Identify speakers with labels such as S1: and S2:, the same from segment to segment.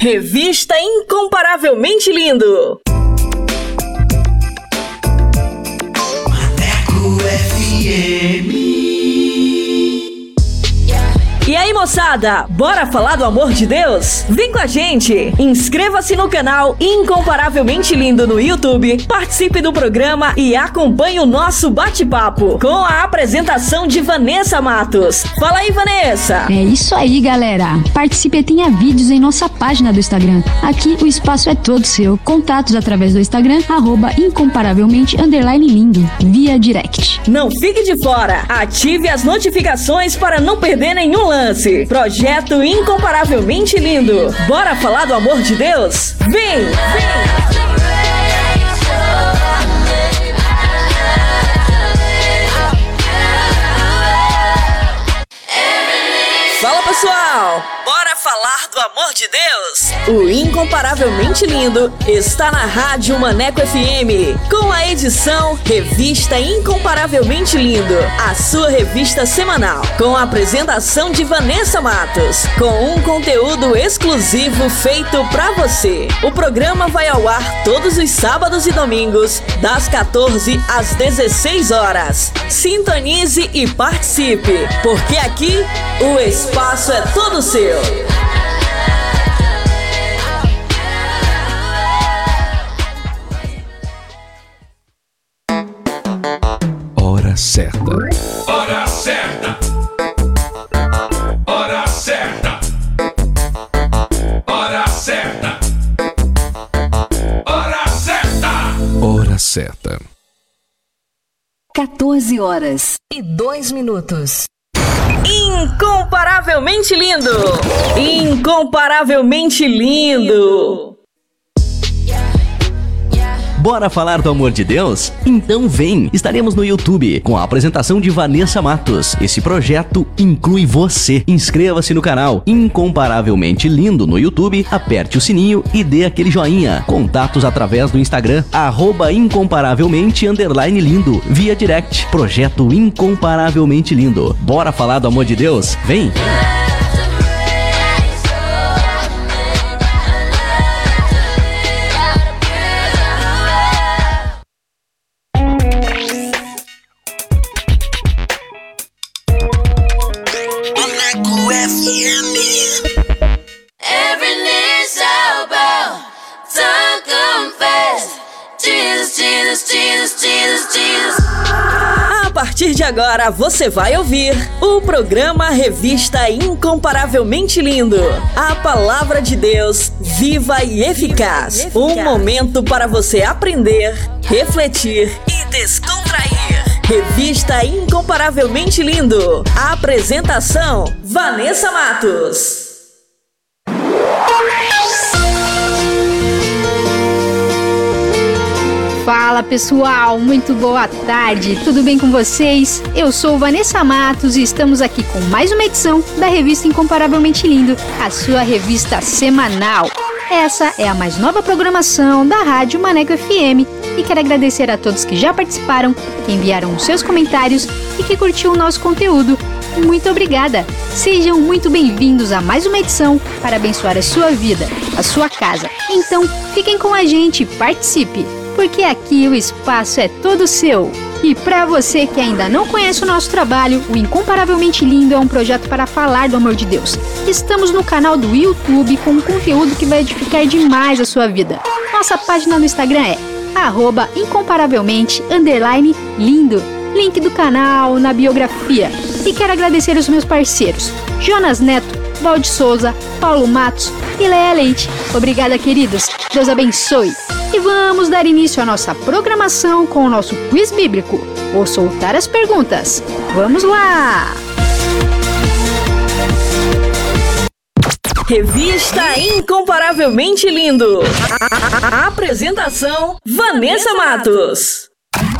S1: Revista Incomparavelmente Lindo. Maneco FM. Aí, moçada, bora falar do amor de Deus? Vem com a gente! Inscreva-se no canal Incomparavelmente Lindo no YouTube, participe do programa e acompanhe o nosso bate-papo com a apresentação de Vanessa Matos. Fala aí, Vanessa!
S2: É isso aí, galera! Participe e tenha vídeos em nossa página do Instagram. Aqui o espaço é todo seu. Contatos através do Instagram, arroba incomparavelmente lindo, via direct.
S1: Não fique de fora! Ative as notificações para não perder nenhum lance lance. Projeto incomparavelmente lindo. Bora falar do amor de Deus? Vem! Vem! Fala pessoal! Falar do amor de Deus? O Incomparavelmente Lindo está na Rádio Maneco FM, com a edição Revista Incomparavelmente Lindo, a sua revista semanal, com a apresentação de Vanessa Matos, com um conteúdo exclusivo feito para você. O programa vai ao ar todos os sábados e domingos, das 14 às 16 horas. Sintonize e participe, porque aqui o espaço é todo seu.
S3: Hora certa.
S4: Hora certa. Hora certa. Hora certa. Hora certa.
S3: Hora certa.
S1: 14 horas e 2 minutos. Incomparavelmente lindo! Incomparavelmente lindo!
S5: Bora falar do amor de Deus? Então vem! Estaremos no YouTube com a apresentação de Vanessa Matos. Esse projeto inclui você. Inscreva-se no canal Incomparavelmente Lindo no YouTube, aperte o sininho e dê aquele joinha. Contatos através do Instagram, arroba incomparavelmente lindo, via direct. Projeto Incomparavelmente Lindo. Bora falar do amor de Deus? Vem!
S1: Agora você vai ouvir o programa Revista Incomparavelmente Lindo. A palavra de Deus viva e eficaz. Um momento para você aprender, refletir e descontrair. Revista Incomparavelmente Lindo. A apresentação: Vanessa Matos.
S2: Fala pessoal, muito boa tarde, tudo bem com vocês? Eu sou Vanessa Matos e estamos aqui com mais uma edição da revista Incomparavelmente Lindo, a sua revista semanal. Essa é a mais nova programação da Rádio Maneco FM e quero agradecer a todos que já participaram, que enviaram seus comentários e que curtiu o nosso conteúdo. Muito obrigada! Sejam muito bem-vindos a mais uma edição para abençoar a sua vida, a sua casa. Então, fiquem com a gente, participe! Porque aqui o espaço é todo seu. E para você que ainda não conhece o nosso trabalho, o Incomparavelmente Lindo é um projeto para falar do amor de Deus. Estamos no canal do YouTube com um conteúdo que vai edificar demais a sua vida. Nossa página no Instagram é incomparavelmente lindo. Link do canal na biografia. E quero agradecer os meus parceiros: Jonas Neto, Valde Souza, Paulo Matos e Leia Leite. Obrigada, queridos. Deus abençoe. E vamos dar início à nossa programação com o nosso quiz bíblico. Vou soltar as perguntas. Vamos lá!
S1: Revista Incomparavelmente Lindo. A apresentação: Vanessa Matos.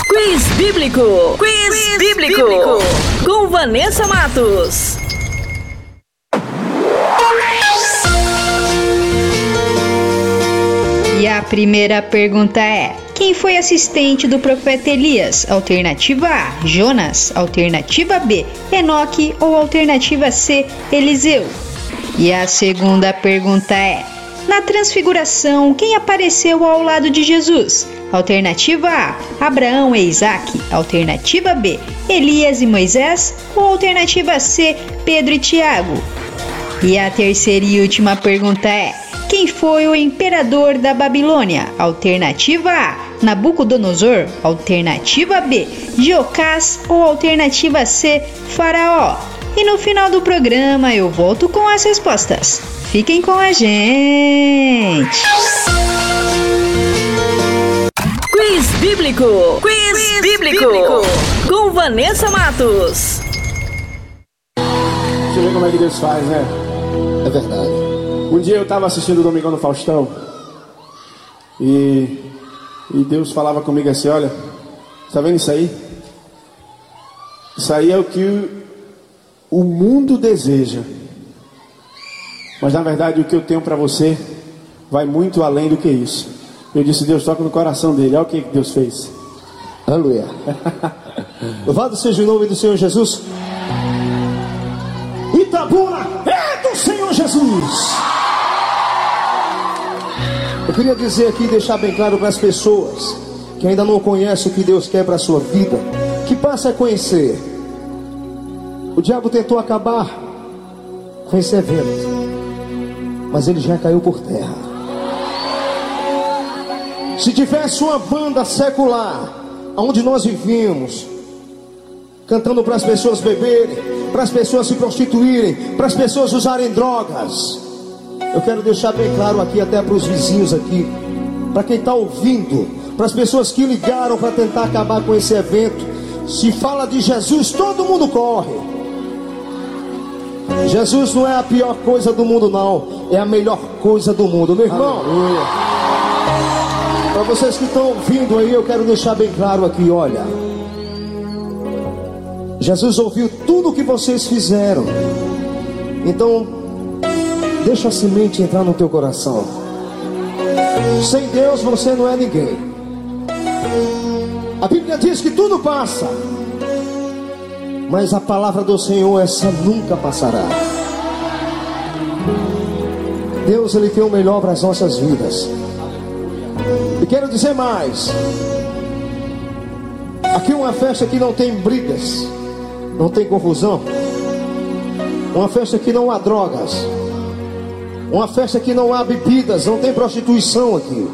S1: Quiz Bíblico. Quiz, bíblico. bíblico. Com Vanessa Matos.
S2: A primeira pergunta é: quem foi assistente do profeta Elias? Alternativa A: Jonas. Alternativa B: Enoque. Ou alternativa C: Eliseu? E a segunda pergunta é: Na transfiguração, quem apareceu ao lado de Jesus? Alternativa A: Abraão e Isaac. Alternativa B: Elias e Moisés. Ou alternativa C: Pedro e Tiago? E a terceira e última pergunta é: quem foi o imperador da Babilônia? Alternativa A: Nabucodonosor. Alternativa B: Diocás. Ou alternativa C: Faraó. E no final do programa eu volto com as respostas. Fiquem com a gente!
S1: Quiz Bíblico! Quiz, Quiz bíblico. bíblico! Com Vanessa Matos.
S6: Deixa eu ver como é que Deus faz, né? É verdade. Um dia eu estava assistindo o Domingão no Faustão e, e Deus falava comigo assim: Olha, está vendo isso aí? Isso aí é o que o mundo deseja. Mas na verdade o que eu tenho para você vai muito além do que isso. Eu disse, Deus toca no coração dele. Olha o que Deus fez.
S7: Aleluia. Louvado seja o nome do Senhor Jesus. Itabuna é do Senhor Jesus. Eu queria dizer aqui, deixar bem claro para as pessoas que ainda não conhecem o que Deus quer para a sua vida, que passe a conhecer. O diabo tentou acabar com esse evento mas ele já caiu por terra. Se tivesse uma banda secular, onde nós vivíamos, cantando para as pessoas beberem, para as pessoas se prostituírem, para as pessoas usarem drogas, eu quero deixar bem claro aqui, até para os vizinhos aqui, para quem está ouvindo, para as pessoas que ligaram para tentar acabar com esse evento. Se fala de Jesus, todo mundo corre. Jesus não é a pior coisa do mundo, não. É a melhor coisa do mundo, meu irmão. Para vocês que estão ouvindo aí, eu quero deixar bem claro aqui: olha. Jesus ouviu tudo o que vocês fizeram. Então, deixa a semente entrar no teu coração. Sem Deus você não é ninguém. A Bíblia diz que tudo passa mas a palavra do Senhor, essa nunca passará. Deus, Ele tem o melhor para as nossas vidas. E quero dizer mais: aqui uma festa que não tem brigas, não tem confusão, uma festa que não há drogas, uma festa que não há bebidas, não tem prostituição aqui.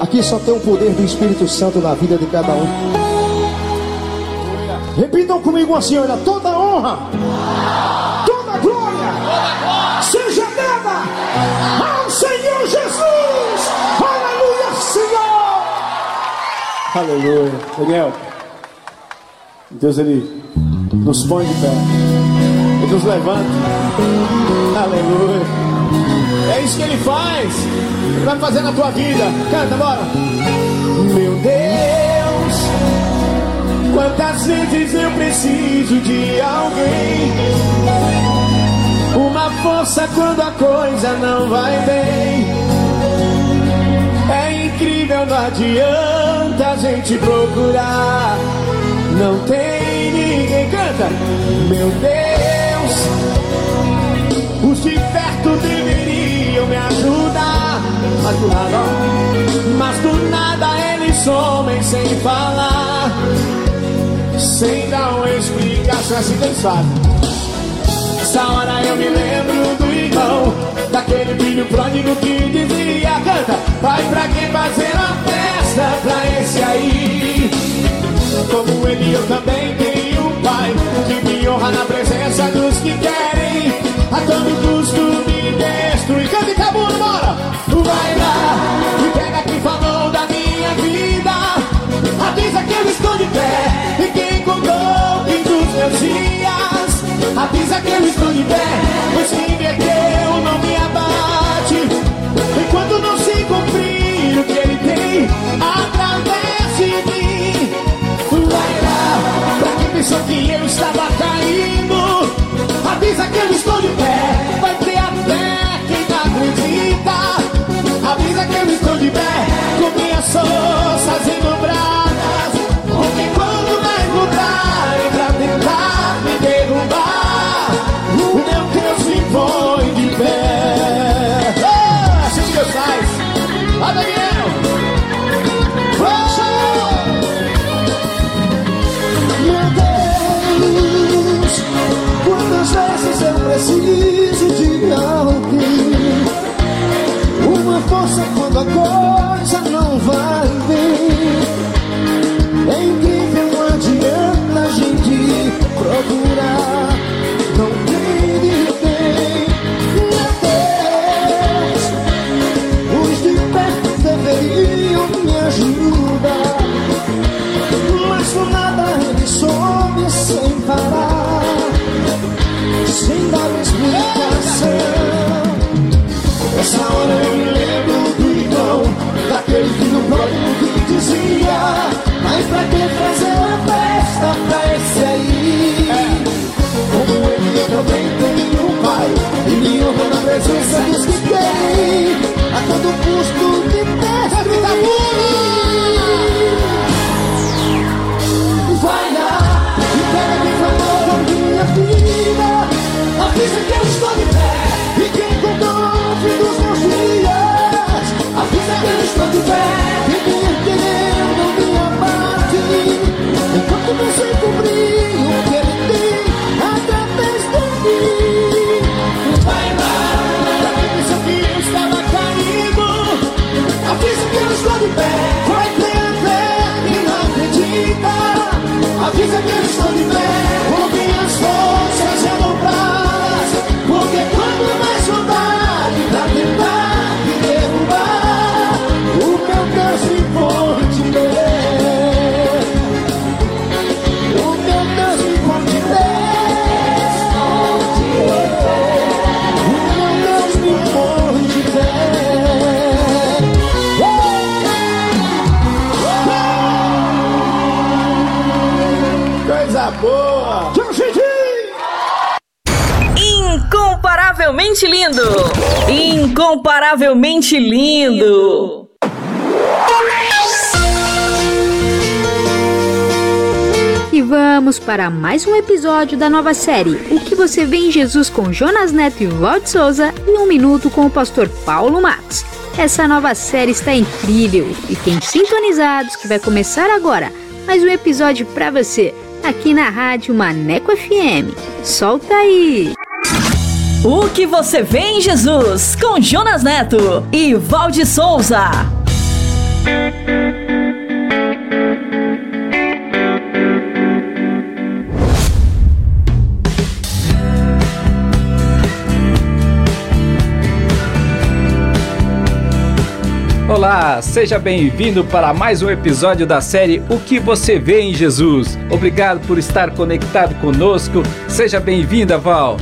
S7: Aqui só tem o poder do Espírito Santo na vida de cada um. Repitam comigo assim: olha, toda honra, toda glória, seja dada ao Senhor Jesus. Aleluia, Senhor.
S6: Aleluia. Daniel, Deus ele nos põe de pé, ele nos levanta. Aleluia. É isso que ele faz. Vai fazer na tua vida. Canta, bora. Meu Deus. Quantas vezes eu preciso de alguém? Uma força quando a coisa não vai bem. É incrível, não adianta a gente procurar. Não tem ninguém. Canta, meu Deus. Os de perto deveriam me ajudar. Mas do nada, mas do nada eles somem sem falar sem dar uma explicação assim quem sabe. Essa hora eu me lembro do irmão, daquele filho pródigo que dizia: Canta, vai pra quem fazer uma festa pra esse aí. Como ele, eu também tenho um pai que me honra na presença dos que querem a todo Que eu estou de pé, você me meteu, é não me abate. Enquanto não se cumprir o que ele tem, através de mim. Vai lá, pra quem pensou que eu estava caindo, avisa que eu estou de pé. Vai
S7: ter até quem não acredita. Avisa que eu estou de pé, com começou sozinho. preciso de alguém. Uma força quando a coisa não vai. Dar explicação. Essa hora eu me lembro do irmão, daquele filho pródigo que dizia: Mas pra que fazer uma festa pra esse aí? Como ele eu também tenho um pai, e me honra na presença dos que tem, a todo custo de destruir. Vai lá e pega de favor a minha vida. Avisa que eu estou de pé e que encontrou o fim dos meus dias. Avisa que eu estou de pé e me entendeu, não me abate. Enquanto você cobrir o que ele tem através de mim. Vai lá, pra quem pensou que eu estava caído. Avisa que eu estou de pé. Vai ter fé e não acredita. Avisa que eu estou de pé. Com minhas forças renovadas. Derrubar, o meu Deus me pode ver.
S1: Lindo! Incomparavelmente lindo!
S2: E vamos para mais um episódio da nova série O que você vê em Jesus com Jonas Neto e Walt Souza em um minuto com o pastor Paulo Matos. Essa nova série está incrível. Fiquem sintonizados que vai começar agora mais um episódio para você aqui na rádio Maneco FM. Solta aí!
S1: O que você vê em Jesus com Jonas Neto e Valde Souza.
S8: Olá, seja bem-vindo para mais um episódio da série O que você vê em Jesus. Obrigado por estar conectado conosco. Seja bem-vinda, Val.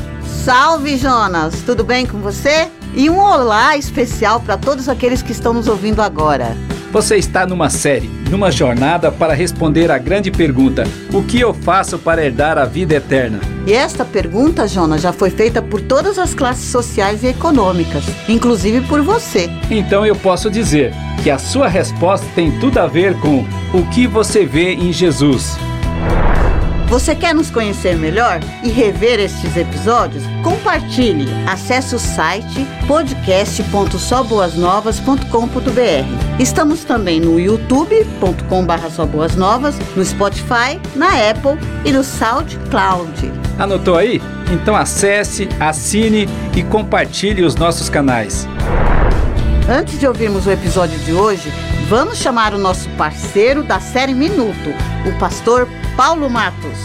S9: Salve, Jonas! Tudo bem com você? E um olá especial para todos aqueles que estão nos ouvindo agora.
S8: Você está numa série, numa jornada para responder a grande pergunta: O que eu faço para herdar a vida eterna?
S9: E esta pergunta, Jonas, já foi feita por todas as classes sociais e econômicas, inclusive por você.
S8: Então eu posso dizer que a sua resposta tem tudo a ver com o que você vê em Jesus.
S9: Você quer nos conhecer melhor e rever estes episódios? Compartilhe. Acesse o site podcast.soboasnovas.com.br. Estamos também no youtube.com/soboasnovas, no Spotify, na Apple e no SoundCloud.
S8: Anotou aí? Então acesse, assine e compartilhe os nossos canais.
S9: Antes de ouvirmos o episódio de hoje, vamos chamar o nosso parceiro da série Minuto, o pastor Paulo Matos.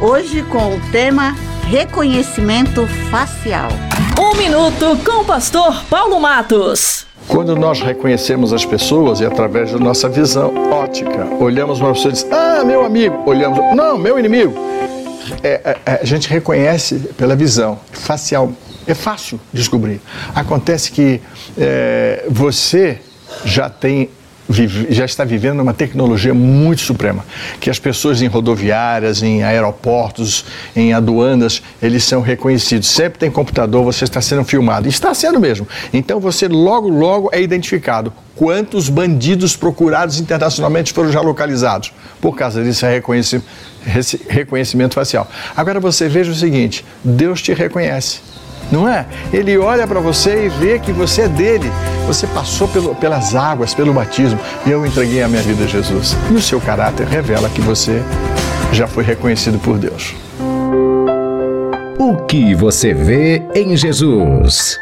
S9: Hoje com o tema Reconhecimento Facial.
S1: Um minuto com o pastor Paulo Matos.
S10: Quando nós reconhecemos as pessoas e através da nossa visão ótica, olhamos uma pessoa e diz, ah, meu amigo, olhamos, não, meu inimigo. É, é, a gente reconhece pela visão facial. É fácil descobrir. Acontece que é, você já tem vive- já está vivendo uma tecnologia muito suprema, que as pessoas em rodoviárias, em aeroportos, em aduanas, eles são reconhecidos. Sempre tem computador, você está sendo filmado. Está sendo mesmo. Então você logo, logo é identificado. Quantos bandidos procurados internacionalmente foram já localizados? Por causa disso, é reconheci- rece- reconhecimento facial. Agora você veja o seguinte: Deus te reconhece. Não é? Ele olha para você e vê que você é dele. Você passou pelo- pelas águas, pelo batismo, e eu entreguei a minha vida a Jesus. E o seu caráter revela que você já foi reconhecido por Deus.
S3: O que você vê em Jesus?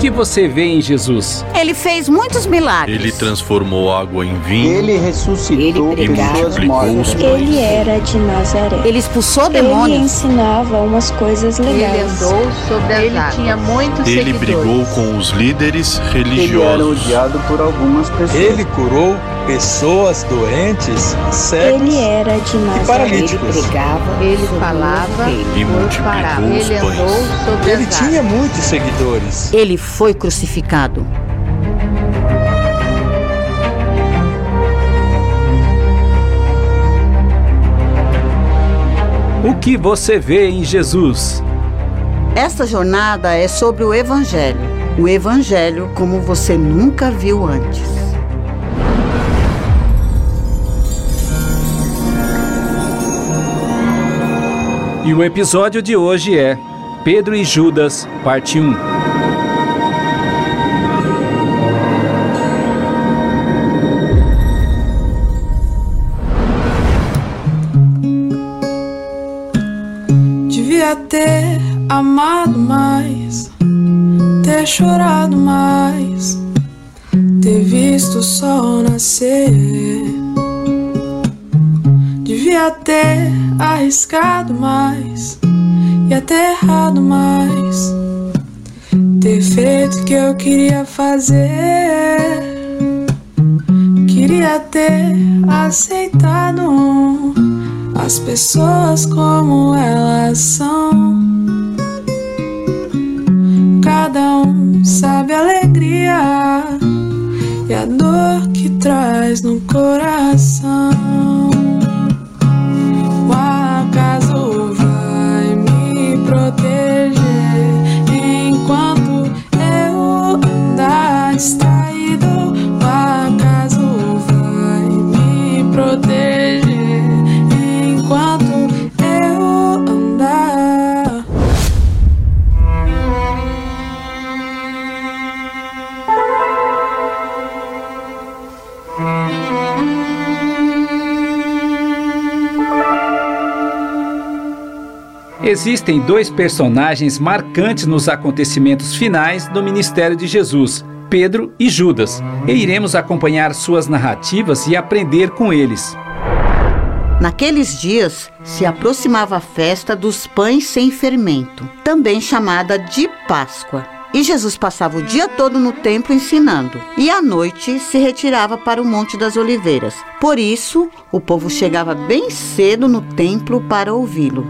S8: Que você vê em Jesus?
S9: Ele fez muitos milagres.
S11: Ele transformou água em vinho.
S12: Ele ressuscitou
S11: Ele
S12: pessoas
S11: os
S12: mortas.
S11: pães.
S13: Ele era de Nazaré.
S9: Ele expulsou
S13: Ele
S9: demônios.
S13: ensinava umas coisas legais.
S14: sobre as Ele tinha muitos
S11: Ele
S14: seguidores.
S11: brigou com os líderes
S12: Ele era
S11: religiosos.
S12: odiado por algumas pessoas.
S15: Ele curou pessoas doentes, cegos
S13: Ele era de
S15: e
S13: Nazaré.
S15: paralíticos.
S14: Ele falava
S11: E
S14: por
S11: multiplicou
S14: parábola.
S11: os
S14: Ele andou sobre
S15: Ele
S14: as
S15: tinha
S14: águas.
S15: muitos seguidores.
S9: Ele foi crucificado.
S8: O que você vê em Jesus?
S9: Esta jornada é sobre o Evangelho. O Evangelho como você nunca viu antes.
S8: E o episódio de hoje é Pedro e Judas, parte 1.
S16: Devia ter amado mais, ter chorado mais, ter visto o sol nascer. Devia ter arriscado mais e até errado mais, ter feito o que eu queria fazer. Queria ter aceitado as pessoas como elas são. Cada um sabe a alegria e a dor que traz no coração.
S8: Existem dois personagens marcantes nos acontecimentos finais do ministério de Jesus, Pedro e Judas, e iremos acompanhar suas narrativas e aprender com eles.
S9: Naqueles dias se aproximava a festa dos pães sem fermento, também chamada de Páscoa. E Jesus passava o dia todo no templo ensinando, e à noite se retirava para o Monte das Oliveiras. Por isso, o povo chegava bem cedo no templo para ouvi-lo.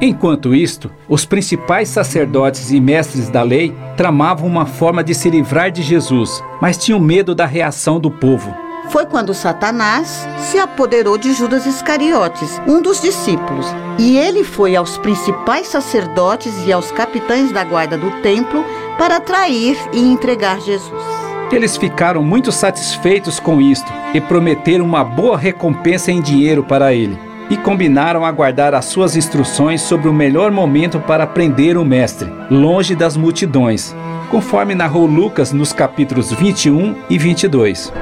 S8: Enquanto isto, os principais sacerdotes e mestres da lei tramavam uma forma de se livrar de Jesus, mas tinham medo da reação do povo.
S9: Foi quando Satanás se apoderou de Judas Iscariotes, um dos discípulos, e ele foi aos principais sacerdotes e aos capitães da guarda do templo para trair e entregar Jesus.
S8: Eles ficaram muito satisfeitos com isto e prometeram uma boa recompensa em dinheiro para ele. E combinaram aguardar as suas instruções sobre o melhor momento para prender o mestre, longe das multidões, conforme narrou Lucas nos capítulos 21 e 22.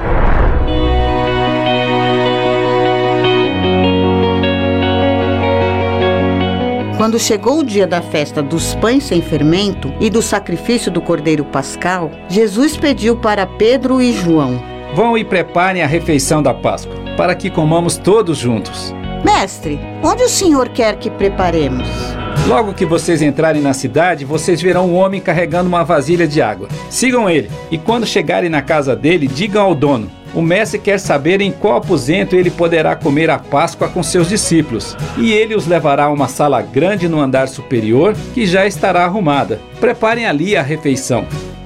S9: Quando chegou o dia da festa dos pães sem fermento e do sacrifício do cordeiro pascal, Jesus pediu para Pedro e João:
S8: Vão e preparem a refeição da Páscoa, para que comamos todos juntos.
S9: Mestre, onde o senhor quer que preparemos?
S8: Logo que vocês entrarem na cidade, vocês verão um homem carregando uma vasilha de água. Sigam ele, e quando chegarem na casa dele, digam ao dono: O mestre quer saber em qual aposento ele poderá comer a Páscoa com seus discípulos. E ele os levará a uma sala grande no andar superior, que já estará arrumada. Preparem ali a refeição.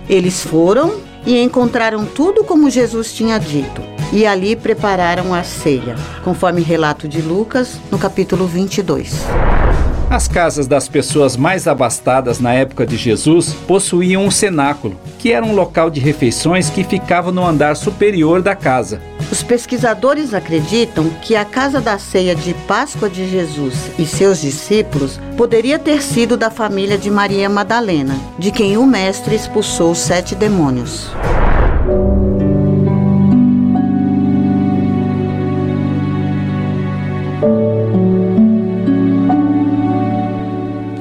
S9: Eles foram e encontraram tudo como Jesus tinha dito. E ali prepararam a ceia, conforme relato de Lucas, no capítulo 22.
S8: As casas das pessoas mais abastadas na época de Jesus possuíam um cenáculo, que era um local de refeições que ficava no andar superior da casa.
S9: Os pesquisadores acreditam que a casa da ceia de Páscoa de Jesus e seus discípulos poderia ter sido da família de Maria Madalena, de quem o mestre expulsou sete demônios.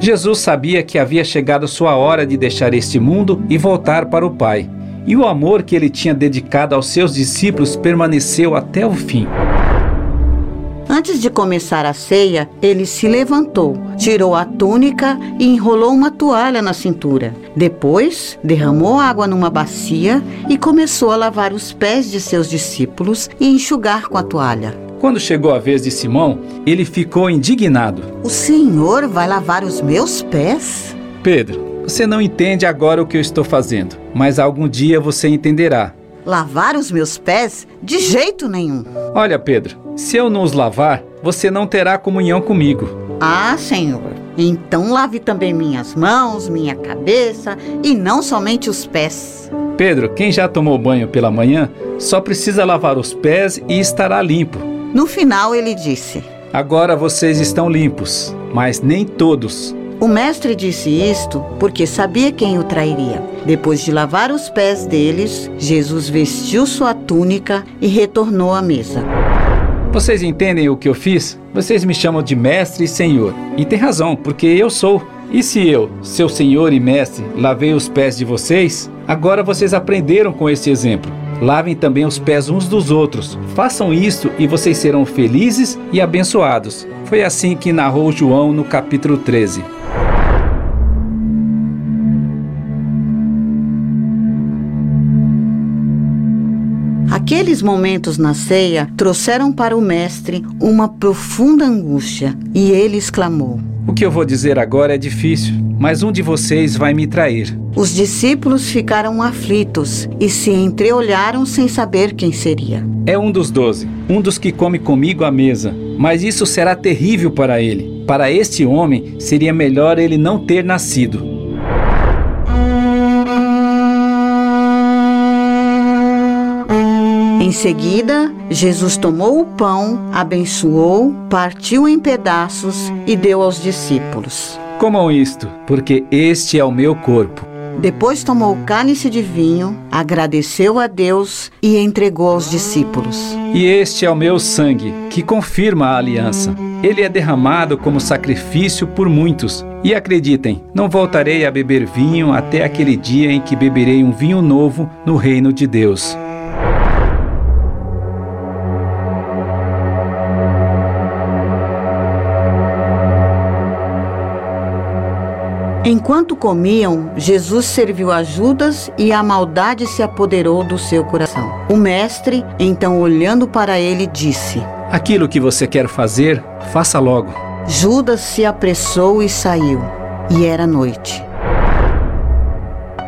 S8: Jesus sabia que havia chegado sua hora de deixar este mundo e voltar para o Pai. E o amor que ele tinha dedicado aos seus discípulos permaneceu até o fim.
S9: Antes de começar a ceia, ele se levantou, tirou a túnica e enrolou uma toalha na cintura. Depois, derramou água numa bacia e começou a lavar os pés de seus discípulos e enxugar com a toalha.
S8: Quando chegou a vez de Simão, ele ficou indignado.
S9: O Senhor vai lavar os meus pés?
S8: Pedro, você não entende agora o que eu estou fazendo, mas algum dia você entenderá.
S9: Lavar os meus pés? De jeito nenhum.
S8: Olha, Pedro, se eu não os lavar, você não terá comunhão comigo.
S9: Ah, Senhor. Então lave também minhas mãos, minha cabeça e não somente os pés.
S8: Pedro, quem já tomou banho pela manhã só precisa lavar os pés e estará limpo.
S9: No final, ele disse:
S8: Agora vocês estão limpos, mas nem todos.
S9: O mestre disse isto porque sabia quem o trairia. Depois de lavar os pés deles, Jesus vestiu sua túnica e retornou à mesa.
S8: Vocês entendem o que eu fiz? Vocês me chamam de mestre e senhor. E tem razão, porque eu sou. E se eu, seu senhor e mestre, lavei os pés de vocês, agora vocês aprenderam com esse exemplo. Lavem também os pés uns dos outros. Façam isto e vocês serão felizes e abençoados. Foi assim que narrou João no capítulo 13.
S9: Aqueles momentos na ceia trouxeram para o mestre uma profunda angústia e ele exclamou:
S8: O que eu vou dizer agora é difícil, mas um de vocês vai me trair.
S9: Os discípulos ficaram aflitos e se entreolharam sem saber quem seria.
S8: É um dos doze, um dos que come comigo à mesa. Mas isso será terrível para ele. Para este homem, seria melhor ele não ter nascido.
S9: Em seguida, Jesus tomou o pão, abençoou, partiu em pedaços e deu aos discípulos.
S8: Comam isto, porque este é o meu corpo.
S9: Depois tomou o cálice de vinho, agradeceu a Deus e entregou aos discípulos.
S8: E este é o meu sangue, que confirma a aliança. Ele é derramado como sacrifício por muitos. E acreditem, não voltarei a beber vinho até aquele dia em que beberei um vinho novo no reino de Deus.
S9: Enquanto comiam, Jesus serviu a Judas e a maldade se apoderou do seu coração. O mestre, então olhando para ele, disse:
S8: Aquilo que você quer fazer, faça logo.
S9: Judas se apressou e saiu, e era noite.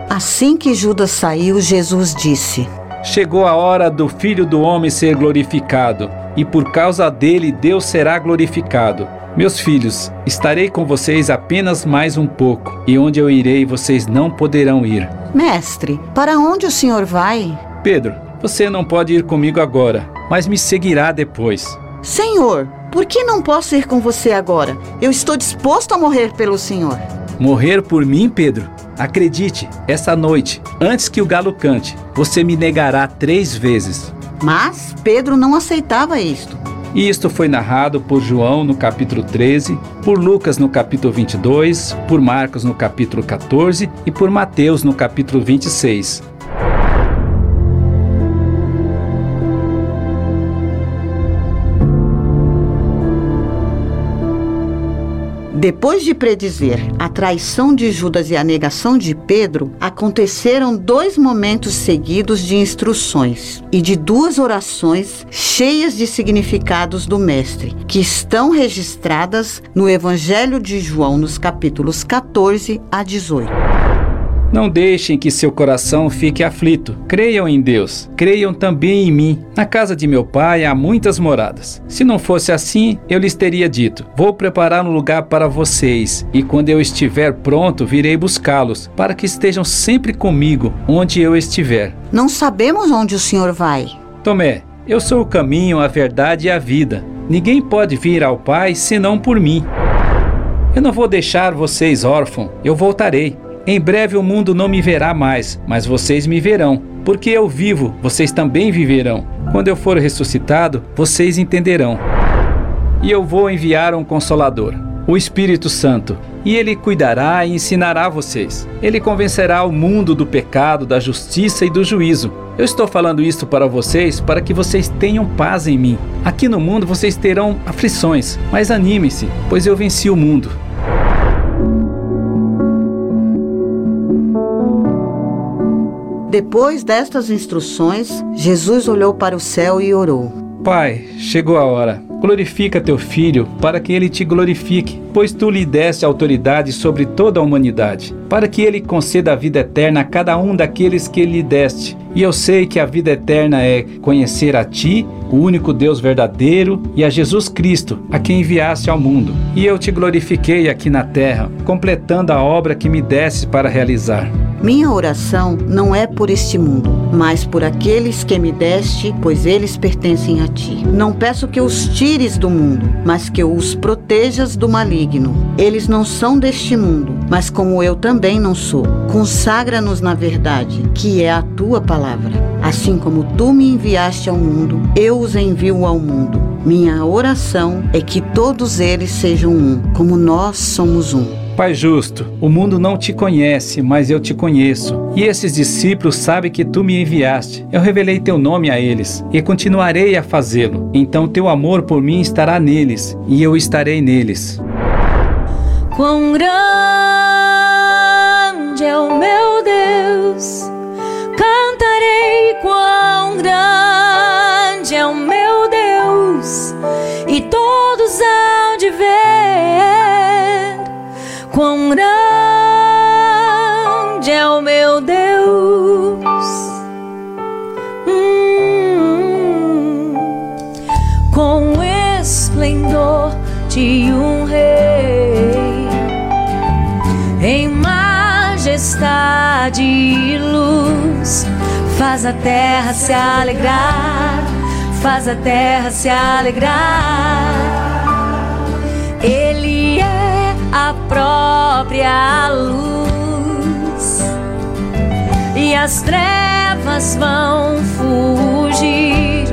S9: Assim que Judas saiu, Jesus disse:
S8: Chegou a hora do Filho do Homem ser glorificado, e por causa dele Deus será glorificado. Meus filhos, estarei com vocês apenas mais um pouco, e onde eu irei vocês não poderão ir.
S9: Mestre, para onde o senhor vai?
S8: Pedro, você não pode ir comigo agora, mas me seguirá depois.
S9: Senhor, por que não posso ir com você agora? Eu estou disposto a morrer pelo senhor.
S8: Morrer por mim, Pedro? Acredite, essa noite, antes que o galo cante, você me negará três vezes.
S9: Mas Pedro não aceitava isto.
S8: E isto foi narrado por João no capítulo 13, por Lucas no capítulo 22, por Marcos no capítulo 14 e por Mateus no capítulo 26.
S9: Depois de predizer a traição de Judas e a negação de Pedro, aconteceram dois momentos seguidos de instruções e de duas orações cheias de significados do Mestre, que estão registradas no Evangelho de João, nos capítulos 14 a 18.
S8: Não deixem que seu coração fique aflito. Creiam em Deus. Creiam também em mim. Na casa de meu pai há muitas moradas. Se não fosse assim, eu lhes teria dito: Vou preparar um lugar para vocês, e quando eu estiver pronto, virei buscá-los, para que estejam sempre comigo onde eu estiver.
S9: Não sabemos onde o senhor vai.
S8: Tomé, eu sou o caminho, a verdade e a vida. Ninguém pode vir ao Pai senão por mim. Eu não vou deixar vocês órfãos, eu voltarei. Em breve o mundo não me verá mais, mas vocês me verão. Porque eu vivo, vocês também viverão. Quando eu for ressuscitado, vocês entenderão. E eu vou enviar um consolador. o Espírito Santo, e ele cuidará e ensinará vocês. Ele convencerá o mundo do pecado, da justiça e do juízo. Eu estou falando isto para vocês para que vocês tenham paz em mim. Aqui no mundo vocês terão aflições, mas anime-se, pois eu venci o mundo.
S9: Depois destas instruções, Jesus olhou para o céu e orou:
S8: Pai, chegou a hora. Glorifica teu filho, para que ele te glorifique, pois tu lhe deste autoridade sobre toda a humanidade, para que ele conceda a vida eterna a cada um daqueles que lhe deste. E eu sei que a vida eterna é conhecer a ti, o único Deus verdadeiro, e a Jesus Cristo, a quem enviaste ao mundo. E eu te glorifiquei aqui na terra, completando a obra que me deste para realizar.
S9: Minha oração não é por este mundo, mas por aqueles que me deste, pois eles pertencem a ti. Não peço que os tires do mundo, mas que os protejas do maligno. Eles não são deste mundo, mas como eu também não sou. Consagra-nos na verdade, que é a tua palavra. Assim como tu me enviaste ao mundo, eu os envio ao mundo. Minha oração é que todos eles sejam um, como nós somos um.
S8: Pai justo, o mundo não te conhece, mas eu te conheço. E esses discípulos sabem que tu me enviaste. Eu revelei teu nome a eles e continuarei a fazê-lo. Então teu amor por mim estará neles e eu estarei neles.
S17: Quão grande é o meu Deus, quão grande é o meu Deus. Hum, com esplendor de um rei, em majestade e luz, faz a terra se alegrar, faz a terra se alegrar. Ele é a própria luz e as trevas vão fugir,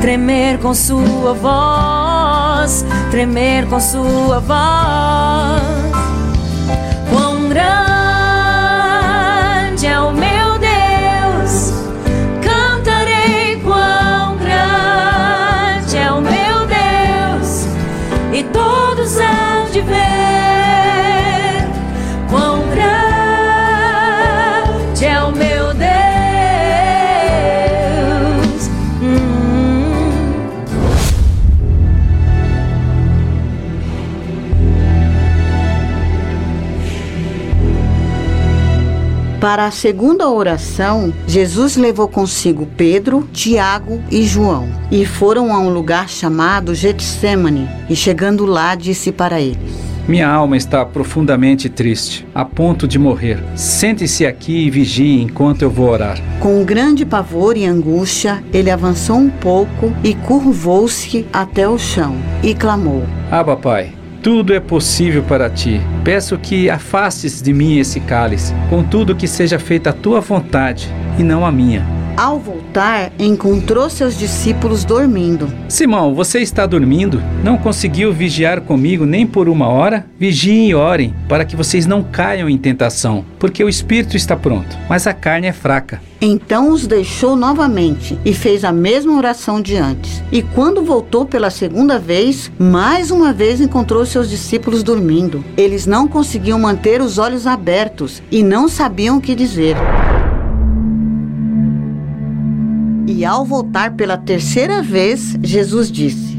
S17: tremer com sua voz, tremer com sua voz. Quão grande
S9: Para a segunda oração, Jesus levou consigo Pedro, Tiago e João e foram a um lugar chamado Getsemane. E chegando lá, disse para eles:
S8: Minha alma está profundamente triste, a ponto de morrer. Sente-se aqui e vigie enquanto eu vou orar.
S9: Com grande pavor e angústia, ele avançou um pouco e curvou-se até o chão e clamou:
S8: Abba, Pai, tudo é possível para ti. Peço que afastes de mim esse cálice, contudo que seja feita a tua vontade e não a minha.
S9: Ao voltar, encontrou seus discípulos dormindo.
S8: Simão, você está dormindo? Não conseguiu vigiar comigo nem por uma hora? Vigiem e orem, para que vocês não caiam em tentação, porque o espírito está pronto, mas a carne é fraca.
S9: Então os deixou novamente e fez a mesma oração de antes. E quando voltou pela segunda vez, mais uma vez encontrou seus discípulos dormindo. Eles não conseguiam manter os olhos abertos e não sabiam o que dizer. E ao voltar pela terceira vez, Jesus disse: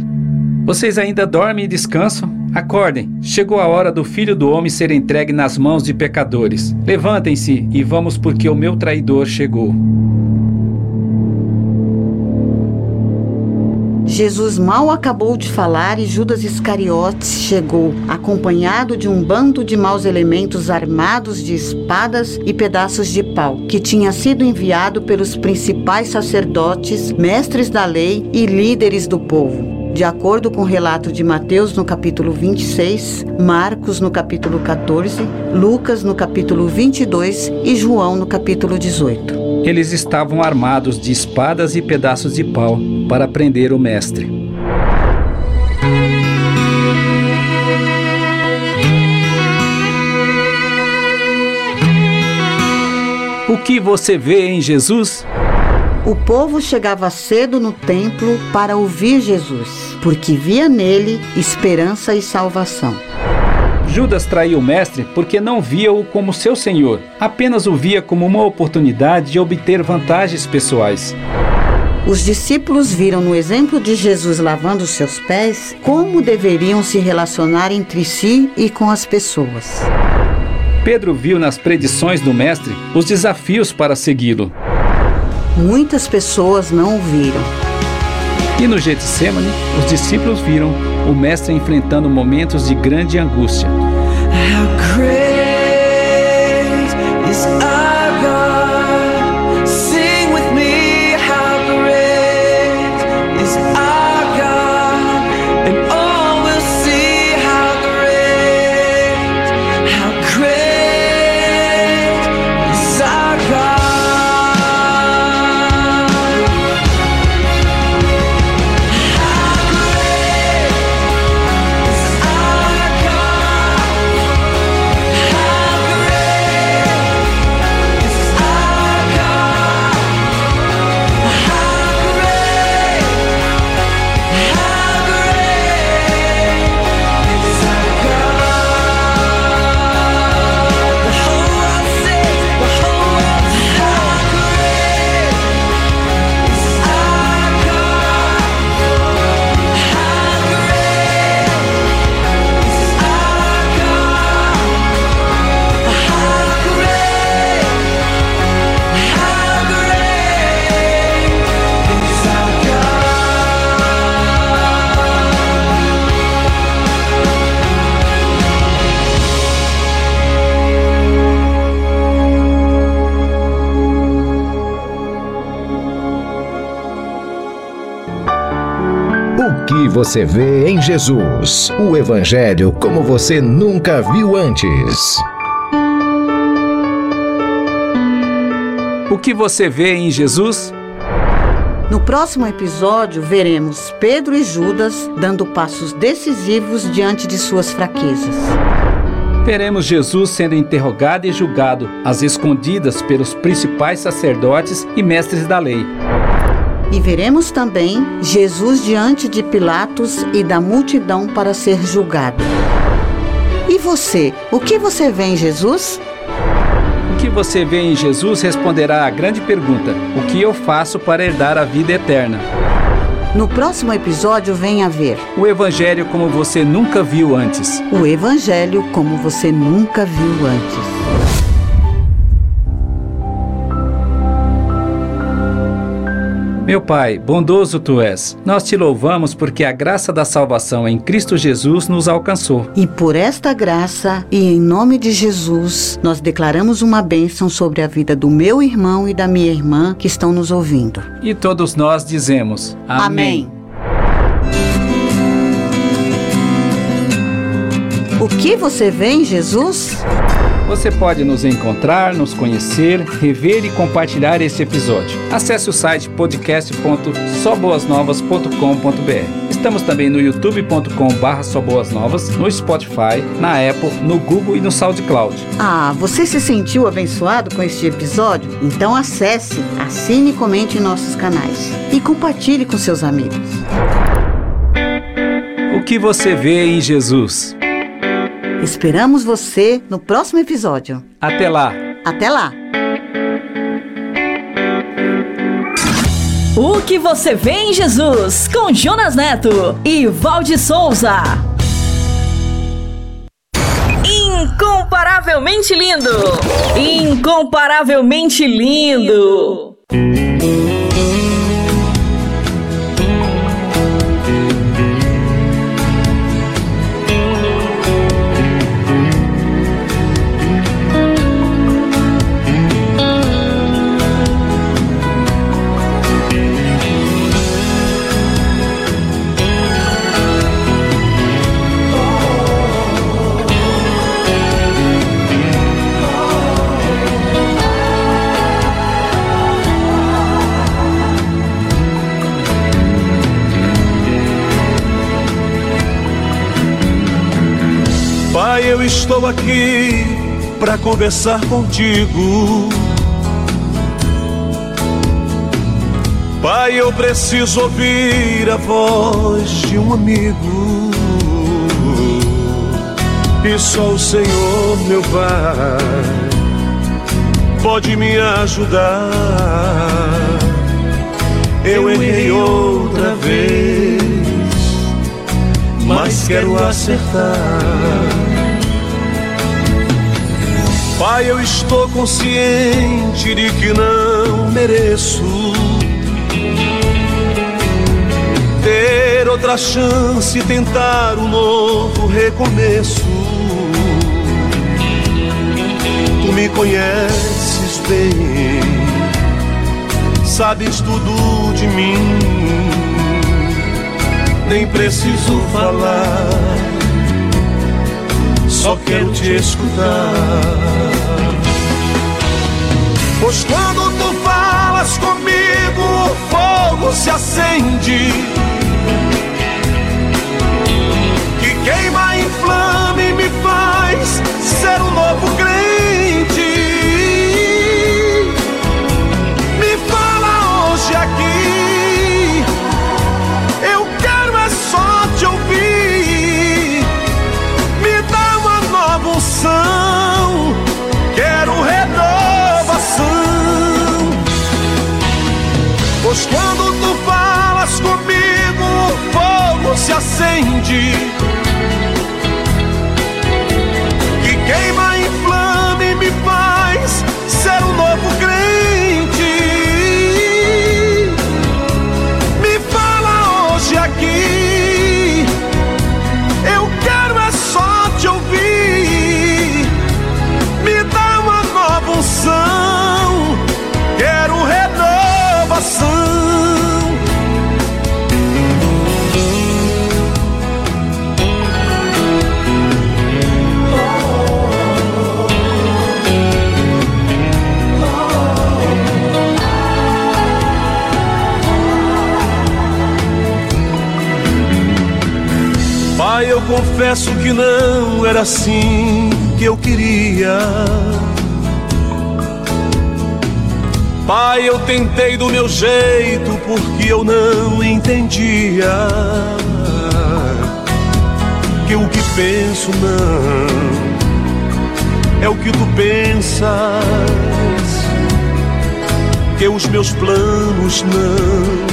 S8: Vocês ainda dormem e descansam? Acordem, chegou a hora do filho do homem ser entregue nas mãos de pecadores. Levantem-se e vamos, porque o meu traidor chegou.
S9: Jesus mal acabou de falar e Judas Iscariotes chegou, acompanhado de um bando de maus elementos armados de espadas e pedaços de pau, que tinha sido enviado pelos principais sacerdotes, mestres da lei e líderes do povo. De acordo com o relato de Mateus no capítulo 26, Marcos no capítulo 14, Lucas no capítulo 22 e João no capítulo 18.
S8: Eles estavam armados de espadas e pedaços de pau para prender o mestre. O que você vê em Jesus?
S9: O povo chegava cedo no templo para ouvir Jesus, porque via nele esperança e salvação.
S8: Judas traiu o mestre porque não via-o como seu senhor, apenas o via como uma oportunidade de obter vantagens pessoais.
S9: Os discípulos viram no exemplo de Jesus lavando seus pés como deveriam se relacionar entre si e com as pessoas.
S8: Pedro viu nas predições do mestre os desafios para segui-lo.
S9: Muitas pessoas não o viram.
S8: E no Getsemane, os discípulos viram o mestre enfrentando momentos de grande angústia.
S16: How great is our
S3: você vê em Jesus? O Evangelho como você nunca viu antes.
S8: O que você vê em Jesus?
S9: No próximo episódio, veremos Pedro e Judas dando passos decisivos diante de suas fraquezas.
S8: Veremos Jesus sendo interrogado e julgado às escondidas pelos principais sacerdotes e mestres da lei.
S9: E veremos também Jesus diante de Pilatos e da multidão para ser julgado. E você, o que você vê em Jesus?
S8: O que você vê em Jesus responderá à grande pergunta: o que eu faço para herdar a vida eterna?
S9: No próximo episódio, venha ver
S8: O Evangelho como você nunca viu antes.
S9: o Evangelho como você nunca viu antes.
S8: Meu Pai, bondoso tu és, nós te louvamos porque a graça da salvação em Cristo Jesus nos alcançou.
S9: E por esta graça e em nome de Jesus, nós declaramos uma bênção sobre a vida do meu irmão e da minha irmã que estão nos ouvindo.
S8: E todos nós dizemos: Amém.
S9: O que você vê em Jesus?
S8: Você pode nos encontrar, nos conhecer, rever e compartilhar esse episódio. Acesse o site podcast.soboasnovas.com.br. Estamos também no youtube.com/barra soboasnovas, no Spotify, na Apple, no Google e no SoundCloud.
S9: Ah, você se sentiu abençoado com este episódio? Então acesse, assine e comente em nossos canais. E compartilhe com seus amigos.
S8: O que você vê em Jesus?
S9: Esperamos você no próximo episódio.
S8: Até lá!
S9: Até lá!
S1: O que você vê em Jesus com Jonas Neto e Valde Souza. Incomparavelmente lindo! Incomparavelmente lindo!
S18: Aqui para conversar contigo. Pai, eu preciso ouvir a voz de um amigo. E só o Senhor, meu Pai, pode me ajudar. Eu errei outra vez, mas quero acertar. Pai, eu estou consciente de que não mereço ter outra chance, tentar um novo recomeço. Tu me conheces bem, sabes tudo de mim, nem preciso falar, só quero te escutar. Pois quando tu falas comigo, o fogo se acende. Que queima, inflama e me faz ser um novo crente. Se acende. Confesso que não era assim que eu queria. Pai, eu tentei do meu jeito porque eu não entendia que o que penso não é o que tu pensas, que os meus planos não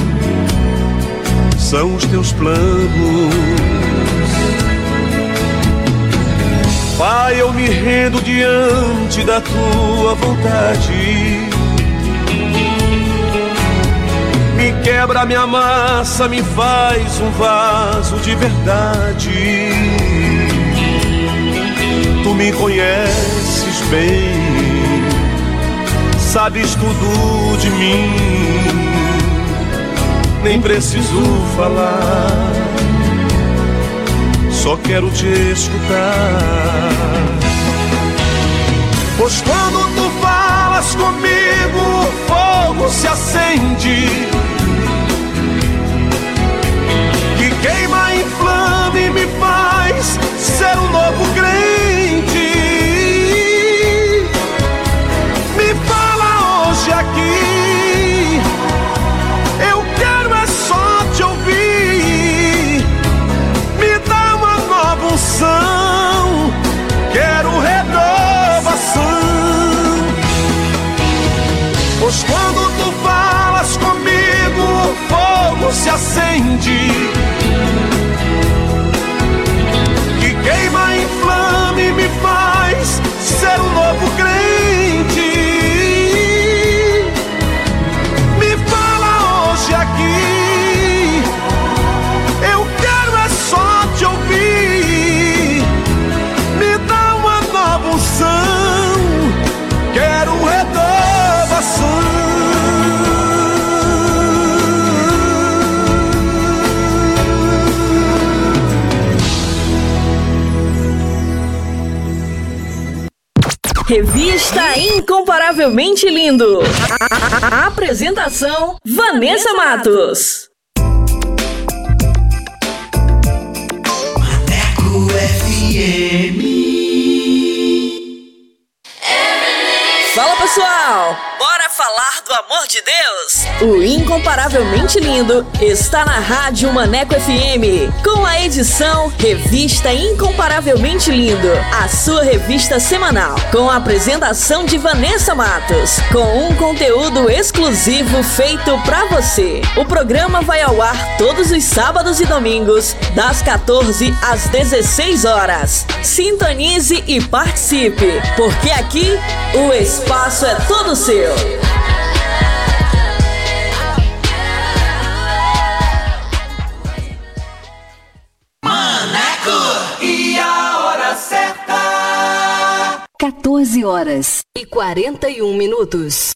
S18: são os teus planos. Pai, eu me rendo diante da tua vontade. Me quebra, me amassa, me faz um vaso de verdade. Tu me conheces bem, sabes tudo de mim. Nem preciso falar, só quero te escutar. Pois quando tu falas comigo, o fogo se acende. Que queima, inflama e me faz ser um novo crente. Me fala hoje aqui. Pois quando tu falas comigo, o fogo se acende. Que queima, inflama e me faz ser um novo
S1: Revista Incomparavelmente Lindo. A apresentação: Vanessa Matos. Incomparavelmente Lindo está na Rádio Maneco FM, com a edição Revista Incomparavelmente Lindo, a sua revista semanal, com a apresentação de Vanessa Matos, com um conteúdo exclusivo feito para você. O programa vai ao ar todos os sábados e domingos, das 14 às 16 horas. Sintonize e participe, porque aqui o espaço é todo seu. 14 horas e 41 minutos.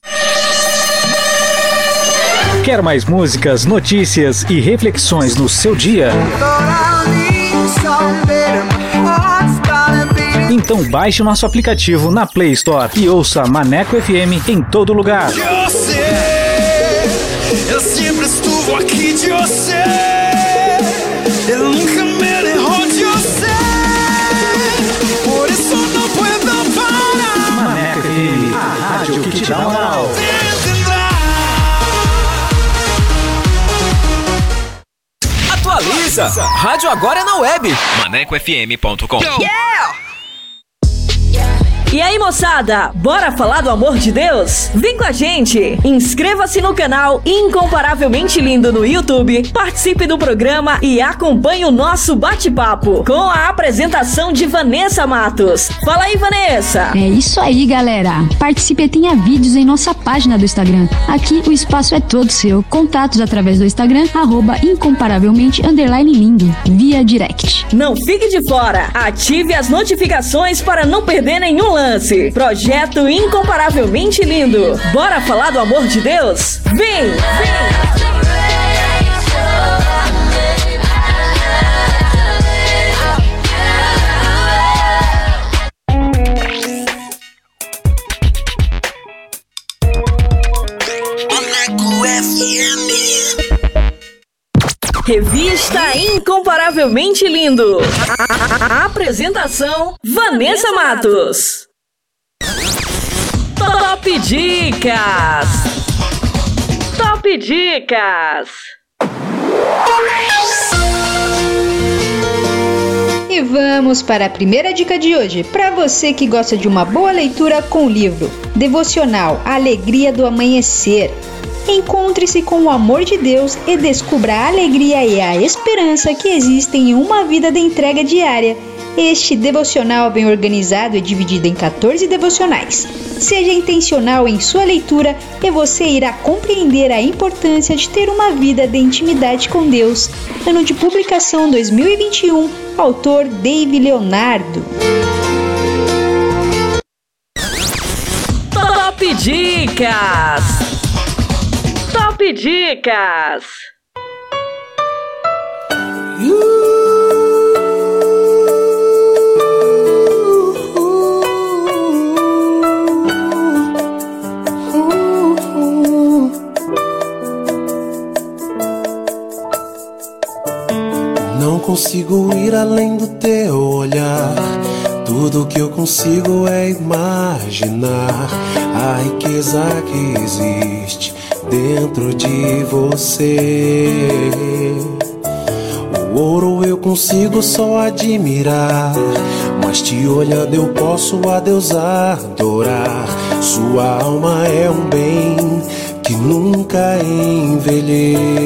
S19: Quer mais músicas, notícias e reflexões no seu dia? Então baixe o nosso aplicativo na Play Store e ouça Maneco FM em todo lugar.
S8: Eu sei, eu sempre estuvo aqui de você. Eu nunca
S19: dá moral.
S20: Atualiza! Rádio agora é na web.
S5: ManecoFM.com.
S1: E aí, moçada, bora falar do amor de Deus? Vem com a gente! Inscreva-se no canal Incomparavelmente Lindo no YouTube, participe do programa e acompanhe o nosso bate-papo com a apresentação de Vanessa Matos. Fala aí, Vanessa!
S2: É isso aí, galera. Participe e tenha vídeos em nossa página do Instagram. Aqui o espaço é todo seu. Contatos através do Instagram, arroba incomparavelmente underline lindo, via direct.
S1: Não fique de fora! Ative as notificações para não perder nenhum lance. Projeto incomparavelmente lindo. Bora falar do amor de Deus? Vem! Vem! Revista Incomparavelmente Lindo. A apresentação: Vanessa Matos. Top Dicas! Top Dicas!
S2: E vamos para a primeira dica de hoje, para você que gosta de uma boa leitura com o livro Devocional Alegria do Amanhecer. Encontre-se com o amor de Deus e descubra a alegria e a esperança que existem em uma vida de entrega diária. Este devocional bem organizado é dividido em 14 devocionais. Seja intencional em sua leitura e você irá compreender a importância de ter uma vida de intimidade com Deus. Ano de publicação 2021, autor Dave Leonardo.
S1: Top Dicas! Top Dicas!
S18: Não consigo ir além do teu olhar. Tudo que eu consigo é imaginar a riqueza que existe dentro de você. O ouro eu consigo só admirar, mas te olhando eu posso a Deus adorar. Sua alma é um bem que nunca envelhecerá.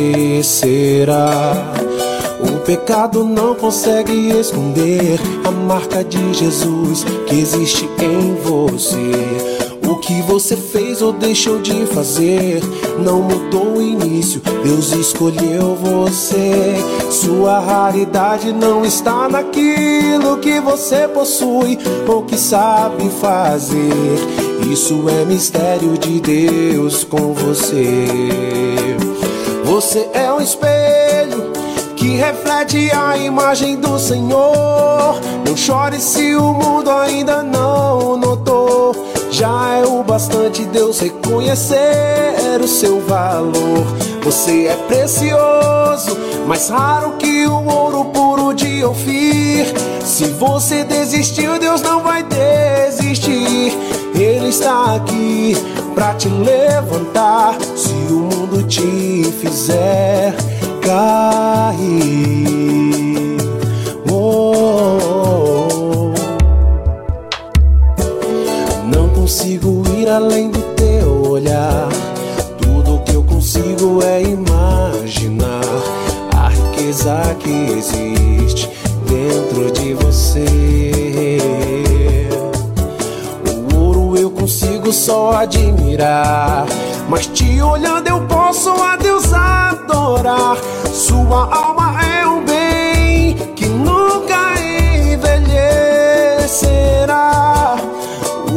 S18: O pecado não consegue esconder a marca de Jesus que existe em você. Que você fez ou deixou de fazer não mudou o início. Deus escolheu você. Sua raridade não está naquilo que você possui ou que sabe fazer. Isso é mistério de Deus com você. Você é um espelho que reflete a imagem do Senhor. Não chore se o mundo ainda não notou. Já é bastante Deus reconhecer o seu valor. Você é precioso, mais raro que o ouro puro de Ofir. Se você desistiu, Deus não vai desistir. Ele está aqui pra te levantar se o mundo te fizer cair. Além do teu olhar. Tudo que eu consigo é imaginar a riqueza que existe dentro de você. O ouro eu consigo só admirar, mas te olhando eu posso a Deus adorar. Sua alma é um bem que nunca envelhecerá.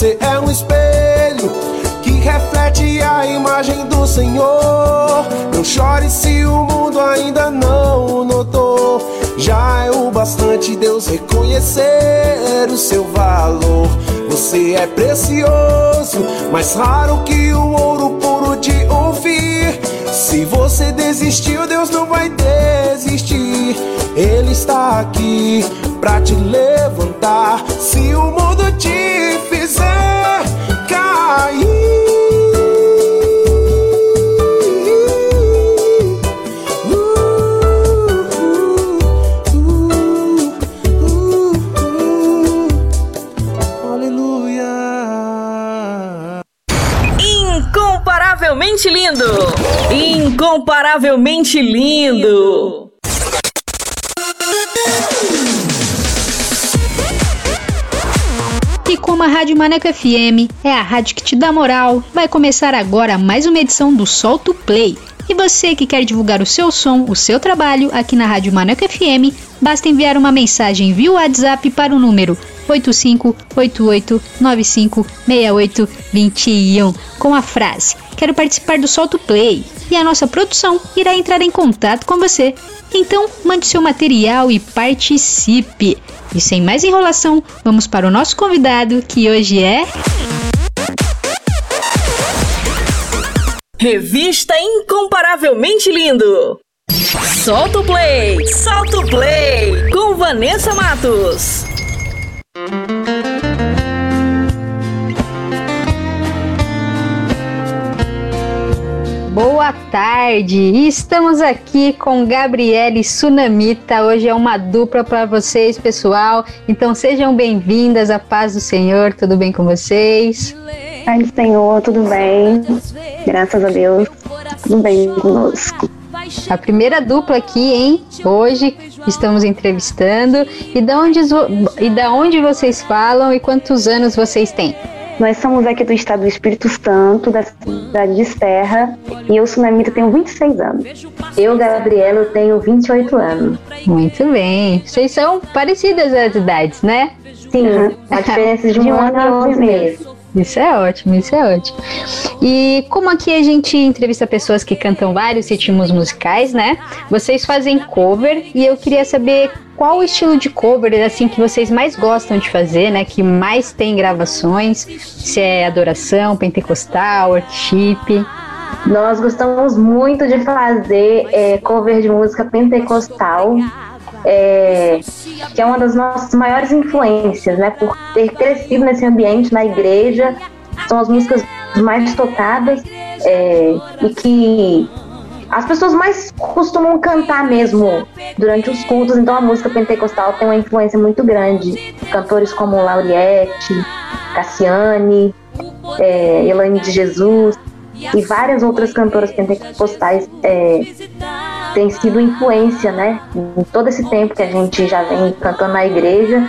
S18: você é um espelho que reflete a imagem do Senhor. Não chore se o mundo ainda não notou. Já é o bastante Deus reconhecer o seu valor. Você é precioso, mais raro que o ouro puro de ouvir. Se você desistiu, Deus não vai desistir. Ele está aqui pra te levantar. Se o mundo te fizer cair.
S1: Incomparavelmente lindo! Incomparavelmente lindo!
S2: Como a Rádio Maneco FM é a rádio que te dá moral, vai começar agora mais uma edição do Solto Play. E você que quer divulgar o seu som, o seu trabalho aqui na Rádio Maneco FM, basta enviar uma mensagem via WhatsApp para o número 8588956821 com a frase Quero participar do Solto Play e a nossa produção irá entrar em contato com você. Então, mande seu material e participe. E sem mais enrolação, vamos para o nosso convidado que hoje é.
S1: Revista Incomparavelmente Lindo. Solta o play, solta o play com Vanessa Matos.
S2: Boa tarde! Estamos aqui com Gabriele Sunamita. Hoje é uma dupla para vocês, pessoal. Então sejam bem-vindas à paz do Senhor. Tudo bem com vocês?
S21: Pai do Senhor, tudo bem? Graças a Deus, tudo bem conosco.
S2: A primeira dupla aqui, hein? Hoje estamos entrevistando. E da onde, e da onde vocês falam e quantos anos vocês têm?
S21: Nós somos aqui do estado do Espírito Santo, da cidade de Serra, e eu, Sunamita, tenho 26 anos. Eu, Gabriela, tenho 28 anos.
S2: Muito bem. Vocês são parecidas as idades, né?
S21: Sim, a diferença de um, ano e 11 meses.
S2: Isso é ótimo, isso é ótimo. E como aqui a gente entrevista pessoas que cantam vários ritmos musicais, né? Vocês fazem cover e eu queria saber qual o estilo de cover assim que vocês mais gostam de fazer, né? Que mais tem gravações, se é adoração, pentecostal, worship.
S21: Nós gostamos muito de fazer é, cover de música pentecostal, é, que é uma das nossas maiores influências, né? Por ter crescido nesse ambiente na igreja, são as músicas mais tocadas é, e que as pessoas mais costumam cantar mesmo durante os cultos, então a música pentecostal tem uma influência muito grande. Cantores como Lauriette, Cassiane, é, Elaine de Jesus e várias outras cantoras pentecostais é, têm sido influência, né? Em todo esse tempo que a gente já vem cantando na igreja,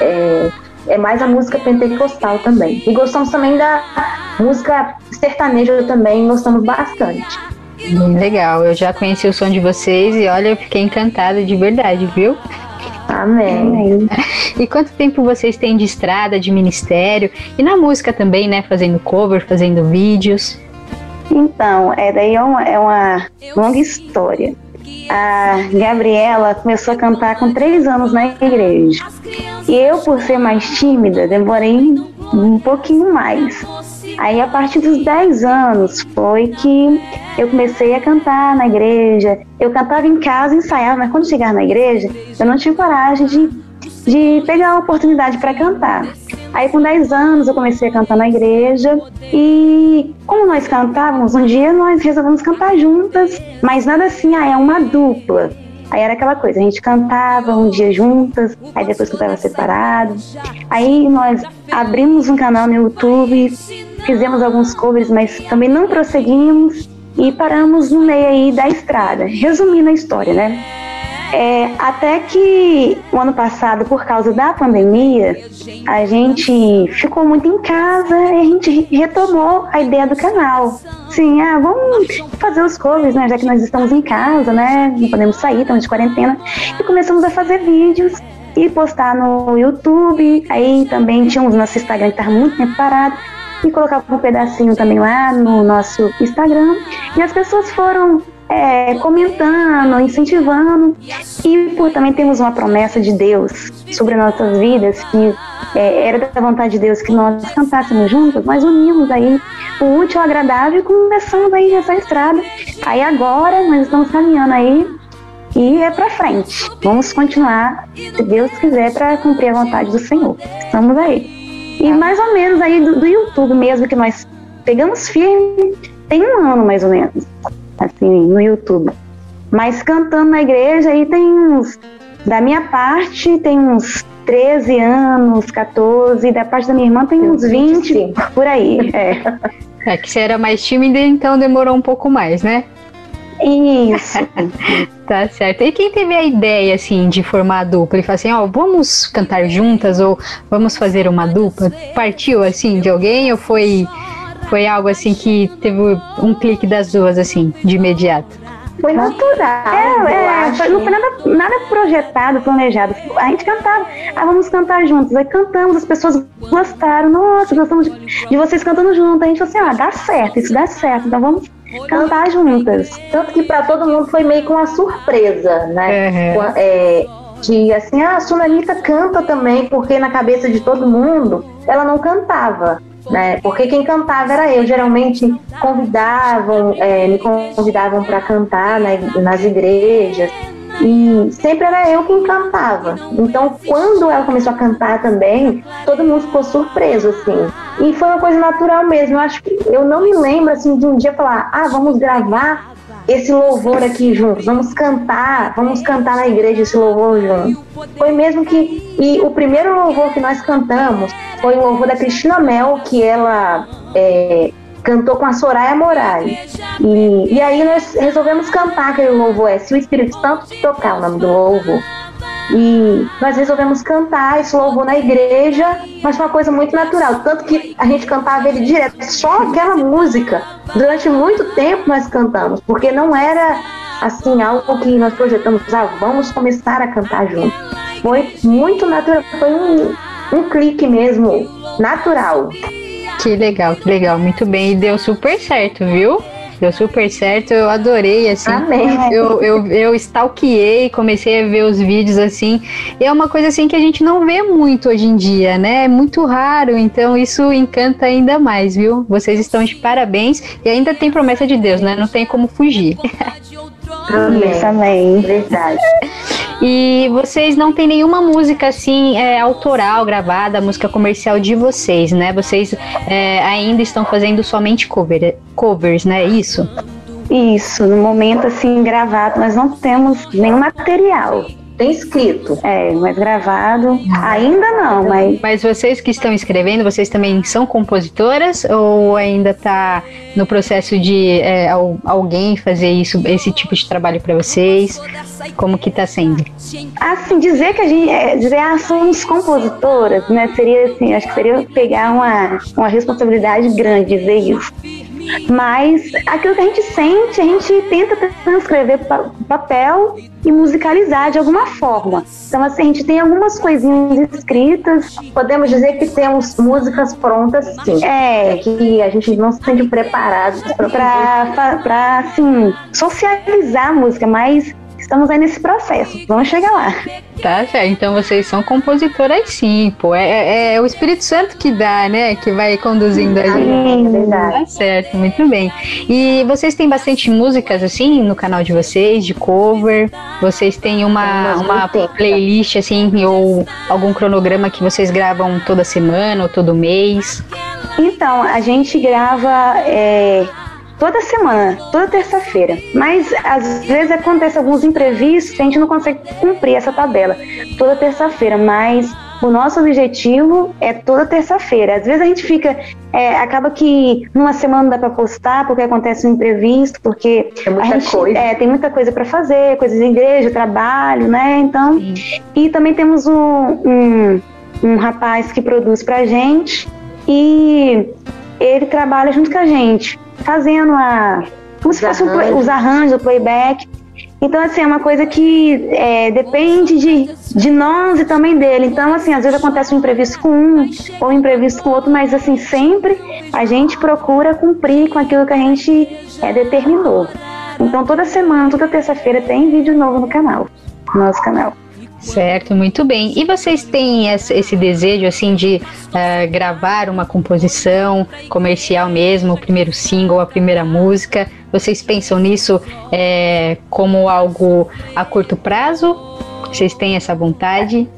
S21: é, é mais a música pentecostal também. E gostamos também da música sertaneja também, gostamos bastante.
S2: Legal, eu já conheci o som de vocês e olha, eu fiquei encantada de verdade, viu?
S21: Amém.
S2: E quanto tempo vocês têm de estrada, de ministério e na música também, né? Fazendo cover, fazendo vídeos?
S22: Então, é daí é uma, é uma longa história. A Gabriela começou a cantar com três anos na igreja. E eu, por ser mais tímida, demorei um pouquinho mais. Aí, a partir dos 10 anos, foi que eu comecei a cantar na igreja. Eu cantava em casa, ensaiava, mas quando chegava na igreja, eu não tinha coragem de, de pegar a oportunidade para cantar. Aí, com 10 anos, eu comecei a cantar na igreja. E como nós cantávamos, um dia nós resolvemos cantar juntas, mas nada assim, ah, é uma dupla. Aí era aquela coisa, a gente cantava um dia juntas, aí depois cantava separado. Aí nós abrimos um canal no YouTube, fizemos alguns covers, mas também não prosseguimos e paramos no meio aí da estrada. Resumindo a história, né? É, até que o ano passado, por causa da pandemia, a gente ficou muito em casa e a gente retomou a ideia do canal. Sim, ah, vamos fazer os covers, né? Já que nós estamos em casa, né? Não podemos sair, estamos de quarentena. E começamos a fazer vídeos e postar no YouTube. Aí também tínhamos nosso Instagram que estava muito tempo parado e colocava um pedacinho também lá no nosso Instagram. E as pessoas foram é, comentando, incentivando. E por também temos uma promessa de Deus sobre nossas vidas, que é, era da vontade de Deus que nós cantássemos juntos, nós unimos aí o útil ao agradável e começamos aí essa estrada. Aí agora nós estamos caminhando aí e é para frente. Vamos continuar, se Deus quiser, para cumprir a vontade do Senhor. Estamos aí. E mais ou menos aí do, do YouTube mesmo, que nós pegamos firme, tem um ano mais ou menos, assim, no YouTube. Mas cantando na igreja aí tem uns, da minha parte, tem uns 13 anos, 14, da parte da minha irmã tem uns 20, por aí. É.
S2: é que você era mais tímida, então demorou um pouco mais, né?
S22: Isso.
S2: tá certo. E quem teve a ideia, assim, de formar a dupla e falar assim, ó, oh, vamos cantar juntas ou vamos fazer uma dupla? Partiu, assim, de alguém ou foi, foi algo, assim, que teve um clique das duas, assim, de imediato?
S22: Foi natural. É, é, foi, não foi nada, nada projetado, planejado. A gente cantava, ah, vamos cantar juntos. Aí cantamos, as pessoas gostaram. Nossa, gostamos de, de vocês cantando juntos. A gente falou assim, ah, dá certo, isso dá certo. Então vamos cantar juntas.
S21: Tanto que para todo mundo foi meio que uma surpresa, né? Uhum. É, de assim, ah, a Sunanita canta também, porque na cabeça de todo mundo ela não cantava. Né? Porque quem cantava era eu. Geralmente convidavam, é, me convidavam para cantar né, nas igrejas. E sempre era eu quem cantava. Então, quando ela começou a cantar também, todo mundo ficou surpreso, assim. E foi uma coisa natural mesmo. Eu acho que eu não me lembro assim de um dia falar, ah, vamos gravar esse louvor aqui juntos, vamos cantar, vamos cantar na igreja esse louvor juntos. Foi mesmo que. E o primeiro louvor que nós cantamos foi o louvor da Cristina Mel, que ela é, cantou com a Soraya Moraes. E, e aí nós resolvemos cantar aquele louvor, é Se o Espírito Santo tocar o nome do louvor. E nós resolvemos cantar esse louvor na igreja, mas foi uma coisa muito natural. Tanto que a gente cantava ele direto, só aquela música. Durante muito tempo nós cantamos, porque não era assim algo que nós projetamos, ah, vamos começar a cantar juntos. Foi muito natural, foi um, um clique mesmo, natural.
S2: Que legal, que legal, muito bem. E deu super certo, viu? Deu super certo, eu adorei, assim.
S21: Amém.
S2: Eu, eu, eu stalkeei, comecei a ver os vídeos, assim. E é uma coisa, assim, que a gente não vê muito hoje em dia, né? É muito raro, então isso encanta ainda mais, viu? Vocês estão de parabéns e ainda tem promessa de Deus, né? Não tem como fugir.
S22: Amém. Amém.
S21: Verdade.
S2: E vocês não têm nenhuma música assim é, autoral gravada, música comercial de vocês, né? Vocês é, ainda estão fazendo somente cover, covers, né? Isso?
S22: Isso, no momento assim gravado, nós não temos nenhum material.
S21: Tem escrito.
S22: É, mas gravado ainda não, mas.
S2: Mas vocês que estão escrevendo, vocês também são compositoras ou ainda está no processo de é, alguém fazer isso, esse tipo de trabalho para vocês? Como que está sendo?
S22: Assim, dizer que a gente, é, dizer, ah, somos compositoras, né? Seria assim, acho que seria pegar uma, uma responsabilidade grande dizer isso. Mas aquilo que a gente sente, a gente tenta transcrever papel e musicalizar de alguma forma. Então, assim, a gente tem algumas coisinhas escritas.
S21: Podemos dizer que temos músicas prontas, sim.
S22: É, que a gente não se sente preparado para, assim, socializar a música, mas estamos aí nesse processo. Vamos chegar lá.
S2: Tá certo, então vocês são compositoras sim, pô. É, é, é, o Espírito Santo que dá, né? Que vai conduzindo a gente. É verdade. Tá certo, muito bem. E vocês têm bastante músicas assim no canal de vocês, de cover? Vocês têm uma, uma playlist assim, ou algum cronograma que vocês gravam toda semana ou todo mês?
S22: Então, a gente grava é, toda semana, toda terça-feira. Mas às vezes acontece alguns imprevistos que a gente não consegue cumprir essa tabela toda terça-feira, mas o nosso objetivo é toda terça-feira. Às vezes a gente fica, é, acaba que numa semana não dá para postar porque acontece um imprevisto, porque
S21: é muita
S22: a gente,
S21: coisa.
S22: É, tem muita coisa para fazer, coisas de igreja, trabalho, né? Então, Sim. e também temos um, um, um rapaz que produz pra gente e ele trabalha junto com a gente fazendo a. Como se fosse um, os arranjos, o playback. Então, assim, é uma coisa que é, depende de, de nós e também dele. Então, assim, às vezes acontece um imprevisto com um ou um imprevisto com outro, mas, assim, sempre a gente procura cumprir com aquilo que a gente é, determinou. Então, toda semana, toda terça-feira tem vídeo novo no canal, no nosso canal.
S2: Certo, muito bem. E vocês têm esse desejo assim de uh, gravar uma composição comercial mesmo, o primeiro single, a primeira música? Vocês pensam nisso é, como algo a curto prazo? Vocês têm essa vontade?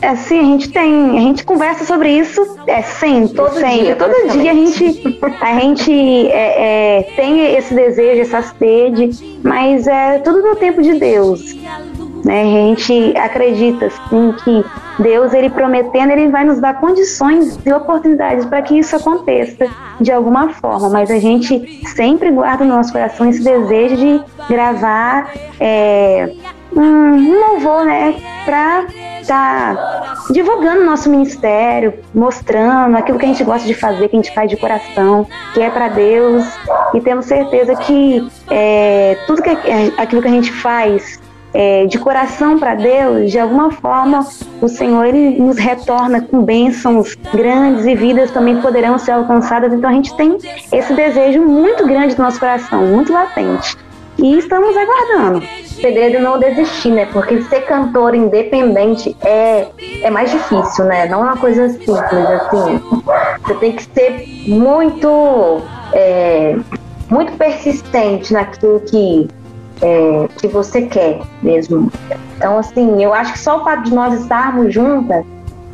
S22: É, sim, a gente tem, a gente conversa sobre isso é, sempre, todo sempre. Dia, todo dia a gente, a gente é, é, tem esse desejo, essa sede, mas é tudo no tempo de Deus. Né? A gente acredita assim, que Deus, ele prometendo, ele vai nos dar condições e oportunidades para que isso aconteça de alguma forma, mas a gente sempre guarda no nosso coração esse desejo de gravar é, um, louvor, né, para tá divulgando nosso ministério, mostrando aquilo que a gente gosta de fazer, que a gente faz de coração, que é para Deus, e temos certeza que é, tudo que é, aquilo que a gente faz é, de coração para Deus, de alguma forma o Senhor ele nos retorna com bênçãos grandes e vidas também poderão ser alcançadas. Então a gente tem esse desejo muito grande no nosso coração, muito latente. E estamos aguardando.
S21: O segredo não desistir, né? Porque ser cantor independente é, é mais difícil, né? Não é uma coisa simples, assim. Você tem que ser muito, é, muito persistente naquilo que é, que você quer mesmo. Então, assim, eu acho que só o fato de nós estarmos juntas,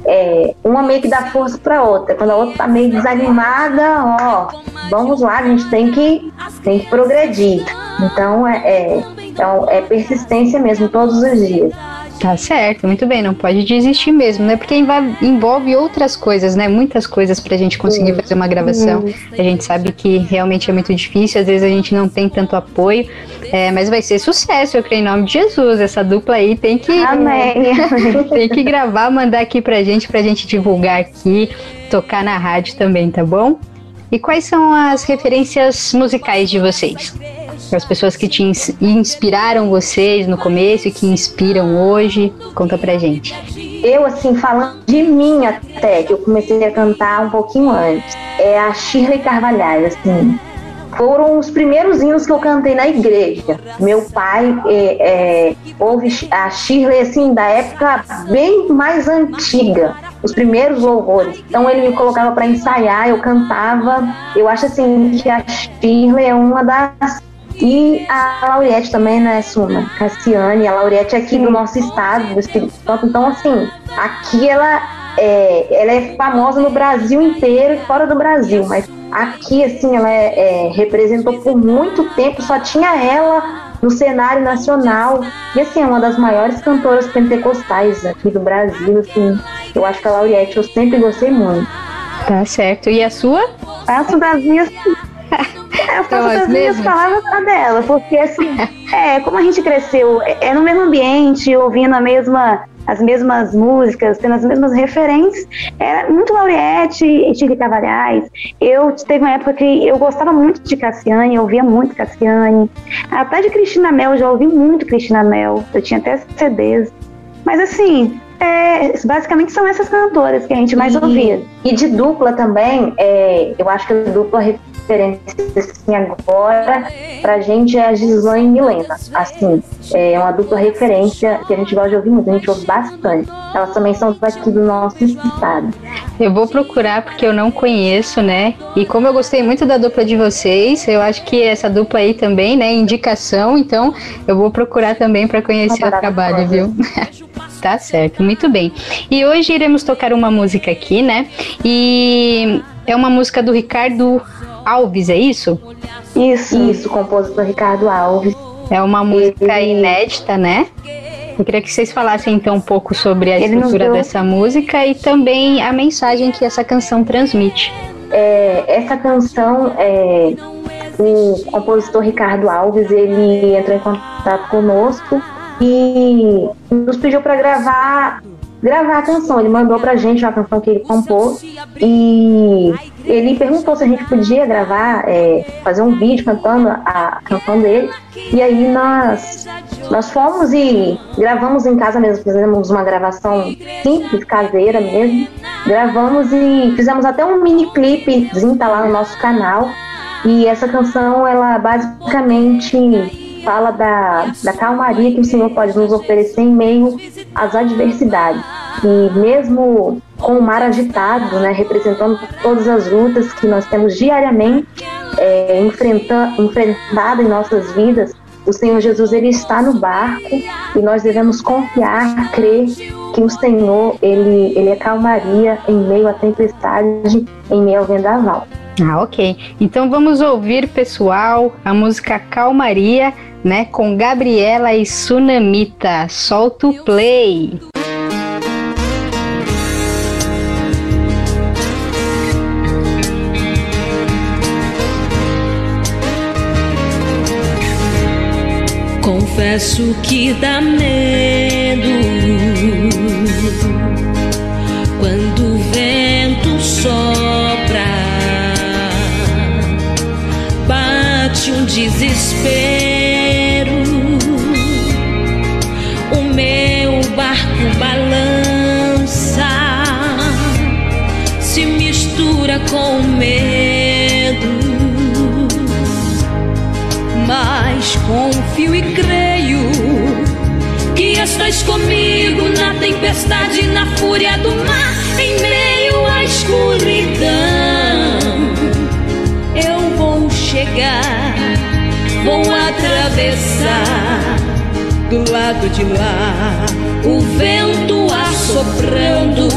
S21: é, uma meio que dá força para outra. Quando a outra tá meio desanimada, ó, vamos lá, a gente tem que, tem que progredir. Então, é, é, é, é persistência mesmo, todos os dias.
S2: Tá certo, muito bem, não pode desistir mesmo, né? Porque envolve outras coisas, né? Muitas coisas pra gente conseguir fazer uma gravação. A gente sabe que realmente é muito difícil, às vezes a gente não tem tanto apoio, é, mas vai ser sucesso, eu creio em nome de Jesus. Essa dupla aí tem que.
S22: Amém.
S2: tem que gravar, mandar aqui pra gente, pra gente divulgar aqui, tocar na rádio também, tá bom? E quais são as referências musicais de vocês? As pessoas que te inspiraram vocês no começo e que inspiram hoje. Conta pra gente.
S21: Eu, assim, falando de mim até, que eu comecei a cantar um pouquinho antes, é a Shirley Carvalhais, assim. Foram os primeiros hinos que eu cantei na igreja. Meu pai é, é, ouve a Shirley, assim, da época bem mais antiga os primeiros louvores. Então ele me colocava para ensaiar, eu cantava. Eu acho assim que a Shirley é uma das e a Lauriette também, né, Suma? Cassiane, a Lauriette é aqui Sim. do nosso estado, do Espírito Santo. Então, assim, aqui ela é, ela é famosa no Brasil inteiro e fora do Brasil, mas aqui, assim, ela é, é, representou por muito tempo, só tinha ela no cenário nacional. E assim, é uma das maiores cantoras pentecostais aqui do Brasil, assim. Eu acho que a Lauriette eu sempre gostei muito.
S2: Tá certo. E a sua?
S22: Faço das minhas. Eu faço
S2: as
S22: das minhas
S2: mesmas?
S22: palavras a dela, porque assim, é, como a gente cresceu, é, é no mesmo ambiente, ouvindo a mesma, as mesmas músicas, tendo as mesmas referências, era muito Lauriette e Chique Cavalhais. Eu teve uma época que eu gostava muito de Cassiane, eu ouvia muito Cassiane. Até de Cristina Mel, eu já ouvi muito Cristina Mel. Eu tinha até CDs. Mas assim, é, basicamente são essas cantoras que a gente mais
S21: E-
S22: ouvia.
S21: E de dupla também, é, eu acho que a dupla referência assim, agora pra gente é a Gislaine e Milena. Assim, é uma dupla referência que a gente gosta de ouvir muito, a gente ouve bastante. Elas também são daqui do nosso estado.
S2: Eu vou procurar porque eu não conheço, né? E como eu gostei muito da dupla de vocês, eu acho que essa dupla aí também, né? Indicação, então eu vou procurar também para conhecer o trabalho, viu? Tá certo, muito bem. E hoje iremos tocar uma música aqui, né? E é uma música do Ricardo Alves, é isso?
S22: Isso.
S21: Isso, compositor Ricardo Alves.
S2: É uma música inédita, né? Eu queria que vocês falassem então um pouco sobre a
S21: Ele
S2: estrutura
S21: deu-
S2: dessa música e também a mensagem que essa canção transmite.
S21: É, essa canção, é, o compositor Ricardo Alves, ele entrou em contato conosco e nos pediu para gravar gravar a canção. Ele mandou pra gente uma canção que ele compôs e ele perguntou se a gente podia gravar, é, fazer um vídeo cantando a canção dele. E aí nós, nós fomos e gravamos em casa mesmo, fizemos uma gravação simples, caseira mesmo. Gravamos e fizemos até um mini clipezinho, tá lá no nosso canal. E essa canção, ela basicamente fala da, da calmaria que o Senhor pode nos oferecer em meio às adversidades. E mesmo com o mar agitado, né, representando todas as lutas que nós temos diariamente é, enfrenta, enfrentado em nossas vidas, o Senhor Jesus ele está no barco e nós devemos confiar, crer que o Senhor ele, ele é calmaria em meio à tempestade, em meio ao vendaval.
S2: Ah, ok. Então vamos ouvir, pessoal, a música Calmaria, né, com Gabriela e Sunamita. Solta o play.
S17: Confesso que dá medo desespero. O meu barco balança, se mistura com medo mas confio e creio que estás comigo na tempestade, na fúria do mar, em meio à escuridão. Atravessar do lado de lá, o vento assoprando,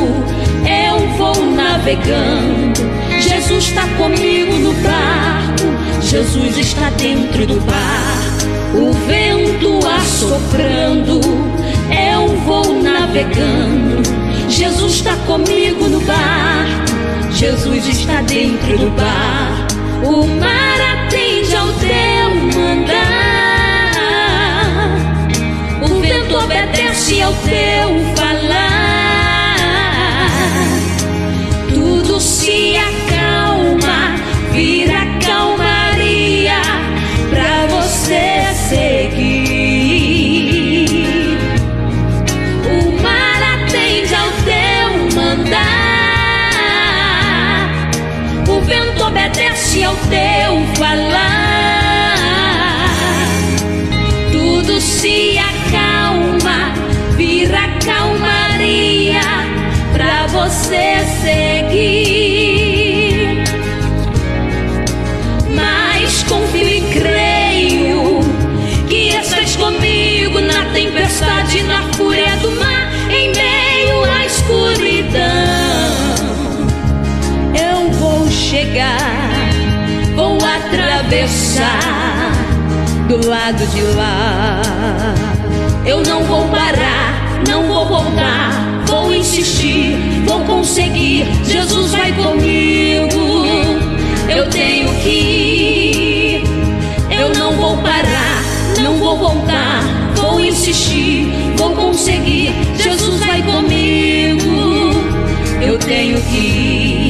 S17: eu vou navegando. Jesus está comigo no barco, Jesus está dentro do barco, o vento assoprando, eu vou navegando. Jesus está comigo no barco, Jesus está dentro do barco, o mar obedece ao teu você seguir. Mas confio e creio que estás comigo na tempestade, na fúria do mar, em meio à escuridão. Eu vou chegar, vou atravessar do lado de lá. Eu não vou parar, não vou voltar, insistir, vou conseguir. Jesus vai comigo, eu tenho que ir. Eu não vou parar, não vou voltar, vou insistir, vou conseguir. Jesus vai comigo, eu tenho que ir.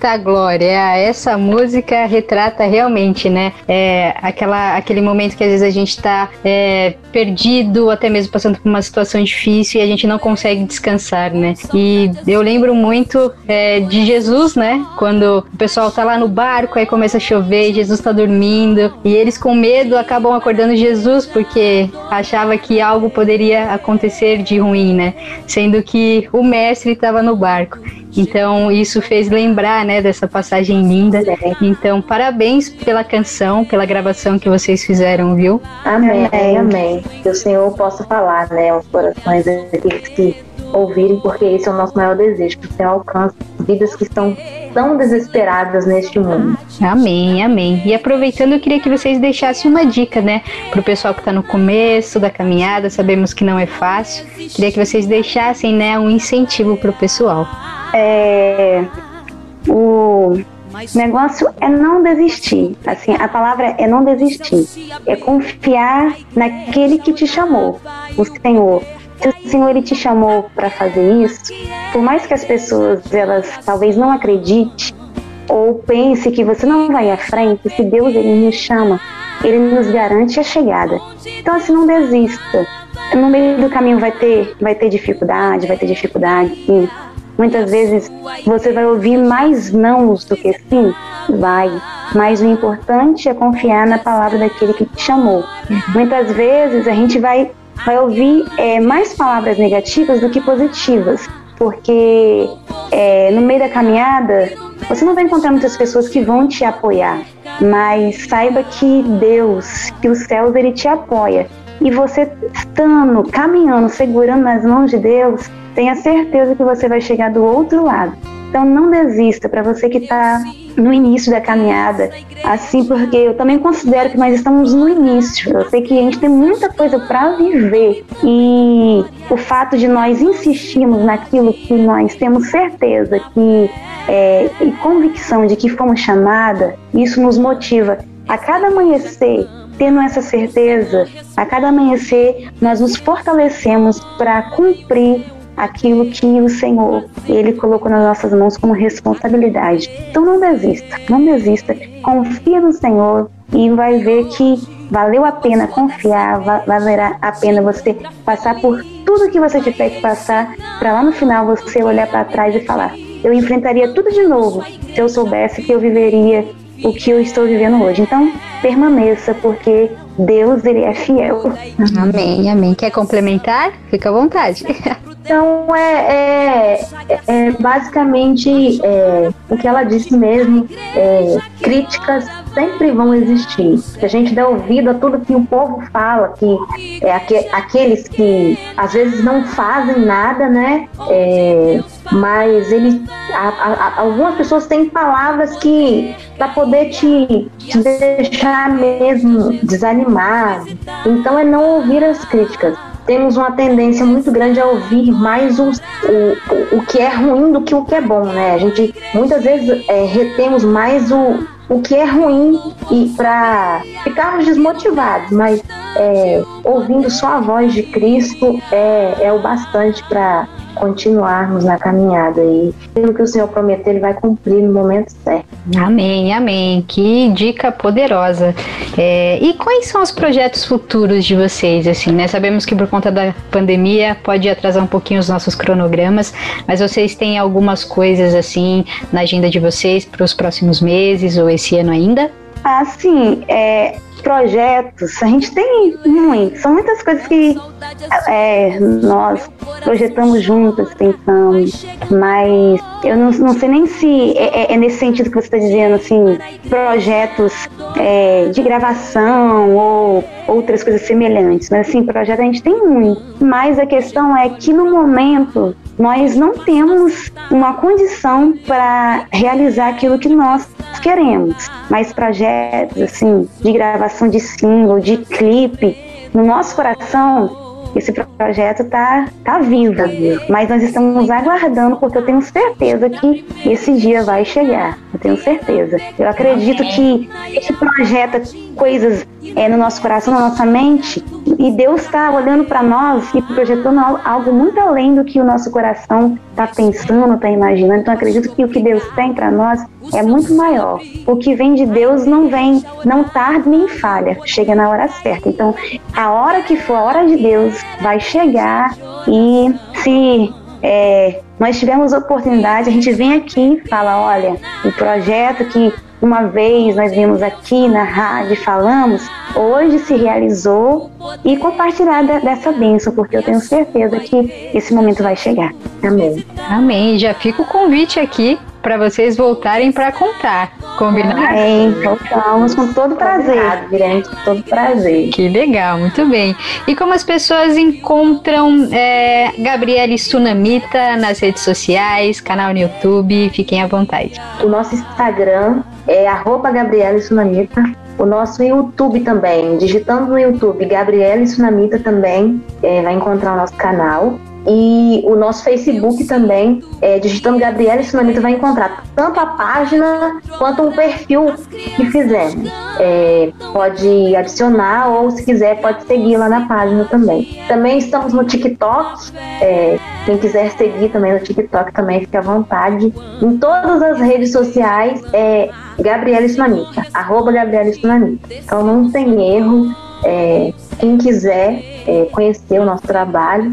S2: Eita glória! Essa música retrata realmente, né? É, aquela, aquele momento que às vezes a gente tá é, perdido, até mesmo passando por uma situação difícil e a gente não consegue descansar, né? E eu lembro muito é, de Jesus, né? Quando o pessoal tá lá no barco, aí começa a chover e Jesus tá dormindo e eles com medo acabam acordando Jesus porque achava que algo poderia acontecer de ruim, né? Sendo que o mestre estava no barco. Então isso fez lembrar, né, dessa passagem linda. Então parabéns pela canção, pela gravação que vocês fizeram, viu?
S21: Amém, amém. Que o Senhor possa falar, né, aos corações daqueles que ouvirem, porque esse é o nosso maior desejo, que o Senhor alcance vidas que estão tão desesperadas neste mundo.
S2: Amém, amém. E aproveitando, eu queria que vocês deixassem uma dica, né, pro pessoal que tá no começo da caminhada, sabemos que não é fácil. Queria que vocês deixassem, né, um incentivo pro pessoal.
S22: É, o negócio é não desistir. Assim, a palavra é não desistir. É confiar naquele que te chamou, o Senhor. Se o Senhor ele te chamou para fazer isso, por mais que as pessoas elas talvez não acreditem ou pense que você não vai à frente, se Deus ele nos chama, ele nos garante a chegada. Então assim, não desista. No meio do caminho vai ter, vai ter dificuldade, vai ter dificuldade, sim. Muitas vezes você vai ouvir mais nãos do que sim, vai. Mas o importante é confiar na palavra daquele que te chamou. Muitas vezes a gente vai, vai ouvir é, mais palavras negativas do que positivas, porque é, no meio da caminhada você não vai encontrar muitas pessoas que vão te apoiar, mas saiba que Deus, que os céus, ele te apoia. E você estando, caminhando, segurando nas mãos de Deus, tenha certeza que você vai chegar do outro lado. Então não desista para você que está no início da caminhada, assim porque eu também considero que nós estamos no início. Eu sei que a gente tem muita coisa para viver e o fato de nós insistirmos naquilo que nós temos certeza que é, e convicção de que fomos chamada, isso nos motiva a cada amanhecer tendo essa certeza, a cada amanhecer nós nos fortalecemos para cumprir aquilo que o Senhor ele colocou nas nossas mãos como responsabilidade. Então não desista, não desista, confia no Senhor e vai ver que valeu a pena confiar, valerá a pena você passar por tudo que você tiver que passar, para lá no final você olhar para trás e falar: eu enfrentaria tudo de novo se eu soubesse que eu viveria o que eu estou vivendo hoje. Então, permaneça, porque Deus ele é fiel.
S2: Amém, amém. Quer complementar? Fica à vontade.
S21: Então, é, é, é basicamente é, o que ela disse mesmo: é, críticas sempre vão existir. Se a gente der ouvido a tudo que o povo fala, que é aqu aqueles que às vezes não fazem nada, né? É, mas ele, a, a, algumas pessoas têm palavras que para poder te, te deixar mesmo desanimado. Então é não ouvir as críticas temos uma tendência muito grande a ouvir mais o, o, o que é ruim do que o que é bom, né? A gente muitas vezes é, retemos mais o, o que é ruim e para ficarmos desmotivados, mas é, ouvindo só a voz de Cristo é, é o bastante para continuarmos na caminhada e pelo que o Senhor prometeu, Ele vai cumprir no momento certo.
S2: Amém, amém. Que dica poderosa. É, e quais são os projetos futuros de vocês? Assim, né? Sabemos que por conta da pandemia pode atrasar um pouquinho os nossos cronogramas, mas vocês têm algumas coisas assim na agenda de vocês para os próximos meses ou esse ano ainda?
S22: Ah, sim. É, projetos, a gente tem muitos, são muitas coisas que é, nós projetamos juntas, pensamos, mas eu não, não sei nem se é, é, é nesse sentido que você está dizendo, assim, projetos é, de gravação ou outras coisas semelhantes, mas assim, projeto a gente tem muito, mas a questão é que no momento nós não temos uma condição para realizar aquilo que nós queremos, mas projetos assim de gravação de single, de clipe, no nosso coração esse projeto está tá vivo, mas nós estamos aguardando porque eu tenho certeza que esse dia vai chegar. Eu tenho certeza. Eu acredito que esse projeta coisas é, no nosso coração, na nossa mente, e Deus está olhando para nós e projetando algo muito além do que o nosso coração está pensando, está imaginando. Então, acredito que o que Deus tem para nós é muito maior. O que vem de Deus não vem, não tarda nem falha, chega na hora certa. Então, a hora que for a hora de Deus vai chegar e se é, nós tivemos oportunidade, a gente vem aqui e fala, olha, o projeto que uma vez nós vimos aqui na rádio falamos, hoje se realizou e compartilhar dessa bênção, porque eu tenho certeza que esse momento vai chegar. Amém.
S2: Amém. Já fica o convite aqui para vocês voltarem para contar. Combinado?
S21: Amém. Voltamos com todo prazer. Virente, com todo prazer.
S2: Que legal, muito bem. E como as pessoas encontram é, Gabriele Sunamita nas redes sociais, canal no YouTube, fiquem à vontade.
S21: O nosso Instagram é arroba Gabriele Sunamita. O nosso YouTube também, digitando no YouTube Gabriele Sunamita também, é, vai encontrar o nosso canal. E o nosso Facebook também, é, digitando Gabriela Sunamita, vai encontrar tanto a página quanto um perfil que fizemos. É, pode adicionar ou, se quiser, pode seguir lá na página também. Também estamos no TikTok. É, quem quiser seguir também no TikTok também fique à vontade. Em todas as redes sociais é Gabriela Sunamita, arroba Gabriela Sunamita. Então não tem erro. É, quem quiser é, conhecer o nosso trabalho,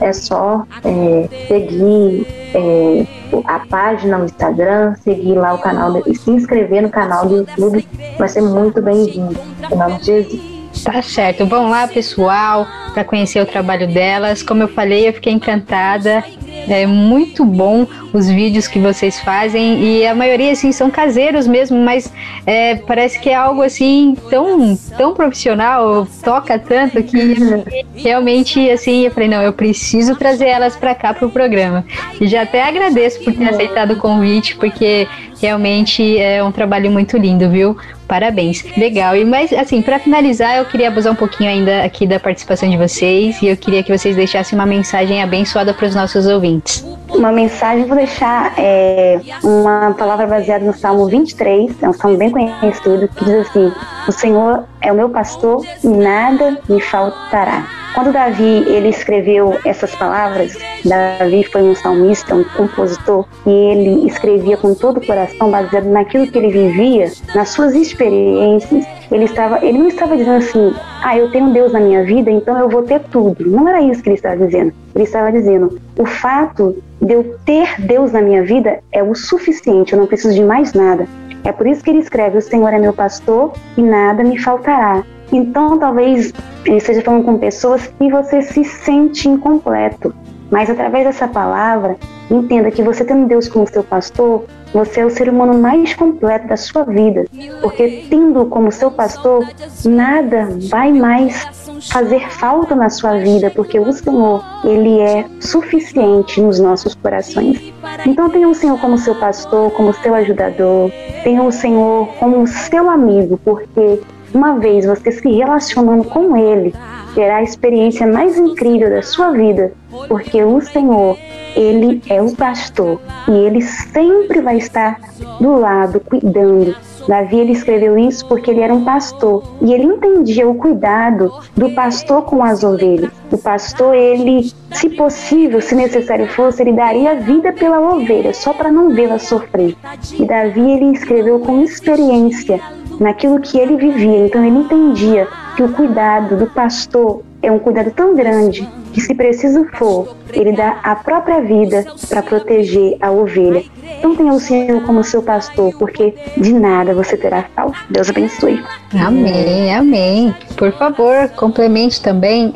S21: é só é, seguir é, a página no Instagram, seguir lá o canal e se inscrever no canal do YouTube. Vai ser muito bem-vindo. Em nome de Jesus.
S2: Tá certo. Vão lá, pessoal, para conhecer o trabalho delas. Como eu falei, eu fiquei encantada. É muito bom os vídeos que vocês fazem e a maioria assim são caseiros mesmo, mas é, parece que é algo assim tão tão profissional, toca tanto que realmente assim eu falei não, eu preciso trazer elas para cá pro programa. E já até agradeço por ter aceitado o convite porque realmente é um trabalho muito lindo, viu? Parabéns. Legal. E mais, assim, para finalizar, eu queria abusar um pouquinho ainda aqui da participação de vocês e eu queria que vocês deixassem uma mensagem abençoada para os nossos ouvintes.
S22: Uma mensagem, vou deixar é, uma palavra baseada no Salmo 23, é um salmo bem conhecido, que diz assim: O Senhor é o meu pastor e nada me faltará. Quando Davi ele escreveu essas palavras, Davi foi um salmista, um compositor, e ele escrevia com todo o coração, baseado naquilo que ele vivia, nas suas experiências. Ele estava, ele não estava dizendo assim, ah, eu tenho Deus na minha vida, então eu vou ter tudo. Não era isso que ele estava dizendo. Ele estava dizendo, o fato de eu ter Deus na minha vida é o suficiente, eu não preciso de mais nada. É por isso que ele escreve: O Senhor é meu pastor e nada me faltará. Então, talvez ele esteja falando com pessoas que você se sente incompleto. Mas através dessa palavra, entenda que você tendo Deus como seu pastor, você é o ser humano mais completo da sua vida. Porque tendo como seu pastor, nada vai mais fazer falta na sua vida, porque o Senhor, ele é suficiente nos nossos corações. Então tenha o Senhor como seu pastor, como seu ajudador, tenha o Senhor como seu amigo, porque uma vez você se relacionando com ele, terá a experiência mais incrível da sua vida, porque o Senhor, Ele é o pastor e Ele sempre vai estar do lado, cuidando. Davi ele escreveu isso porque ele era um pastor e ele entendia o cuidado do pastor com as ovelhas. O pastor, ele, se possível, se necessário fosse, ele daria vida pela ovelha, só para não vê-la sofrer. E Davi ele escreveu com experiência naquilo que ele vivia. Então ele entendia que o cuidado do pastor é um cuidado tão grande que, se preciso for, ele dá a própria vida para proteger a ovelha. Então tenha o Senhor como seu pastor, porque de nada você terá falta. Deus abençoe.
S2: Amém, amém. Por favor, complemente também.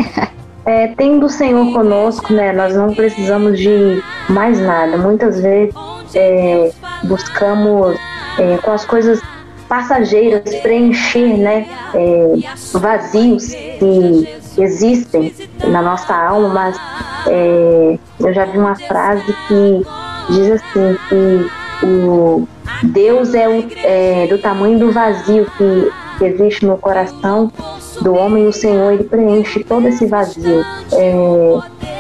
S21: É, tendo o Senhor conosco, né, nós não precisamos de mais nada. Muitas vezes é, buscamos é, com as coisas passageiras preencher né, é, vazios que existem na nossa alma, mas é, eu já vi uma frase que diz assim que o Deus é, o, é do tamanho do vazio que, que existe no coração do homem o Senhor ele preenche todo esse vazio é,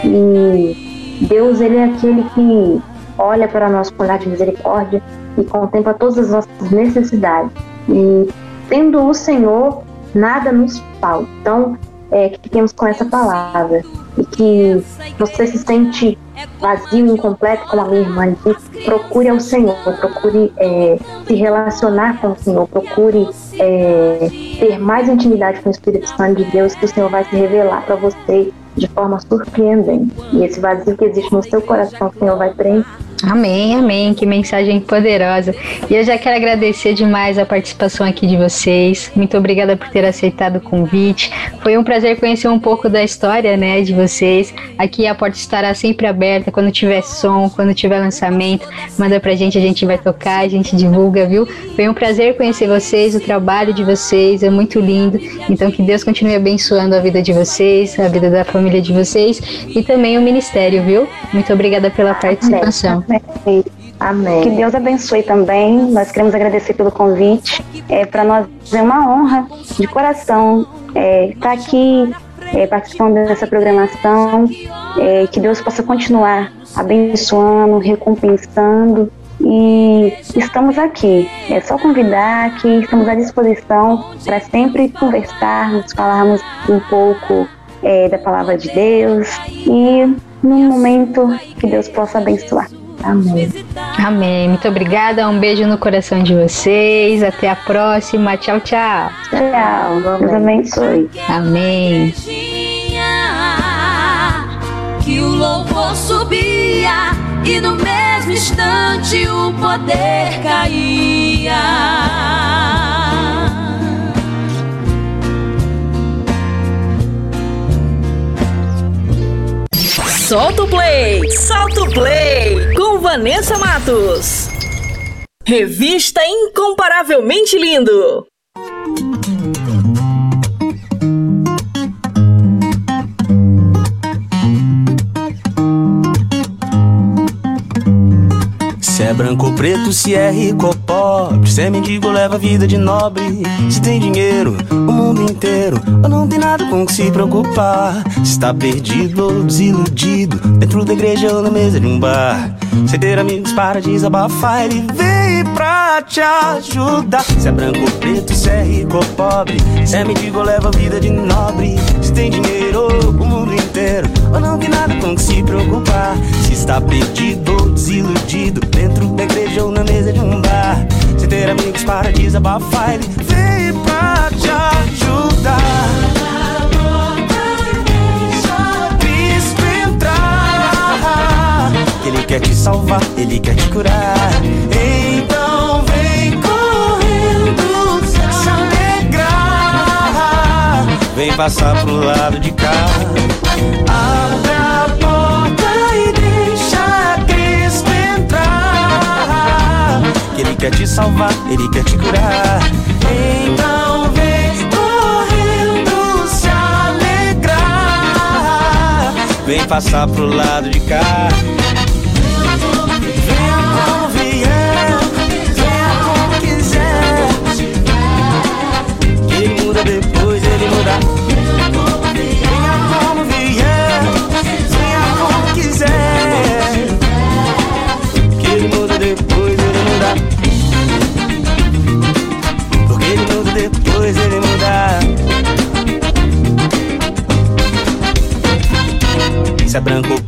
S21: e Deus ele é aquele que olha para nós com olhar de misericórdia e contempla todas as nossas necessidades. E tendo o Senhor, nada nos falta. Então, é, que fiquemos com essa palavra. E que você se sente vazio, incompleto, como a minha irmã disse, procure ao Senhor, procure é, se relacionar com o Senhor, procure é, ter mais intimidade com o Espírito Santo de Deus, que o Senhor vai se revelar para você de forma surpreendente. E esse vazio que existe no seu coração, o Senhor vai preencher.
S2: Amém, amém. Que mensagem poderosa. E eu já quero agradecer demais a participação aqui de vocês. Muito obrigada por ter aceitado o convite. Foi um prazer conhecer um pouco da história, né, de vocês. Aqui a porta estará sempre aberta quando tiver som, quando tiver lançamento. Manda pra gente, a gente vai tocar, a gente divulga, viu? Foi um prazer conhecer vocês, o trabalho de vocês é muito lindo. Então que Deus continue abençoando a vida de vocês, a vida da família de vocês e também o ministério, viu? Muito obrigada pela participação.
S22: Amém. Amém. Que Deus abençoe também. Nós queremos agradecer pelo convite. É, Para nós é uma honra de coração é, estar aqui é, participando dessa programação. É, que Deus possa continuar abençoando, recompensando. E estamos aqui. É só convidar que estamos à disposição para sempre conversarmos, falarmos um pouco é, da palavra de Deus e num momento que Deus possa abençoar. Amém.
S2: Amém. Muito obrigada. Um beijo no coração de vocês. Até a próxima. Tchau, tchau.
S22: Tchau. Deus abençoe.
S2: Amém.
S17: Que o louvor subia e no mesmo instante o poder caía.
S1: Solta o play! Solta o play! Com Vanessa Matos. Revista Incomparavelmente Lindo.
S6: Se é branco ou preto, se é rico ou pobre, se é mendigo, leva vida de nobre. Se tem dinheiro, o mundo inteiro, ou não tem nada com que se preocupar. Se está perdido ou desiludido, dentro da igreja ou na mesa de um bar. Sem ter amigos para desabafar, ele veio pra te ajudar. Se é branco ou preto, se é rico ou pobre, se é mendigo, leva vida de nobre. Se tem dinheiro, o mundo inteiro, ou não tem nada com que se preocupar. Se está perdido ou desiludido, dentro da igreja ou na mesa de um bar. Sem ter amigos para desabafar, ele veio pra te ajudar. Ele quer te salvar, ele quer te curar. Então vem correndo se alegrar, vem passar pro lado de cá. Ele quer te salvar, Ele quer te curar. Então vem correndo se alegrar. Vem passar pro lado de cá. Venha como vier, venha como quiser. Ele muda depois, ele muda.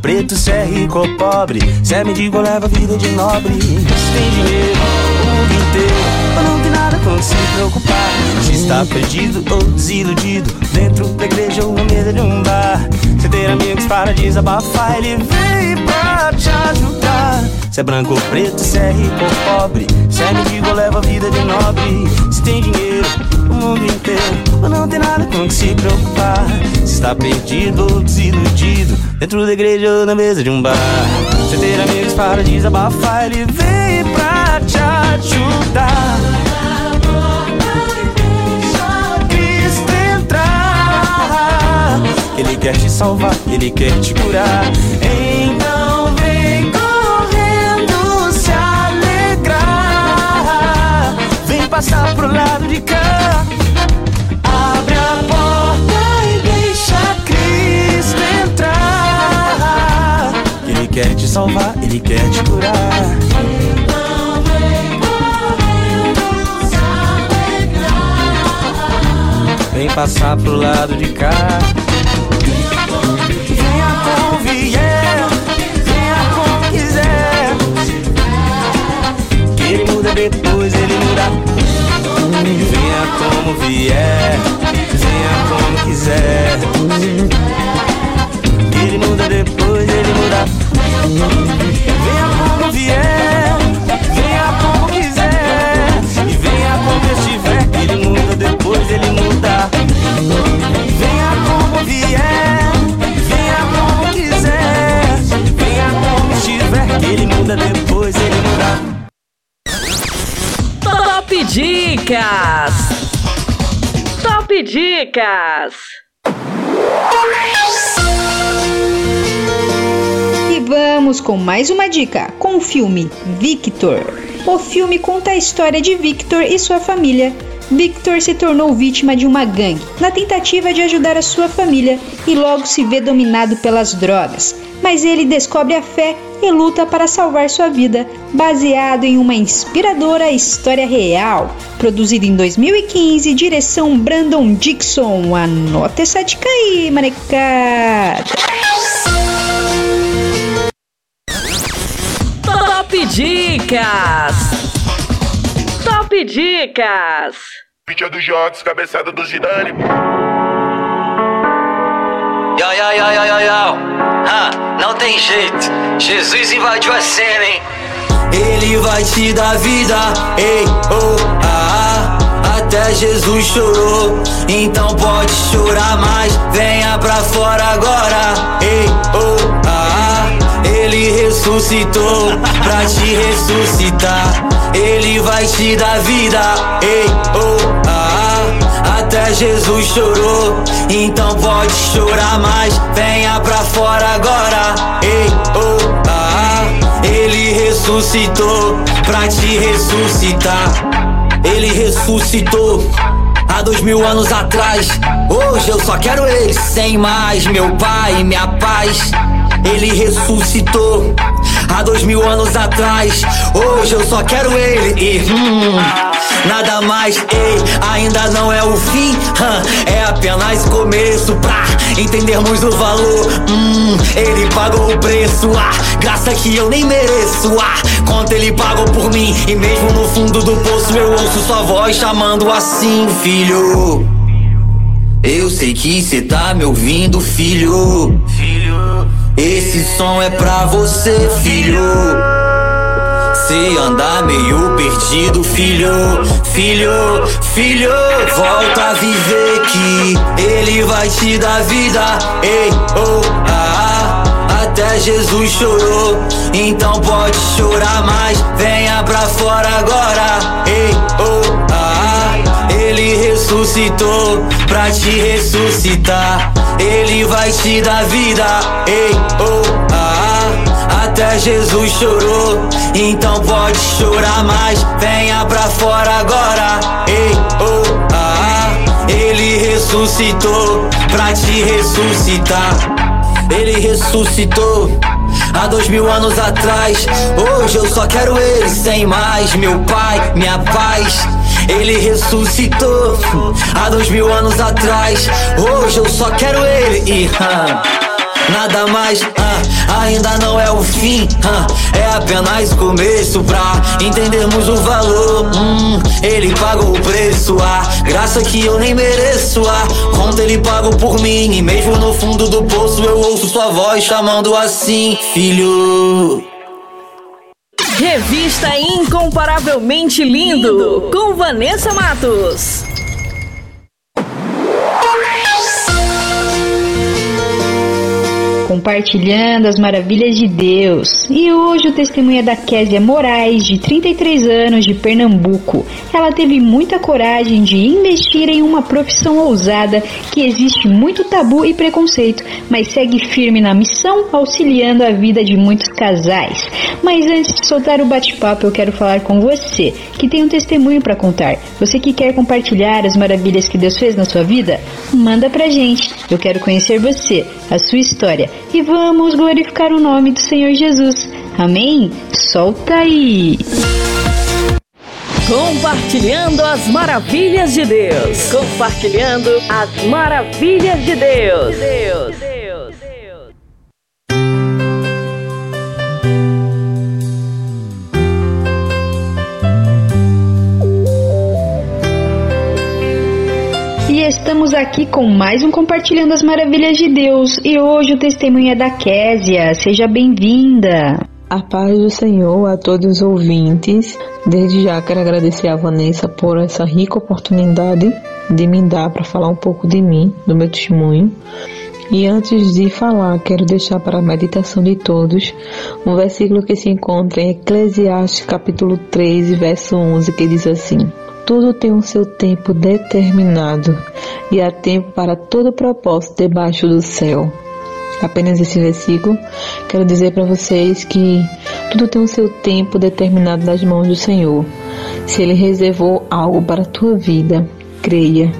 S23: Preto, se é rico ou pobre. Se é mendigo leva vida de nobre. Tem dinheiro, o mundo inteiro. Ou não tem nada com se preocupar. Se está perdido ou desiludido. Dentro da igreja ou na mesa de um bar. Se ter amigos para desabafar, ele vem pra te ajudar. Se é branco ou preto, se é rico ou pobre. Se é mendigo leva vida de nobre. Se tem dinheiro, o mundo inteiro. Ou não tem nada com que se preocupar. Se está perdido ou desiludido. Dentro da igreja ou na mesa de um bar. Se ter amigos para desabafar, ele vem pra te ajudar. Ele quer te salvar, ele quer te curar. Então passar pro lado de cá. Abre a porta e deixa Cristo entrar. Ele quer te salvar, ele quer te curar. Vem passar pro lado de cá. Venha como vier, venha como quiser. Que ele muda depois, ele muda. Venha como vier, venha como quiser. Ele muda depois, ele muda. Venha como vier, venha como quiser. E venha como estiver, ele muda depois, ele muda. Venha como vier, venha como quiser. Venha como estiver, ele muda depois, ele muda.
S1: Top Dicas! Top Dicas!
S2: E vamos com mais uma dica com o filme Victor. O filme conta a história de Victor e sua família. Victor se tornou vítima de uma gangue na tentativa de ajudar a sua família e logo se vê dominado pelas drogas. Mas ele descobre a fé e luta para salvar sua vida, baseado em uma inspiradora história real. Produzido em 2015, direção Brandon Dixon. Anota essa dica aí, manecada.
S1: Top Dicas! Top Dicas!
S24: Dos jogos, cabeçada do Zidane.
S25: Yo, yo, yo, yo, yo, yo. Ah, não tem jeito. Jesus invadiu a cena, hein?
S23: Ele vai te dar vida, ei, oh, ah, ah, até Jesus chorou, então pode chorar mais, venha pra fora agora, ei, ressuscitou pra te ressuscitar, ele vai te dar vida, ei, oh, ah, ah, até Jesus chorou, então pode chorar mais, venha pra fora agora, ei, oh, ah, ah, ele ressuscitou pra te ressuscitar. Ele ressuscitou há dois mil anos atrás. Hoje eu só quero ele, sem mais. Meu pai, minha paz. Ele ressuscitou há dois mil anos atrás. Hoje eu só quero ele e hum, nada mais. Ei, ainda não é o fim, hum, é apenas começo pra entendermos o valor. Hum, ele pagou o preço, ah, graça que eu nem mereço. Ah, quanto ele pagou por mim e mesmo no fundo do poço eu ouço sua voz chamando assim, filho. Eu sei que cê tá me ouvindo, filho. Esse som é pra você, filho. Se andar meio perdido, filho, filho, filho, volta a viver que ele vai te dar vida. Ei, oh, ah, ah, até Jesus chorou, então pode chorar mais. Venha pra fora agora. Ei, ressuscitou pra te ressuscitar. Ele vai te dar vida. Ei, oh, ah, ah, até Jesus chorou, então pode chorar mais. Venha pra fora agora. Ei, oh, ah, ah, ele ressuscitou pra te ressuscitar. Ele ressuscitou há dois mil anos atrás. Hoje eu só quero ele, sem mais. Meu pai, minha paz. Ele ressuscitou há dois mil anos atrás. Hoje eu só quero ele e.
S25: nada mais. Ah, ainda não é o fim, ah, é apenas o começo pra entendermos o valor. Hum, ele pagou o preço, a graça que eu nem mereço. A conta ele pagou por mim, e mesmo no fundo do poço eu ouço sua voz chamando assim, filho.
S1: Revista Incomparavelmente Lindo, com Vanessa Matos.
S2: Compartilhando as maravilhas de Deus. E hoje o testemunho é da Késia Moraes, de 33 anos, de Pernambuco. Ela teve muita coragem de investir em uma profissão ousada que existe muito tabu e preconceito, mas segue firme na missão, auxiliando a vida de muitos casais. Mas antes de soltar o bate-papo, eu quero falar com você, que tem um testemunho para contar. Você que quer compartilhar as maravilhas que Deus fez na sua vida? Manda pra gente. Eu quero conhecer você, a sua história e vamos glorificar o nome do Senhor Jesus. Amém? Solta aí!
S1: Compartilhando as maravilhas de Deus. Compartilhando as maravilhas de Deus. Deus.
S2: Estamos aqui com mais um Compartilhando as Maravilhas de Deus e hoje o testemunho é da Késia. Seja bem-vinda.
S26: A paz do Senhor a todos os ouvintes. Desde já quero agradecer a Vanessa por essa rica oportunidade de me dar para falar um pouco de mim, do meu testemunho. E antes de falar, quero deixar para a meditação de todos um versículo que se encontra em Eclesiastes capítulo 3, verso 11, que diz assim: tudo tem um seu tempo determinado e há tempo para todo propósito debaixo do céu. Apenas esse versículo, quero dizer para vocês que tudo tem o seu tempo determinado nas mãos do Senhor. Se Ele reservou algo para a tua vida, creia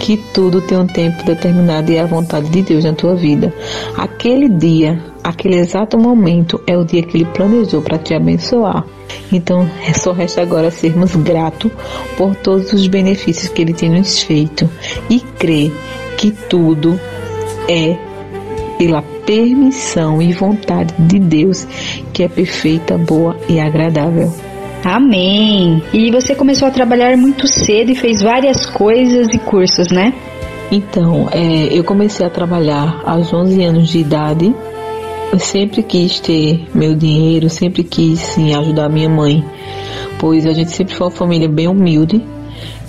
S26: que tudo tem um tempo determinado e é a vontade de Deus na tua vida. Aquele dia, aquele exato momento é o dia que Ele planejou para te abençoar. Então, só resta agora sermos gratos por todos os benefícios que Ele tem nos feito e crer que tudo é pela permissão e vontade de Deus, que é perfeita, boa e agradável.
S2: Amém! E você começou a trabalhar muito cedo e fez várias coisas e cursos, né?
S26: Então, é, eu comecei a trabalhar aos 11 anos de idade eu sempre quis ter meu dinheiro, sempre quis sim ajudar minha mãe, pois a gente sempre foi uma família bem humilde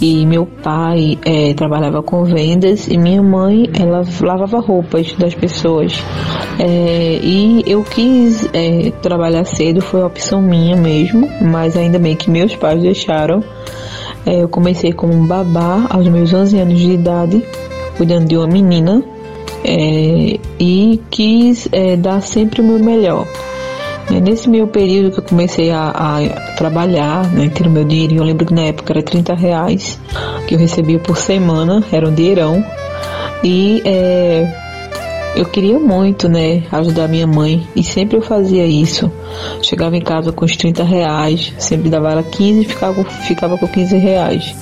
S26: e meu pai é, trabalhava com vendas e minha mãe ela lavava roupas das pessoas é, e eu quis é, trabalhar cedo foi opção minha mesmo mas ainda bem que meus pais deixaram é, eu comecei como babá aos meus 11 anos de idade cuidando de uma menina é, e quis é, dar sempre o meu melhor. É, nesse meu período que eu comecei a, a trabalhar, né, ter o meu dinheiro, eu lembro que na época era 30 reais que eu recebia por semana, era um dinheirão. E é, eu queria muito, né, ajudar minha mãe e sempre eu fazia isso. Chegava em casa com os 30 reais, sempre dava ela 15 e ficava, ficava com 15 reais.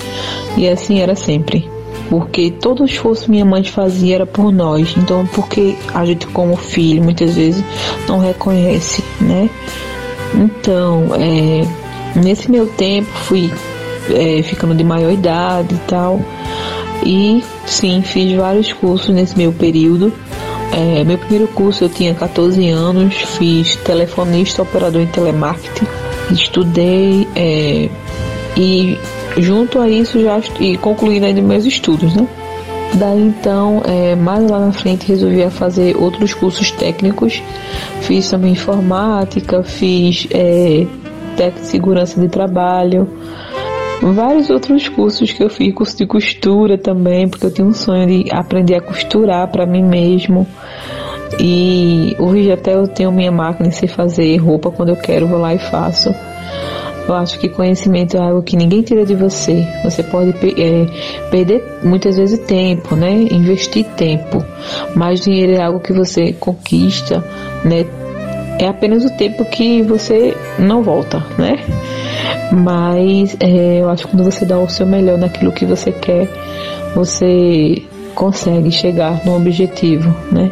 S26: E assim era sempre porque todo o esforço minha mãe fazia era por nós. Então, porque a gente como filho muitas vezes não reconhece, né? Então, é, nesse meu tempo fui é, ficando de maior idade e tal. E sim, fiz vários cursos nesse meu período. É, meu primeiro curso eu tinha 14 anos, fiz telefonista, operador em telemarketing, estudei é, e junto a isso já e concluindo ainda meus estudos, né? Daí então, é, mais lá na frente, resolvi fazer outros cursos técnicos. Fiz também informática, fiz é, técnico de segurança de trabalho, vários outros cursos que eu fiz, curso de costura também, porque eu tinha um sonho de aprender a costurar para mim mesmo. E hoje até eu tenho minha máquina de fazer roupa quando eu quero, vou lá e faço. Eu acho que conhecimento é algo que ninguém tira de você. Você pode é, perder muitas vezes tempo, né? Investir tempo. Mas dinheiro é algo que você conquista, né? É apenas o tempo que você não volta, né? Mas é, eu acho que quando você dá o seu melhor naquilo que você quer, você consegue chegar no objetivo, né?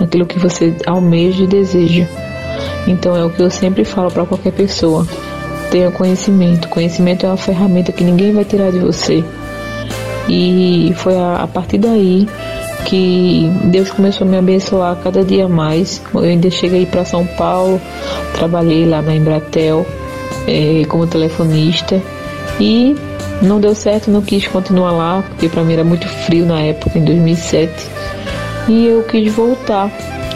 S26: naquilo que você almeja e deseja. Então é o que eu sempre falo para qualquer pessoa. Tenha conhecimento. Conhecimento é uma ferramenta que ninguém vai tirar de você. E foi a, a partir daí que Deus começou a me abençoar cada dia mais. Eu ainda cheguei para São Paulo, trabalhei lá na Embratel é, como telefonista e não deu certo, não quis continuar lá, porque para mim era muito frio na época, em 2007. E eu quis voltar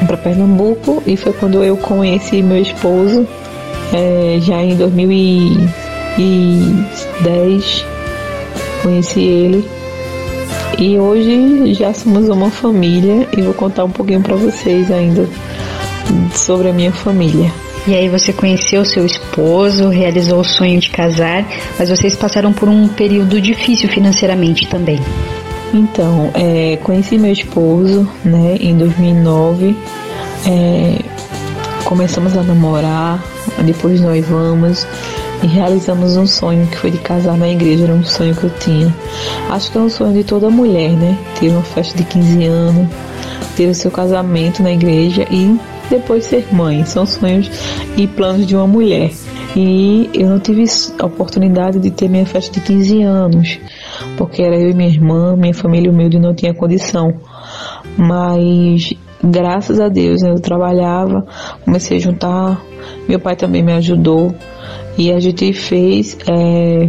S26: para Pernambuco e foi quando eu conheci meu esposo, é, já em 2010, conheci ele. E hoje já somos uma família e vou contar um pouquinho para vocês ainda sobre a minha família.
S2: E aí você conheceu seu esposo, realizou o sonho de casar, mas vocês passaram por um período difícil financeiramente também.
S26: Então, é, conheci meu esposo, né, em 2009. É, começamos a namorar, depois noivamos e realizamos um sonho que foi de casar na igreja, era um sonho que eu tinha. Acho que é um sonho de toda mulher, né? Ter uma festa de 15 anos, ter o seu casamento na igreja e depois ser mãe. São sonhos e planos de uma mulher. E eu não tive a oportunidade de ter minha festa de 15 anos, porque era eu e minha irmã, minha família humilde não tinha condição. Mas graças a Deus né, eu trabalhava, comecei a juntar, meu pai também me ajudou e a gente fez é,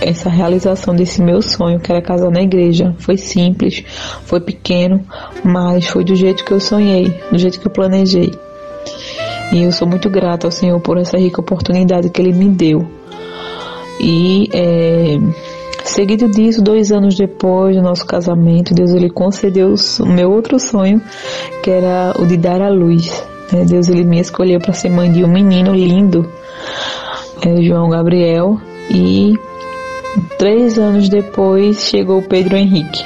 S26: essa realização desse meu sonho, que era casar na igreja. Foi simples, foi pequeno, mas foi do jeito que eu sonhei, do jeito que eu planejei. E eu sou muito grata ao Senhor por essa rica oportunidade que Ele me deu. E é, seguido disso, dois anos depois do nosso casamento, Deus ele concedeu o meu outro sonho, que era o de dar à luz. É, Deus ele me escolheu para ser mãe de um menino lindo, é, João Gabriel, e três anos depois chegou Pedro Henrique.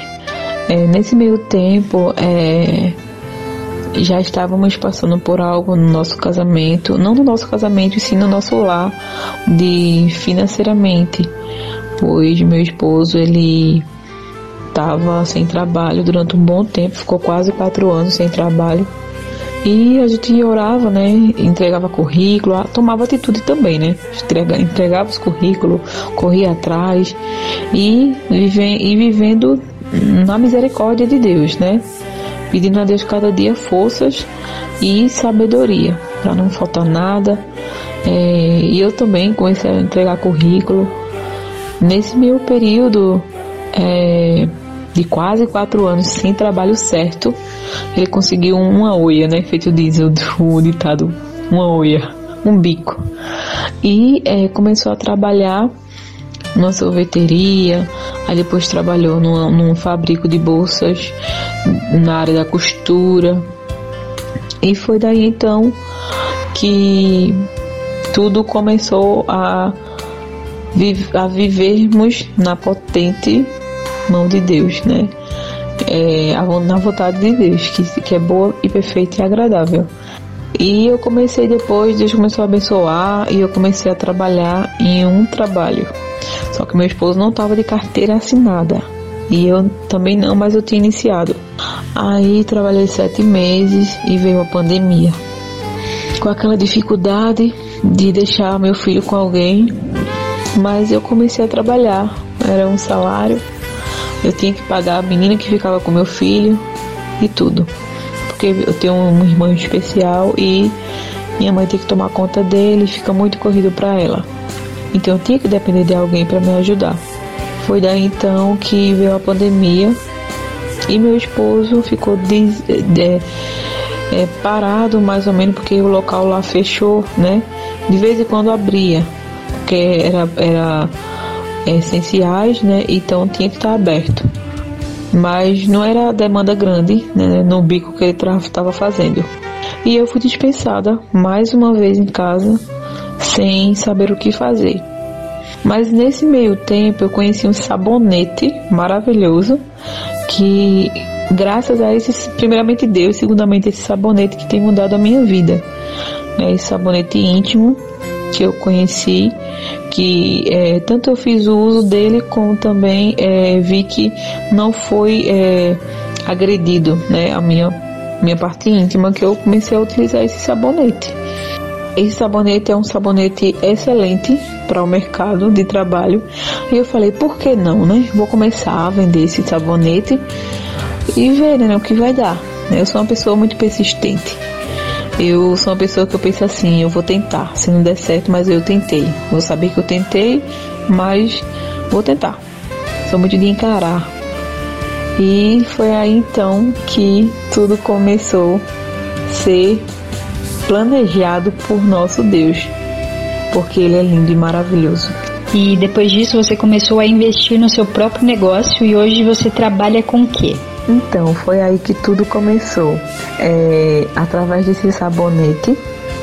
S26: É, nesse meio tempo, é, já estávamos passando por algo no nosso casamento, não no nosso casamento, sim no nosso lar, de financeiramente, pois meu esposo ele estava sem trabalho durante um bom tempo, ficou quase quatro anos sem trabalho. E a gente orava, né? Entregava currículo, tomava atitude também, né? Entrega, entregava os currículos, corria atrás e, vive, e vivendo na misericórdia de Deus, né? pedindo a Deus cada dia forças e sabedoria para não faltar nada. É, e eu também comecei a entregar currículo. Nesse meu período é, de quase quatro anos sem trabalho certo, ele conseguiu uma oia, né? Feito diesel do ditado, uma oia, um bico. E é, começou a trabalhar numa sorveteria, aí depois trabalhou numa, num fabrico de bolsas na área da costura. E foi daí então que tudo começou a, a vivermos na potente mão de Deus, né? É, na vontade de Deus, que, que é boa e perfeita e agradável. E eu comecei depois, Deus começou a abençoar e eu comecei a trabalhar em um trabalho. Só que meu esposo não estava de carteira assinada. E eu também não, mas eu tinha iniciado. Aí trabalhei sete meses e veio a pandemia. Com aquela dificuldade de deixar meu filho com alguém, mas eu comecei a trabalhar. Era um salário, eu tinha que pagar a menina que ficava com meu filho e tudo. Porque eu tenho um irmão especial e minha mãe tem que tomar conta dele, fica muito corrido para ela. Então eu tinha que depender de alguém para me ajudar. Foi daí então que veio a pandemia e meu esposo ficou de, de, é, parado mais ou menos porque o local lá fechou, né? De vez em quando abria, porque era, era essenciais, né? Então tinha que estar aberto. Mas não era demanda grande né, no bico que ele estava fazendo. E eu fui dispensada mais uma vez em casa sem saber o que fazer. Mas nesse meio tempo eu conheci um sabonete maravilhoso que graças a esse, primeiramente Deus, segundamente esse sabonete que tem mudado a minha vida. É esse sabonete íntimo que eu conheci, que é, tanto eu fiz o uso dele como também é, vi que não foi é, agredido, né, a minha minha parte íntima, que eu comecei a utilizar esse sabonete. Esse sabonete é um sabonete excelente para o mercado de trabalho. E eu falei, por que não, né? Vou começar a vender esse sabonete e ver né, o que vai dar. Eu sou uma pessoa muito persistente. Eu sou uma pessoa que eu penso assim, eu vou tentar. Se não der certo, mas eu tentei. Vou saber que eu tentei, mas vou tentar. Sou muito de encarar. E foi aí então que tudo começou a ser planejado por nosso Deus, porque Ele é lindo e maravilhoso.
S2: E depois disso você começou a investir no seu próprio negócio e hoje você trabalha com o quê?
S26: Então, foi aí que tudo começou. É, através desse sabonete,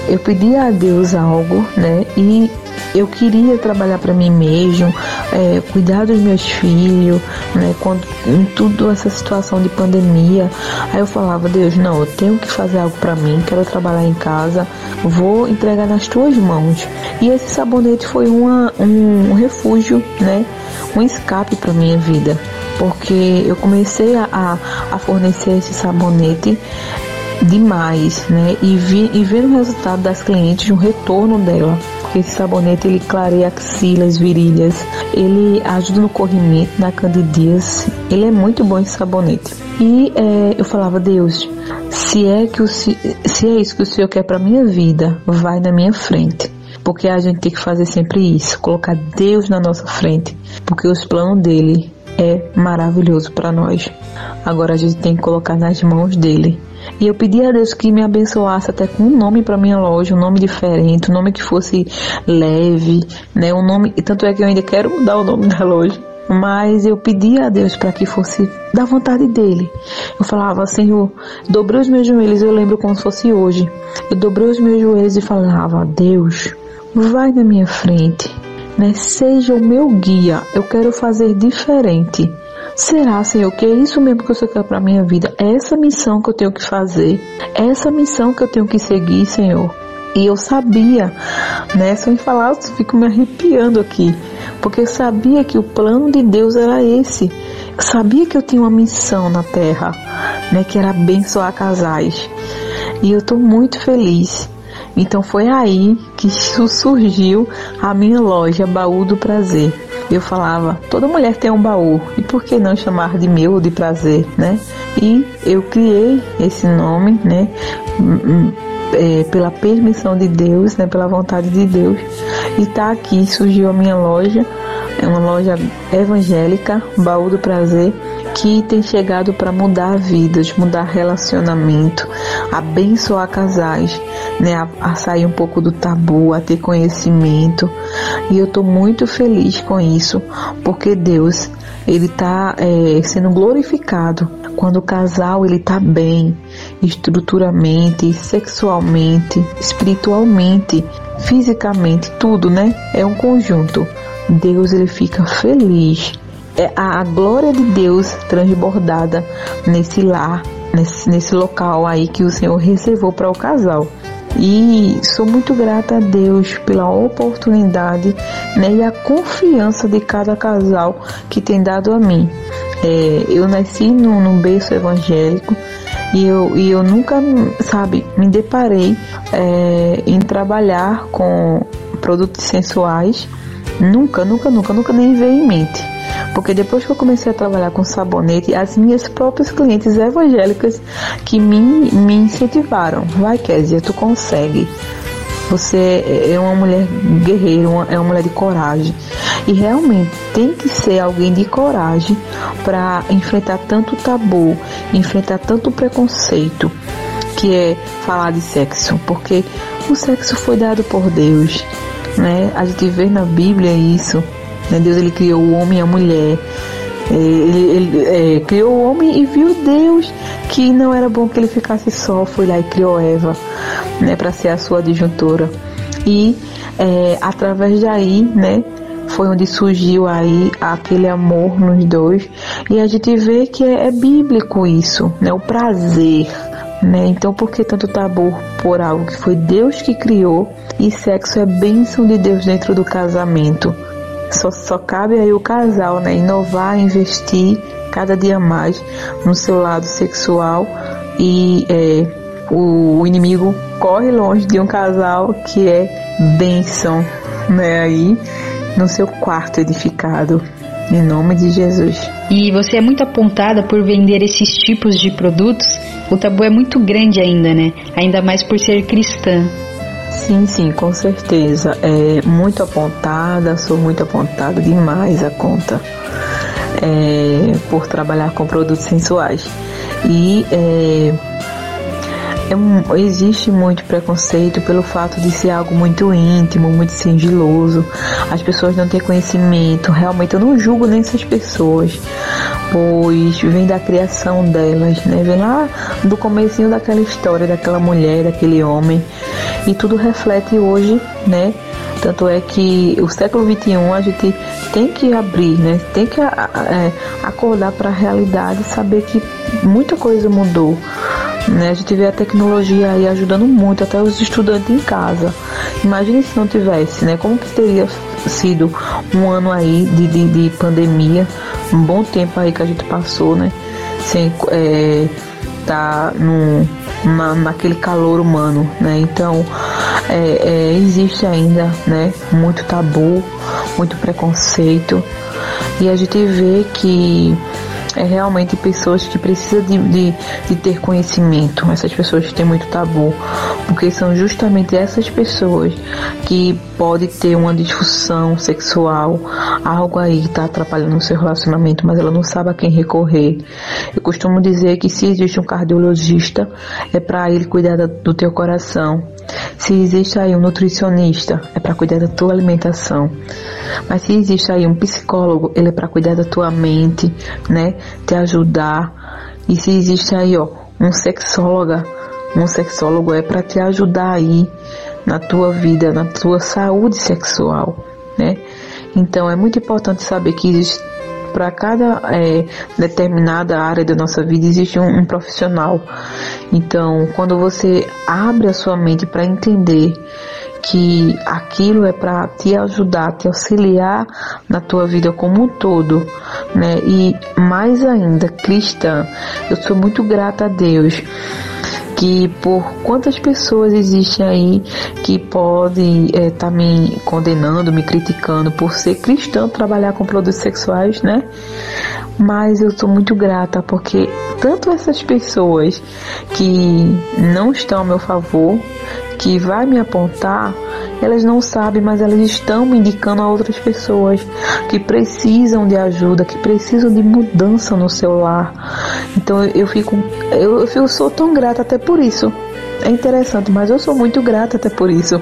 S26: eu pedi a Deus algo, né? E eu queria trabalhar para mim mesmo, é, cuidar dos meus filhos, né? Quando em tudo essa situação de pandemia, aí eu falava Deus, não, eu tenho que fazer algo para mim, quero trabalhar em casa, vou entregar nas tuas mãos. E esse sabonete foi uma, um refúgio, né? Um escape para minha vida, porque eu comecei a, a fornecer esse sabonete demais, né? E, vi, e ver o resultado das clientes, um retorno dela. Porque esse sabonete ele clareia axilas, virilhas, ele ajuda no corrimento, na candidíase. Ele é muito bom esse sabonete. E é, eu falava, Deus, se é que o, se é isso que o Senhor quer para minha vida, vai na minha frente. Porque a gente tem que fazer sempre isso, colocar Deus na nossa frente, porque os planos dele é maravilhoso para nós. Agora a gente tem que colocar nas mãos dele e eu pedi a Deus que me abençoasse até com um nome para minha loja, um nome diferente, um nome que fosse leve, né? Um nome, tanto é que eu ainda quero mudar o nome da loja. Mas eu pedi a Deus para que fosse da vontade dele. Eu falava, Senhor, dobrei os meus joelhos, eu lembro como se fosse hoje. Eu dobrei os meus joelhos e falava, Deus, vai na minha frente, né? Seja o meu guia. Eu quero fazer diferente. Será, Senhor, que é isso mesmo que você quer para minha vida? É essa missão que eu tenho que fazer? É essa missão que eu tenho que seguir, Senhor? E eu sabia, né? Só falar, eu fico me arrepiando aqui. Porque eu sabia que o plano de Deus era esse. Eu sabia que eu tinha uma missão na terra, né? Que era abençoar casais. E eu estou muito feliz. Então foi aí que surgiu a minha loja Baú do Prazer eu falava, toda mulher tem um baú, e por que não chamar de meu de prazer, né? E eu criei esse nome, né? Hum, hum, é, pela permissão de Deus, né? Pela vontade de Deus. E tá aqui, surgiu a minha loja, é uma loja evangélica, Baú do Prazer, que tem chegado para mudar vidas, mudar relacionamento, abençoar casais, né, a, a, sair um pouco do tabu, a ter conhecimento. E eu estou muito feliz com isso, porque Deus ele está é, sendo glorificado quando o casal ele está bem, estruturalmente, sexualmente, espiritualmente, fisicamente, tudo, né? É um conjunto. Deus ele fica feliz. É a glória de Deus transbordada nesse lar, nesse, nesse local aí que o Senhor reservou para o casal. E sou muito grata a Deus pela oportunidade né, e a confiança de cada casal que tem dado a mim. É, eu nasci num, num berço evangélico e eu, e eu nunca, sabe, me deparei é, em trabalhar com produtos sensuais. Nunca, nunca, nunca, nunca nem veio em mente. Porque depois que eu comecei a trabalhar com sabonete, as minhas próprias clientes evangélicas que me, me incentivaram. Vai, Kézia, tu consegue. Você é uma mulher guerreira, uma, é uma mulher de coragem. E realmente tem que ser alguém de coragem para enfrentar tanto tabu, enfrentar tanto preconceito que é falar de sexo, porque o sexo foi dado por Deus, né? A gente vê na Bíblia isso. Né? Deus ele criou o homem e a mulher. É, ele, ele é, criou o homem e viu Deus que não era bom que ele ficasse só. Foi lá e criou Eva, né, para ser a sua adjuntora. E é, através daí, né, foi onde surgiu aí aquele amor nos dois. E a gente vê que é, é bíblico isso, né, o prazer. Né? Então, por que tanto tabu por algo que foi Deus que criou e sexo é bênção de Deus dentro do casamento? Só, só cabe aí o casal, né? Inovar, investir cada dia mais no seu lado sexual, e é, o inimigo corre longe de um casal que é bênção, né? Aí no seu quarto edificado, em nome de Jesus.
S2: E você é muito apontada por vender esses tipos de produtos. O tabu é muito grande ainda, né? Ainda mais por ser cristã.
S26: Sim, sim, com certeza. É muito apontada, sou muito apontada demais a conta. É, por trabalhar com produtos sensuais. E é, é existe muito preconceito pelo fato de ser algo muito íntimo, muito sigiloso. As pessoas não têm conhecimento. Realmente eu não julgo nem essas pessoas, pois vem da criação delas, né? Vem lá do comecinho daquela história, daquela mulher, daquele homem. E tudo reflete hoje, né? Tanto é que o século XXI a gente tem que abrir, né? Tem que é, acordar para a realidade saber que muita coisa mudou. Né? A gente vê a tecnologia aí ajudando muito, até os estudantes em casa. Imagine se não tivesse, né? Como que teria sido um ano aí de, de, de pandemia, um bom tempo aí que a gente passou, né? Sem é, tá num, na, naquele calor humano, né? Então é, é, existe ainda, né? Muito tabu, muito preconceito e a gente vê que é realmente pessoas que precisam de, de, de, ter conhecimento, essas pessoas que têm muito tabu, porque são justamente essas pessoas que podem ter uma disfunção sexual, algo aí que está atrapalhando o seu relacionamento, mas ela não sabe a quem recorrer. Eu costumo dizer que se existe um cardiologista, é para ele cuidar do teu coração. Se existe aí um nutricionista, é para cuidar da tua alimentação. Mas se existe aí um psicólogo, ele é para cuidar da tua mente, né? Te ajudar. E se existe aí, ó, um sexóloga, um sexólogo é para te ajudar aí na tua vida, na tua saúde sexual, né? Então é muito importante saber que existe para cada é, determinada área da nossa vida existe um, um profissional. Então, quando você abre a sua mente para entender que aquilo é para te ajudar, te auxiliar na tua vida como um todo, né? E mais ainda, cristã, eu sou muito grata a Deus que por quantas pessoas existem aí que podem estar é, tá me condenando, me criticando por ser cristão, trabalhar com produtos sexuais, né? Mas eu sou muito grata porque tanto essas pessoas que não estão ao meu favor, que vai me apontar, elas não sabem, mas elas estão me indicando a outras pessoas que precisam de ajuda, que precisam de mudança no seu lar. Então eu fico, eu, eu sou tão grata até por isso. É interessante, mas eu sou muito grata até por isso.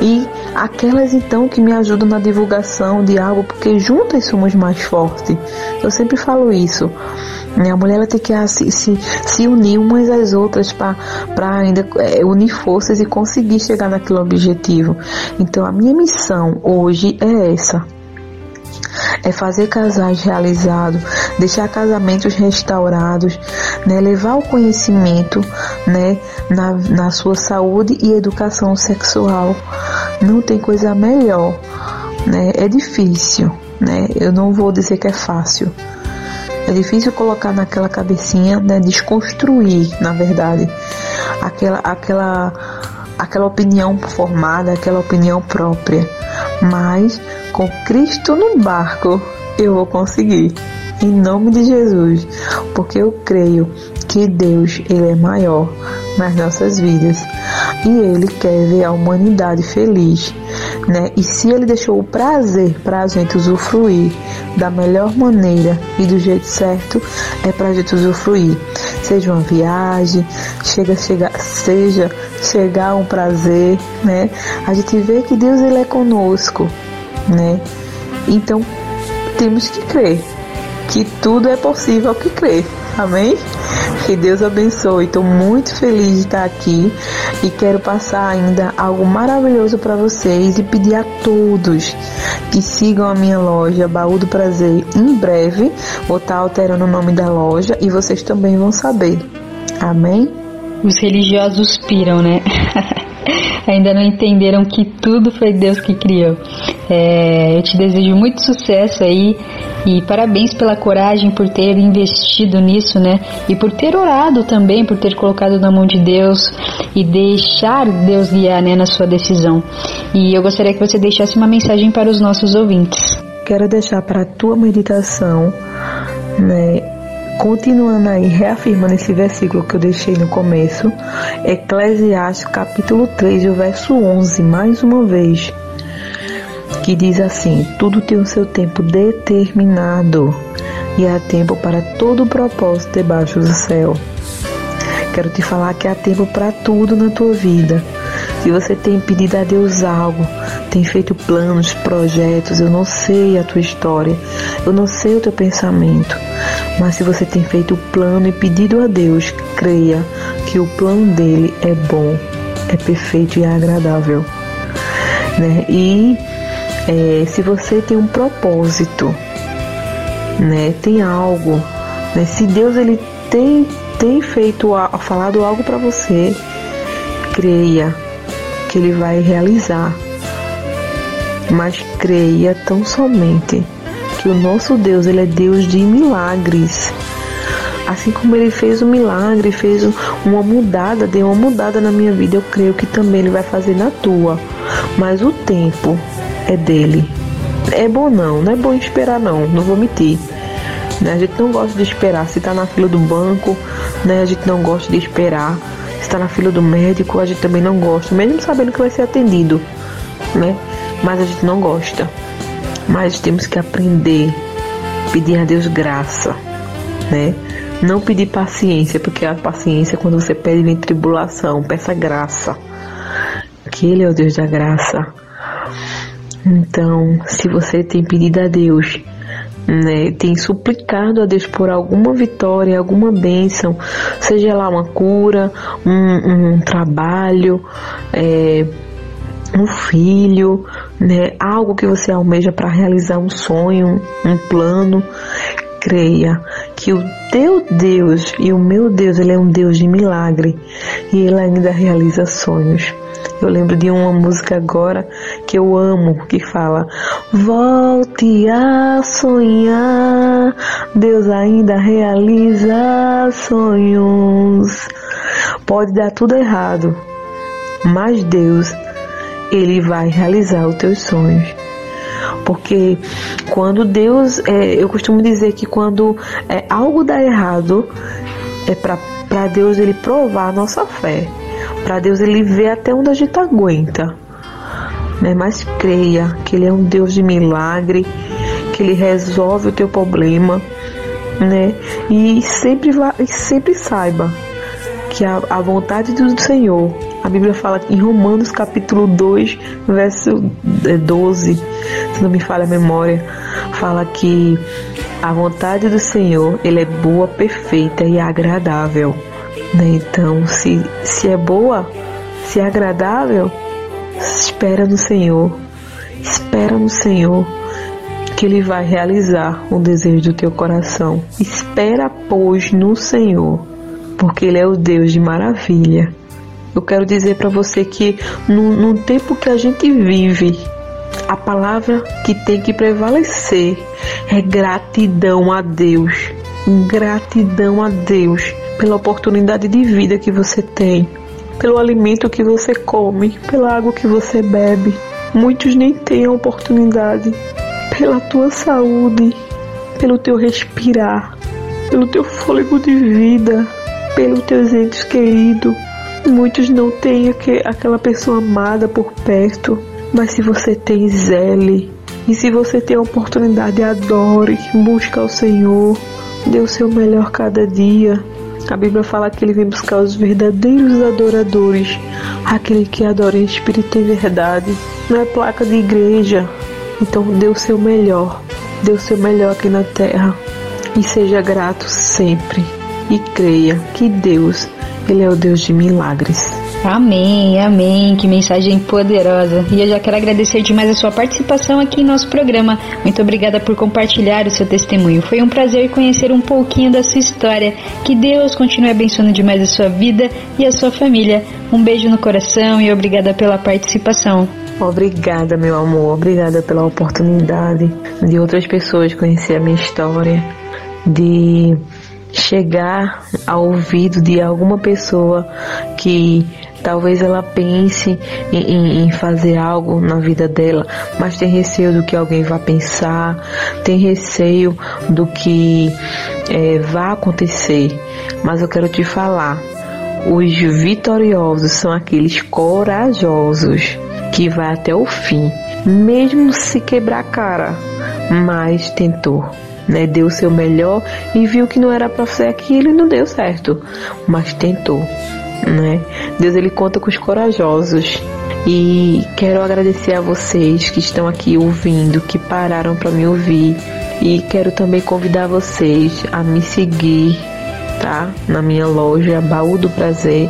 S26: E aquelas então que me ajudam na divulgação de algo, porque juntas somos mais fortes. Eu sempre falo isso. A mulher ela tem que se, se, se unir umas às outras para ainda é, unir forças e conseguir chegar naquele objetivo. Então a minha missão hoje é essa é fazer casais realizados, deixar casamentos restaurados, né, levar o conhecimento né, na, na sua saúde e educação sexual. Não tem coisa melhor. Né? É difícil, né? Eu não vou dizer que é fácil. É difícil colocar naquela cabecinha, né, desconstruir, na verdade, aquela, aquela, aquela opinião formada, aquela opinião própria. Mas com Cristo no barco, eu vou conseguir. Em nome de Jesus, porque eu creio que Deus ele é maior nas nossas vidas e ele quer ver a humanidade feliz, né? E se ele deixou o prazer para a gente usufruir da melhor maneira e do jeito certo, é para a gente usufruir. Seja uma viagem, chega, chega, seja chegar um prazer, né? A gente vê que Deus ele é conosco, né? Então temos que crer que tudo é possível que crer. Amém? Que Deus abençoe. Estou muito feliz de estar aqui e quero passar ainda algo maravilhoso para vocês e pedir a todos que sigam a minha loja Baú do Prazer. Em breve vou estar alterando o nome da loja e vocês também vão saber. Amém?
S2: Os religiosos piram, né? ainda não entenderam que tudo foi Deus que criou. É, eu te desejo muito sucesso aí E parabéns pela coragem por ter investido nisso, né? E por ter orado também, por ter colocado na mão de Deus e deixar Deus guiar, né, na sua decisão. E eu gostaria que você deixasse uma mensagem para os nossos ouvintes.
S26: Quero deixar para a tua meditação, né, continuando aí, reafirmando esse versículo que eu deixei no começo, Eclesiastes capítulo 3, o verso 11, mais uma vez, que diz assim: Tudo tem o seu tempo determinado e há tempo para todo o propósito debaixo do céu. Quero te falar que há tempo para tudo na tua vida. Se você tem pedido a Deus algo, tem feito planos, projetos, eu não sei a tua história, eu não sei o teu pensamento, mas se você tem feito o plano e pedido a Deus, creia que o plano dele é bom, é perfeito e é agradável. Né? E é, se você tem um propósito, né, tem algo, né, se Deus ele tem, tem feito, falado algo para você, creia que ele vai realizar. Mas creia tão somente que o nosso Deus, ele é Deus de milagres. Assim como ele fez um milagre, fez uma mudada, deu uma mudada na minha vida, eu creio que também ele vai fazer na tua. Mas o tempo é dele. É bom não, não é bom esperar não, não vou mentir. Né? A gente não gosta de esperar. Se está na fila do banco, né? a gente não gosta de esperar. Se está na fila do médico, a gente também não gosta, mesmo sabendo que vai ser atendido. Né? Mas a gente não gosta mas temos que aprender, pedir a Deus graça, né? Não pedir paciência, porque a paciência quando você pede vem tribulação, peça graça. Que Ele é o Deus da graça. Então, se você tem pedido a Deus, né, tem suplicado a Deus por alguma vitória, alguma bênção, seja lá uma cura, um, um trabalho, é, um filho, né, algo que você almeja para realizar um sonho, um plano, creia que o teu Deus e o meu Deus, ele é um Deus de milagre e ele ainda realiza sonhos. Eu lembro de uma música agora que eu amo, que fala: Volte a sonhar, Deus ainda realiza sonhos. Pode dar tudo errado, mas Deus ele vai realizar os teus sonhos. Porque quando Deus, é, eu costumo dizer que quando é, algo dá errado, é para Deus ele provar a nossa fé. Para Deus ele ver até onde a gente aguenta. Né? Mas creia que Ele é um Deus de milagre, que Ele resolve o teu problema. Né? E sempre, vai, sempre saiba que a, a vontade do Senhor a Bíblia fala em Romanos capítulo 2, verso 12, é, se não me falha a memória, fala que a vontade do Senhor, ele é boa, perfeita e agradável. Né? Então, se, se é boa, se é agradável, espera no Senhor. Espera no Senhor que Ele vai realizar o desejo do teu coração. Espera, pois, no Senhor, porque Ele é o Deus de maravilha. Eu quero dizer para você que no, no tempo que a gente vive, a palavra que tem que prevalecer é gratidão a Deus. Gratidão a Deus pela oportunidade de vida que você tem, pelo alimento que você come, pela água que você bebe. Muitos nem têm a oportunidade. Pela tua saúde, pelo teu respirar, pelo teu fôlego de vida, pelos teus entes queridos Muitos não têm aquela pessoa amada por perto, mas se você tem zele e se você tem a oportunidade, adore, busca o Senhor, dê o seu melhor cada dia. A Bíblia fala que ele vem buscar os verdadeiros adoradores, aquele que adora em espírito e verdade. Não é placa de igreja. Então dê o seu melhor, dê o seu melhor aqui na terra e seja grato sempre. E creia que Deus ele é o Deus de milagres.
S2: Amém, amém. Que mensagem poderosa. E eu já quero agradecer demais a sua participação aqui em nosso programa. Muito obrigada por compartilhar o seu testemunho. Foi um prazer conhecer um pouquinho da sua história. Que Deus continue abençoando demais a sua vida e a sua família. Um beijo no coração e obrigada pela participação.
S26: Obrigada, meu amor. Obrigada pela oportunidade de outras pessoas conhecer a minha história, de chegar ao ouvido de alguma pessoa que talvez ela pense em, em, fazer algo na vida dela, mas tem receio do que alguém vai pensar, tem receio do que é, vai acontecer. Mas eu quero te falar, os vitoriosos são aqueles corajosos que vai até o fim, mesmo se quebrar a cara, mas tentou. Né, deu o seu melhor e viu que não era para ser aquilo e não deu certo, mas tentou, né? Deus ele conta com os corajosos. E quero agradecer a vocês que estão aqui ouvindo, que pararam para me ouvir. E quero também convidar vocês a me seguir tá? Na minha loja Baú do Prazer,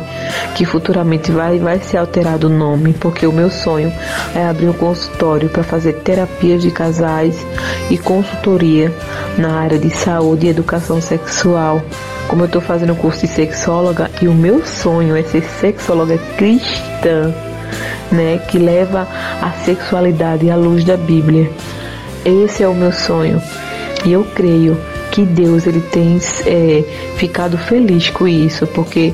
S26: que futuramente vai, vai ser alterado o nome, porque o meu sonho é abrir um consultório para fazer terapias de casais e consultoria na área de saúde e educação sexual. Como eu estou fazendo curso de sexóloga e o meu sonho é ser sexóloga cristã, né, que leva a sexualidade à luz da Bíblia. Esse é o meu sonho. E eu creio que Deus ele tem é, ficado feliz com isso, porque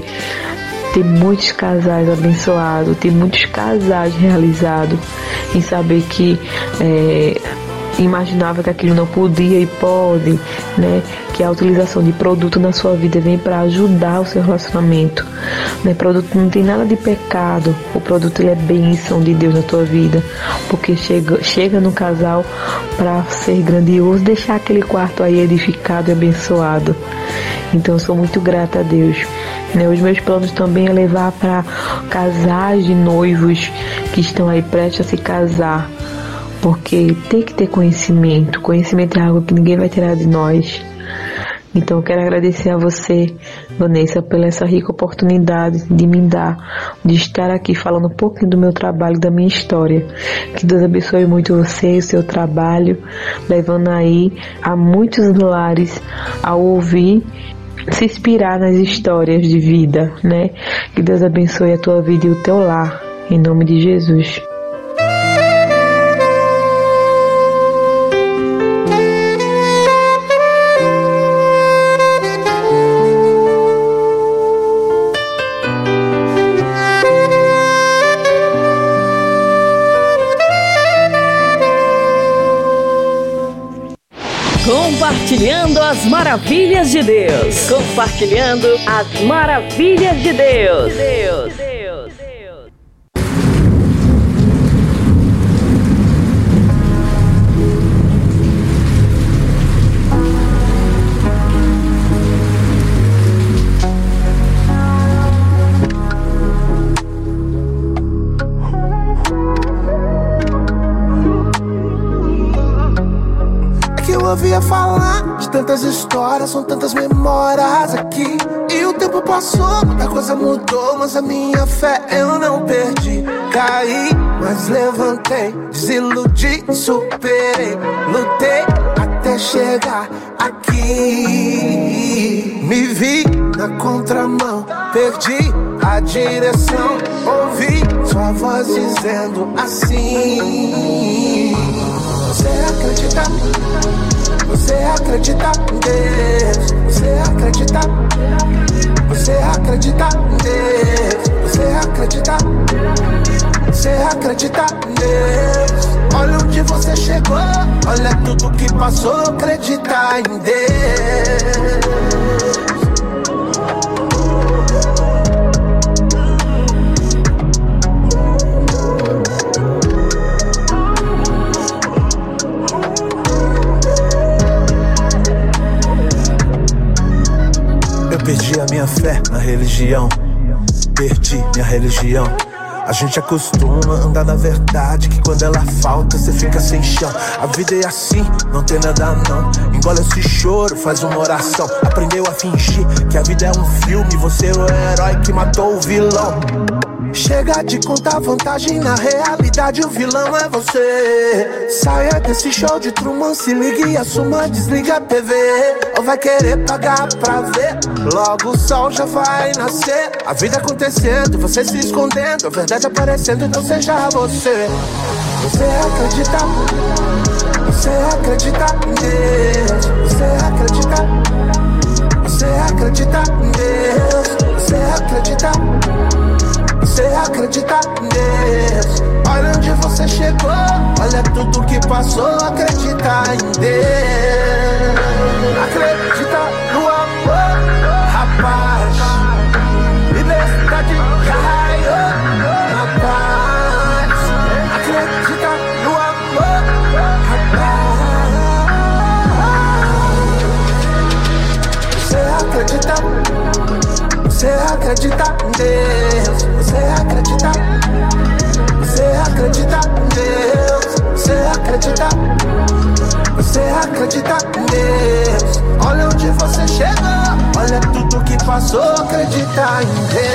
S26: tem muitos casais abençoados, tem muitos casais realizados em saber que é, imaginava que aquilo não podia e pode, né? Que a utilização de produto na sua vida vem para ajudar o seu relacionamento. Né? Produto não tem nada de pecado. O produto ele é bênção de Deus na tua vida, porque chega chega no casal para ser grandioso, deixar aquele quarto aí edificado e abençoado. Então eu sou muito grata a Deus. Né? Os meus planos também é levar para casais de noivos que estão aí prestes a se casar porque tem que ter conhecimento. Conhecimento é algo que ninguém vai tirar de nós. Então, eu quero agradecer a você, Vanessa, pela essa rica oportunidade de me dar, de estar aqui falando um pouquinho do meu trabalho, da minha história. Que Deus abençoe muito você, o seu trabalho, levando aí a muitos lares a ouvir se inspirar nas histórias de vida, né? Que Deus abençoe a tua vida e o teu lar, em nome de Jesus.
S1: Compartilhando as maravilhas de Deus. Compartilhando as maravilhas de Deus. Deus.
S27: Ouvia falar de tantas histórias, são tantas memórias aqui. E o tempo passou, muita coisa mudou, mas a minha fé eu não perdi. Caí, mas levantei, desiludi, superei, lutei até chegar aqui. Me vi na contramão, perdi a direção, ouvi sua voz dizendo assim. Você acredita? Você acredita em Deus? Você acredita? Você acredita em Deus? Você acredita? Você acredita em Deus? Olha onde você chegou, olha tudo que passou, acredita em Deus. Religião. Perdi minha religião. A gente acostuma andar na verdade Que quando ela falta, cê fica sem chão A vida é assim, não tem nada não Engole esse choro, faz uma oração Aprendeu a fingir que a vida é um filme Você é o herói que matou o vilão
S28: Chega de contar vantagem, na realidade o vilão é você. Saia desse show de Truman, se ligue e assuma, desliga a TV. Ou vai querer pagar pra ver? Logo o sol já vai nascer. A vida acontecendo, você se escondendo, a verdade aparecendo, então seja você. Você acredita? Você acredita em Deus? Você acredita? Você acredita em Deus? Você acredita? Você acredita em Deus? Olha onde você chegou, olha tudo que passou, acredita em Deus. Acredita no amor, rapaz. Liberdade já raiou na paz. Acredita no amor, rapaz. Você acredita? Você acredita em Deus? Você acredita? Você acredita em Deus? Você acredita? Você acredita em Deus? Olha onde você chegou, olha tudo que passou, acredita em Deus.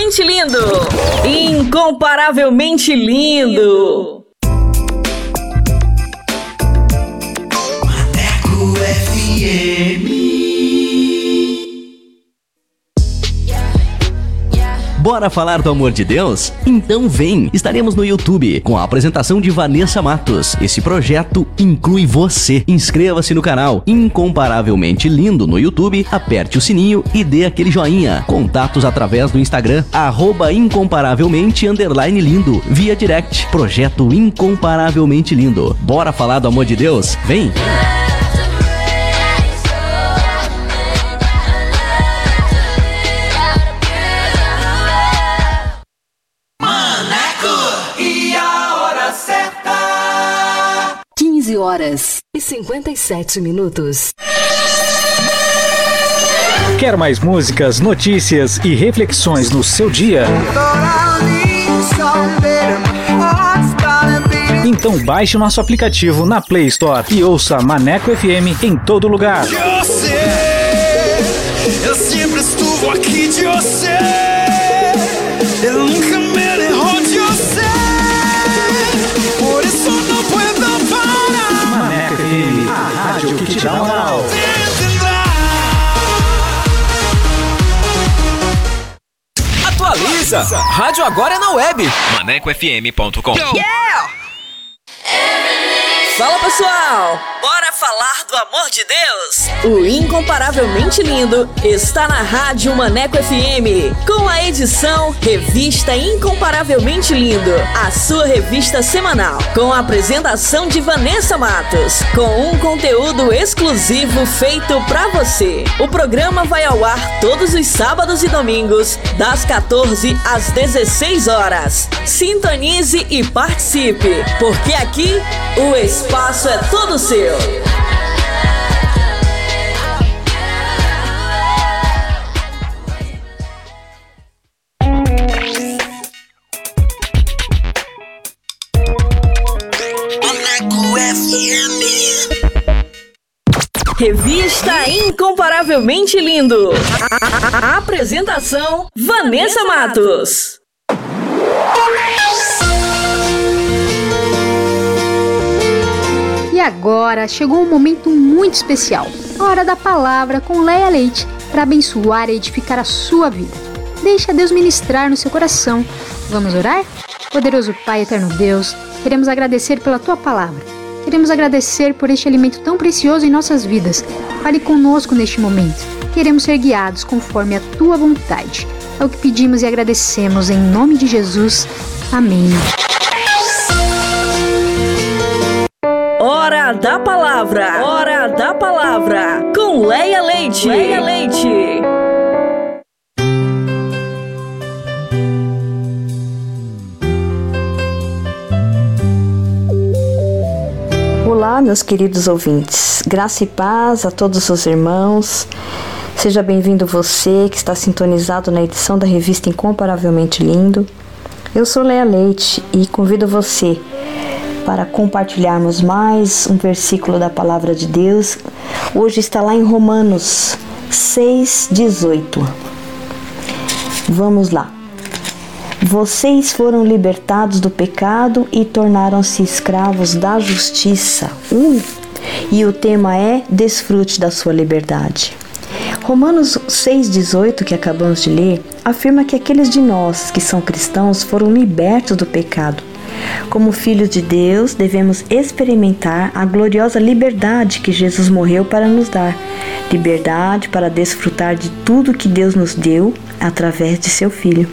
S1: Incomparavelmente lindo! Incomparavelmente lindo!
S5: Bora falar do amor de Deus? Então vem! Estaremos no YouTube com a apresentação de Vanessa Matos. Esse projeto inclui você. Inscreva-se no canal Incomparavelmente Lindo no YouTube, aperte o sininho e dê aquele joinha. Contatos através do Instagram, arroba incomparavelmente lindo, via direct. Projeto Incomparavelmente Lindo. Bora falar do amor de Deus? Vem!
S1: Horas e 57 minutos.
S19: Quer mais músicas, notícias e reflexões no seu dia? Então baixe o nosso aplicativo na Play Store e ouça Maneco FM em todo lugar.
S8: Eu sei, eu sempre estuvo aqui de
S19: Rádio
S11: agora é na web. ManecoFM.com.
S1: Fala pessoal! Bora falar do amor de Deus? O Incomparavelmente Lindo está na Rádio Maneco FM, com a edição Revista Incomparavelmente Lindo, a sua revista semanal, com a apresentação de Vanessa Matos, com um conteúdo exclusivo feito pra você. O programa vai ao ar todos os sábados e domingos, das 14 às 16 horas. Sintonize e participe, porque aqui o espaço é todo seu. Revista Incomparavelmente Lindo. A, apresentação: Vanessa Matos.
S2: E agora chegou um momento muito especial, a hora da palavra com Leia Leite para abençoar e edificar a sua vida. Deixa Deus ministrar no seu coração. Vamos orar? Poderoso Pai, eterno Deus, queremos agradecer pela tua palavra. Queremos agradecer por este alimento tão precioso em nossas vidas. Fale conosco neste momento. Queremos ser guiados conforme a tua vontade. É o que pedimos e agradecemos em nome de Jesus. Amém.
S1: Hora da palavra. Hora da palavra. Com Leia Leite. Leia Leite.
S29: Olá, meus queridos ouvintes. Graça e paz a todos os irmãos. Seja bem-vindo você que está sintonizado na edição da revista Incomparavelmente Lindo. Eu sou Leia Leite e convido você para compartilharmos mais um versículo da palavra de Deus. Hoje está lá em Romanos 6:18. Vamos lá. Vocês foram libertados do pecado e tornaram-se escravos da justiça. Uh! E o tema é Desfrute da sua liberdade. Romanos 6,18, que acabamos de ler, afirma que aqueles de nós que são cristãos foram libertos do pecado. Como filhos de Deus, devemos experimentar a gloriosa liberdade que Jesus morreu para nos dar liberdade para desfrutar de tudo que Deus nos deu através de seu Filho.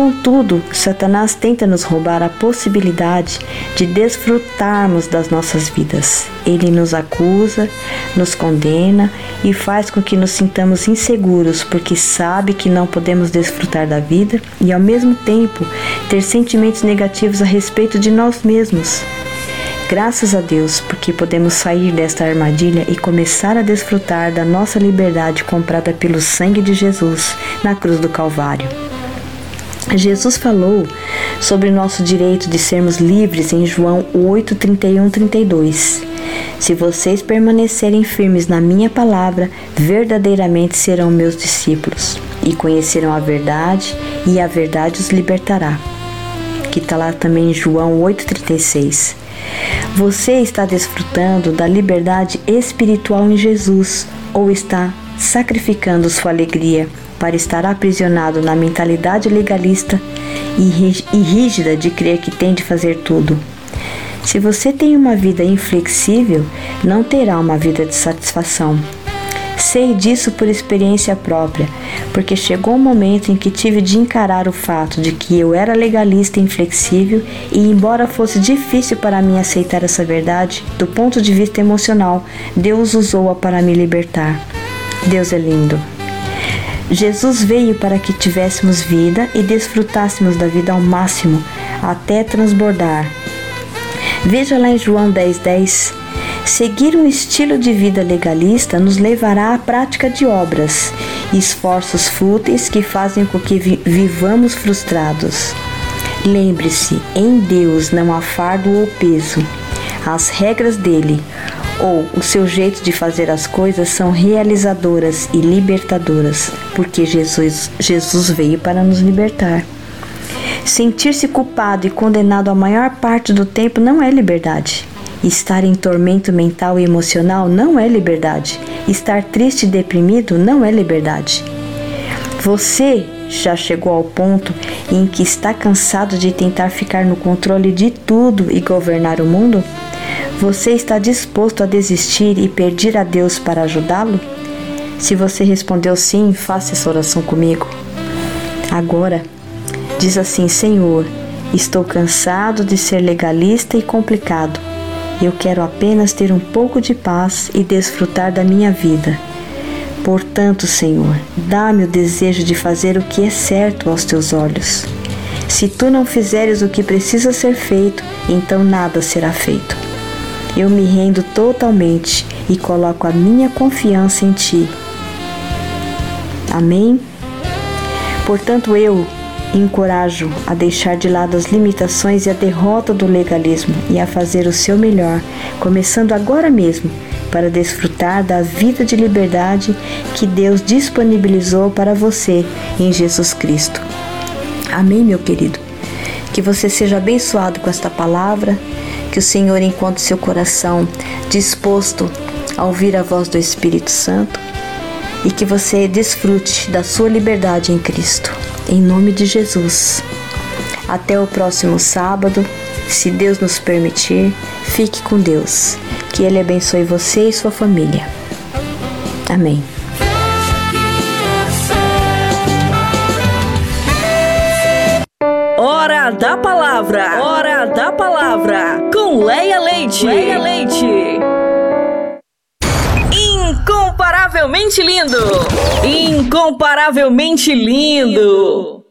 S29: Contudo, Satanás tenta nos roubar a possibilidade de desfrutarmos das nossas vidas. Ele nos acusa, nos condena e faz com que nos sintamos inseguros porque sabe que não podemos desfrutar da vida e, ao mesmo tempo, ter sentimentos negativos a respeito de nós mesmos. Graças a Deus, porque podemos sair desta armadilha e começar a desfrutar da nossa liberdade comprada pelo sangue de Jesus na cruz do Calvário. Jesus falou sobre nosso direito de sermos livres em João 8, 31, 32. Se vocês permanecerem firmes na minha palavra, verdadeiramente serão meus discípulos e conhecerão a verdade, e a verdade os libertará. Que está lá também em João 8,36. Você está desfrutando da liberdade espiritual em Jesus ou está sacrificando sua alegria para estar aprisionado na mentalidade legalista e rígida de crer que tem de fazer tudo. Se você tem uma vida inflexível, não terá uma vida de satisfação. Sei disso por experiência própria, porque chegou um momento em que tive de encarar o fato de que eu era legalista e inflexível, e embora fosse difícil para mim aceitar essa verdade, do ponto de vista emocional, Deus usou-a para me libertar. Deus é lindo. Jesus veio para que tivéssemos vida e desfrutássemos da vida ao máximo, até transbordar. Veja lá em João 10,10. 10, Seguir um estilo de vida legalista nos levará à prática de obras, esforços fúteis que fazem com que vivamos frustrados. Lembre-se, em Deus não há fardo ou peso. As regras dele, ou o seu jeito de fazer as coisas são realizadoras e libertadoras, porque Jesus, Jesus veio para nos libertar. Sentir-se culpado e condenado a maior parte do tempo não é liberdade. Estar em tormento mental e emocional não é liberdade. Estar triste e deprimido não é liberdade. Você já chegou ao ponto em que está cansado de tentar ficar no controle de tudo e governar o mundo? Você está disposto a desistir e pedir a Deus para ajudá-lo? Se você respondeu sim, faça essa oração comigo. Agora, diz assim: Senhor, estou cansado de ser legalista e complicado. Eu quero apenas ter um pouco de paz e desfrutar da minha vida. Portanto, Senhor, dá-me o desejo de fazer o que é certo aos teus olhos. Se tu não fizeres o que precisa ser feito, então nada será feito. Eu me rendo totalmente e coloco a minha confiança em Ti. Amém? Portanto, eu encorajo a deixar de lado as limitações e a derrota do legalismo e a fazer o seu melhor, começando agora mesmo, para desfrutar da vida de liberdade que Deus disponibilizou para você em Jesus Cristo. Amém, meu querido? Que você seja abençoado com esta palavra que o Senhor encontre seu coração disposto a ouvir a voz do Espírito Santo e que você desfrute da sua liberdade em Cristo. Em nome de Jesus. Até o próximo sábado, se Deus nos permitir, fique com Deus. Que Ele abençoe você e sua família. Amém.
S1: Hora da palavra. Hora da palavra. Com Leia Leite. Leia Leite. Incomparavelmente lindo. Incomparavelmente lindo.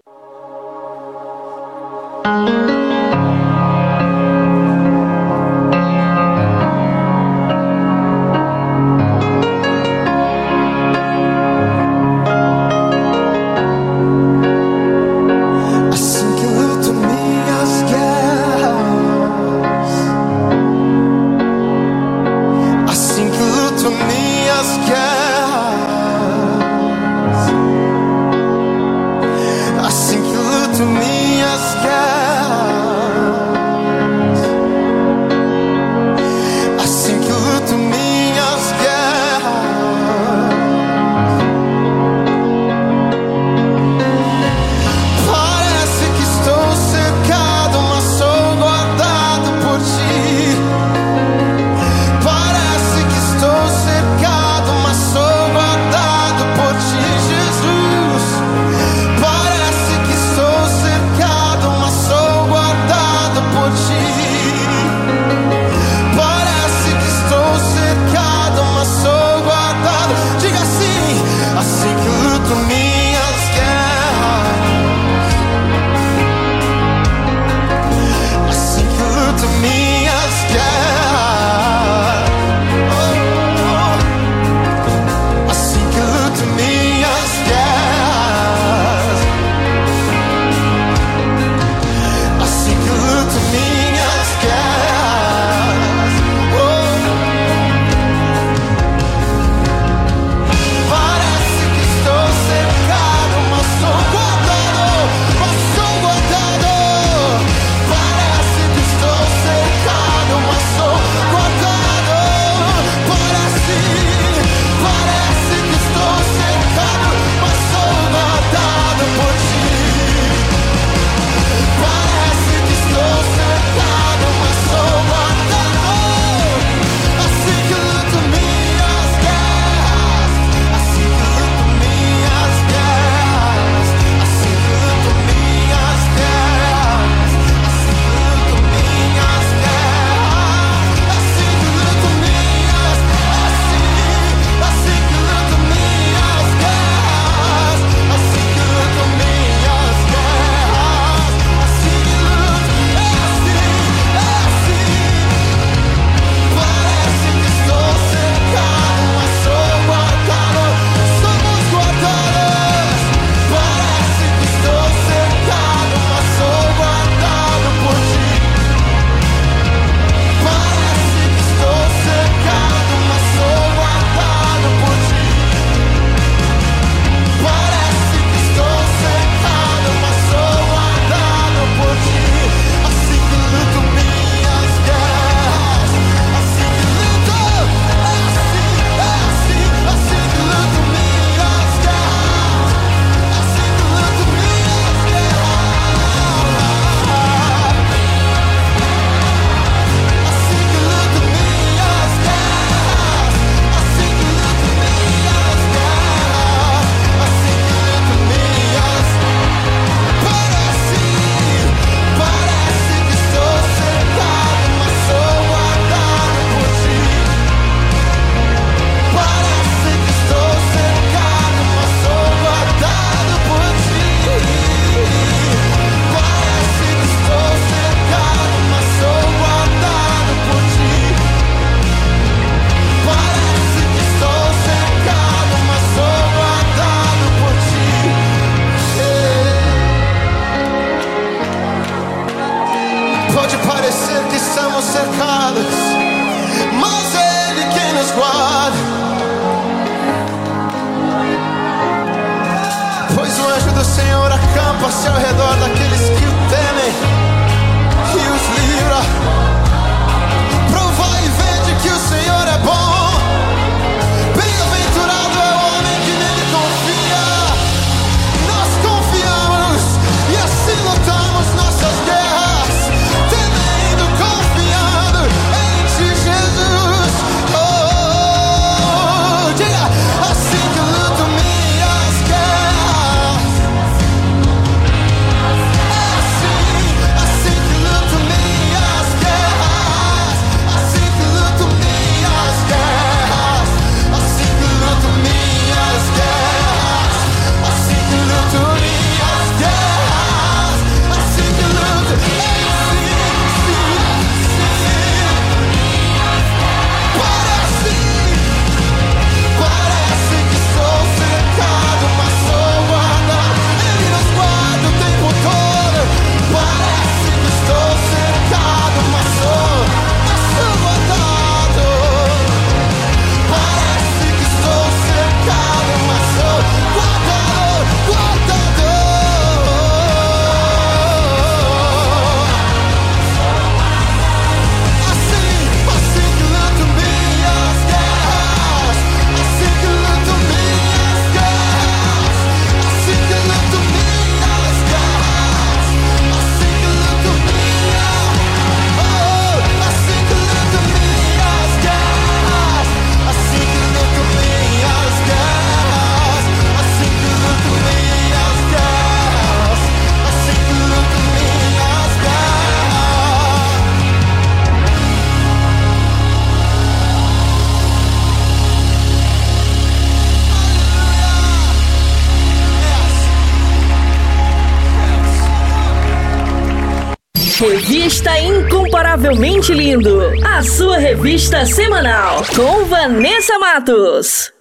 S1: Incomparavelmente Lindo. A sua revista semanal. Com Vanessa Matos.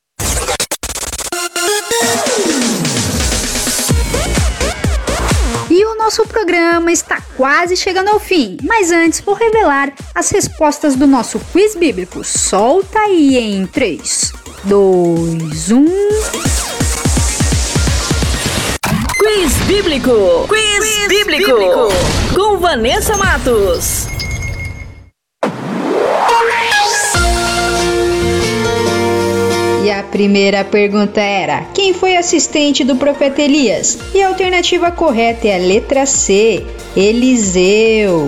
S2: E o nosso programa está quase chegando ao fim, mas antes vou revelar as respostas do nosso quiz bíblico. Solta aí em 3, 2, 1.
S1: Quiz Bíblico. Quiz, Bíblico. Com Vanessa Matos.
S2: Primeira pergunta era: quem foi assistente do profeta Elias? E a alternativa correta é a letra C, Eliseu.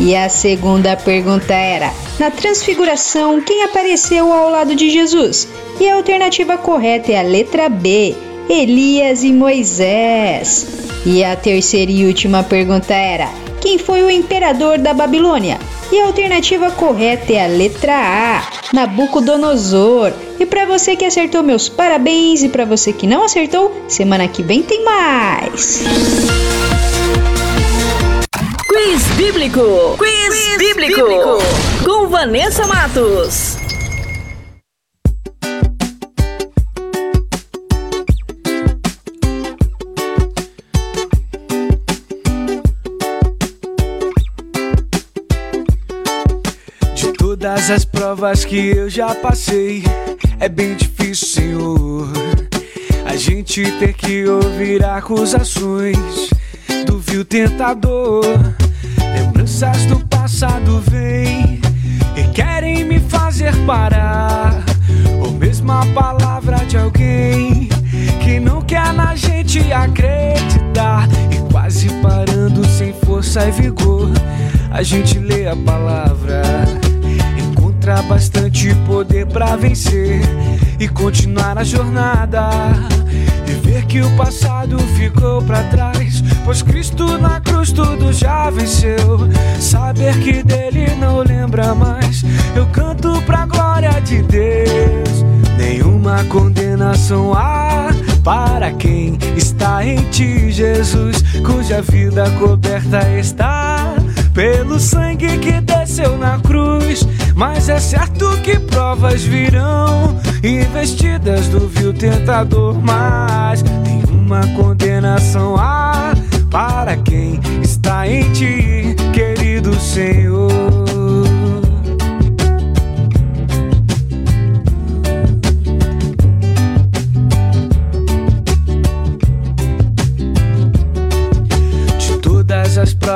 S2: E a segunda pergunta era: na transfiguração, quem apareceu ao lado de Jesus? E a alternativa correta é a letra B, Elias e Moisés. E a terceira e última pergunta era: quem foi o imperador da Babilônia? E a alternativa correta é a letra A, Nabucodonosor. E para você que acertou, meus parabéns. E para você que não acertou, semana que vem tem mais.
S1: Quiz Bíblico. Quiz, Bíblico. Com Vanessa Matos.
S27: Todas as provas que eu já passei, é bem difícil, Senhor. A gente ter que ouvir acusações do vil tentador. Lembranças do passado vêm e querem me fazer parar. Ou mesmo a palavra de alguém que não quer na gente acreditar. E quase parando sem força e vigor, a gente lê a palavra. Encontra bastante poder pra vencer e continuar a jornada. E ver que o passado ficou pra trás, pois Cristo na cruz tudo já venceu. Saber que dele não lembra mais, eu canto pra glória de Deus. Nenhuma condenação há para quem está em ti, Jesus, cuja vida coberta está pelo sangue que desceu na cruz. Mas é certo que provas virão, investidas do vil tentador. Mas tem uma condenação há para quem está em ti, querido Senhor.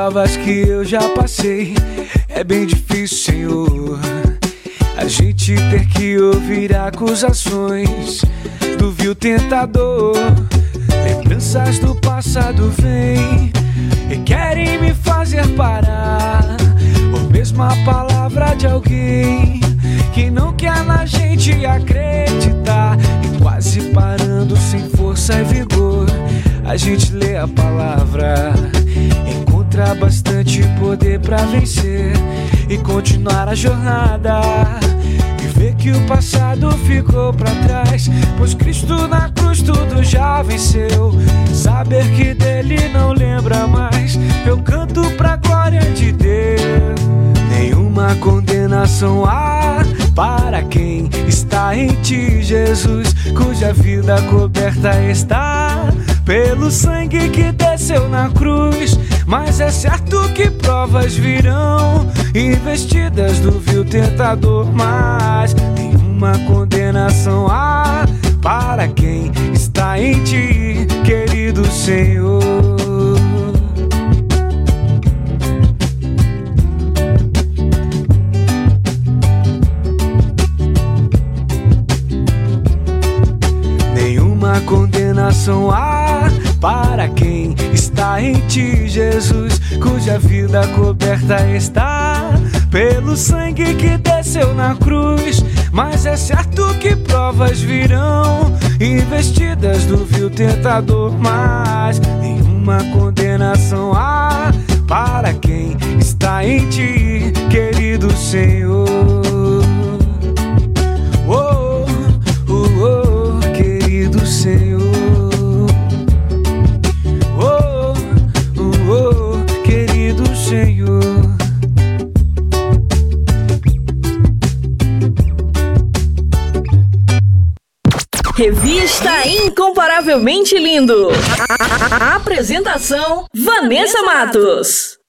S27: provas que eu já passei. É bem difícil, Senhor. A gente ter que ouvir acusações do vil tentador. Lembranças do passado vêm e querem me fazer parar. Ou mesmo a palavra de alguém que não quer na gente acreditar. E quase parando sem força e vigor, a gente lê a palavra. Encontra bastante poder para vencer e continuar a jornada. E ver que o passado ficou para trás, pois Cristo na cruz tudo já venceu. Saber que dele não lembra mais, eu canto pra glória de Deus. Nenhuma condenação há para quem está em ti, Jesus, cuja vida coberta está pelo sangue que desceu na cruz. Mas é certo que provas virão, investidas do vil tentador, mas nenhuma condenação há para quem está em ti, querido Senhor. Nenhuma condenação há para quem está em ti, Jesus, cuja vida coberta está pelo sangue que desceu na cruz. Mas é certo que provas virão, investidas do vil tentador, mas nenhuma condenação há para quem está em ti, querido Senhor.
S1: Revista Incomparavelmente Lindo. A- Apresentação: Vanessa Matos.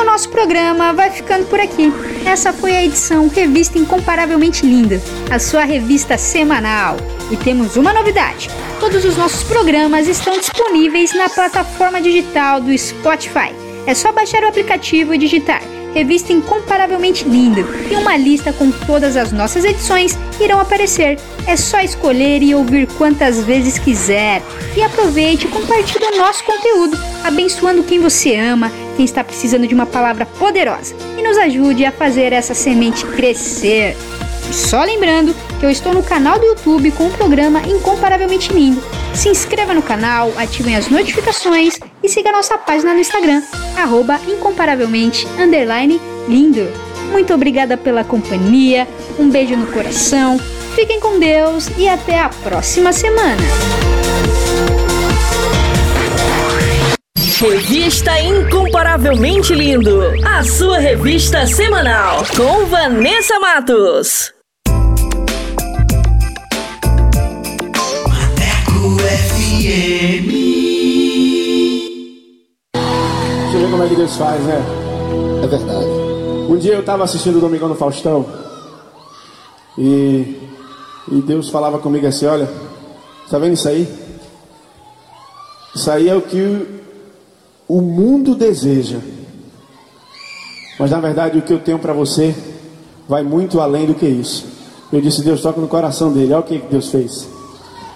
S2: O nosso programa vai ficando por aqui. Essa foi a edição Revista Incomparavelmente Linda, a sua revista semanal. E temos uma novidade: todos os nossos programas estão disponíveis na plataforma digital do Spotify. É só baixar o aplicativo e digitar Revista Incomparavelmente Linda e uma lista com todas as nossas edições irão aparecer. É só escolher e ouvir quantas vezes quiser. E aproveite e compartilhe o nosso conteúdo, abençoando quem você ama, quem está precisando de uma palavra poderosa. E nos ajude a fazer essa semente crescer. E só lembrando que eu estou no canal do YouTube com o programa Incomparavelmente Lindo. Se inscreva no canal, ativem as notificações e siga nossa página no Instagram, arroba incomparavelmente lindo. Muito obrigada pela companhia, um beijo no coração, fiquem com Deus e até a próxima semana.
S1: Revista Incomparavelmente Lindo. A sua revista semanal. Com Vanessa Matos.
S27: Deixa eu ver como é que Deus faz, né? É verdade. Um dia eu estava assistindo o Domingão no Faustão e, e Deus falava comigo assim: Olha, tá vendo isso aí? Isso aí é o que o mundo deseja. Mas na verdade o que eu tenho para você vai muito além do que isso. Eu disse: Deus toca no coração dele. Olha o que Deus fez.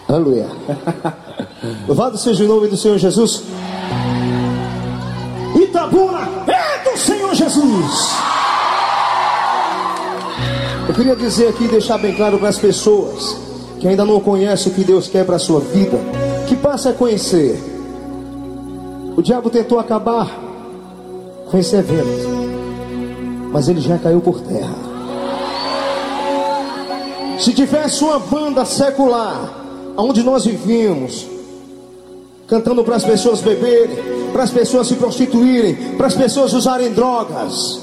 S7: Aleluia. Louvado seja o nome do Senhor Jesus. Itabuna é do Senhor Jesus. Eu queria dizer aqui, deixar bem claro para as pessoas que ainda não conhecem o que Deus quer para a sua vida, que passe a conhecer. O diabo tentou acabar com esse evento, mas ele já caiu por terra. Se tivesse uma banda secular, onde nós vivíamos, cantando para as pessoas beberem, para as pessoas se prostituírem, para as pessoas usarem drogas.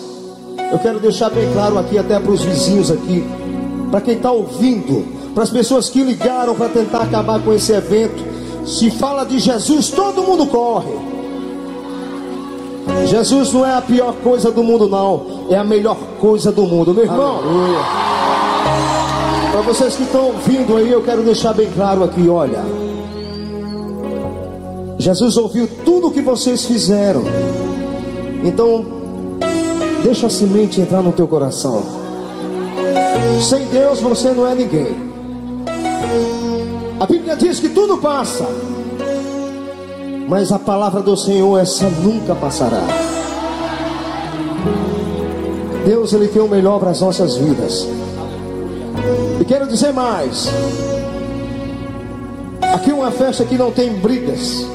S7: Eu quero deixar bem claro aqui, até para os vizinhos aqui, para quem está ouvindo, para as pessoas que ligaram para tentar acabar com esse evento. Se fala de Jesus, todo mundo corre. Jesus não é a pior coisa do mundo, não, é a melhor coisa do mundo, meu irmão. Para vocês que estão ouvindo aí, eu quero deixar bem claro aqui, olha.
S6: Jesus ouviu tudo o que vocês fizeram. Então, deixa a semente entrar no teu coração. Sem Deus você não é ninguém. A Bíblia diz que tudo passa, mas a palavra do Senhor, essa nunca passará. Deus, Ele tem o melhor para as nossas vidas. E quero dizer mais: aqui uma festa que não tem brigas,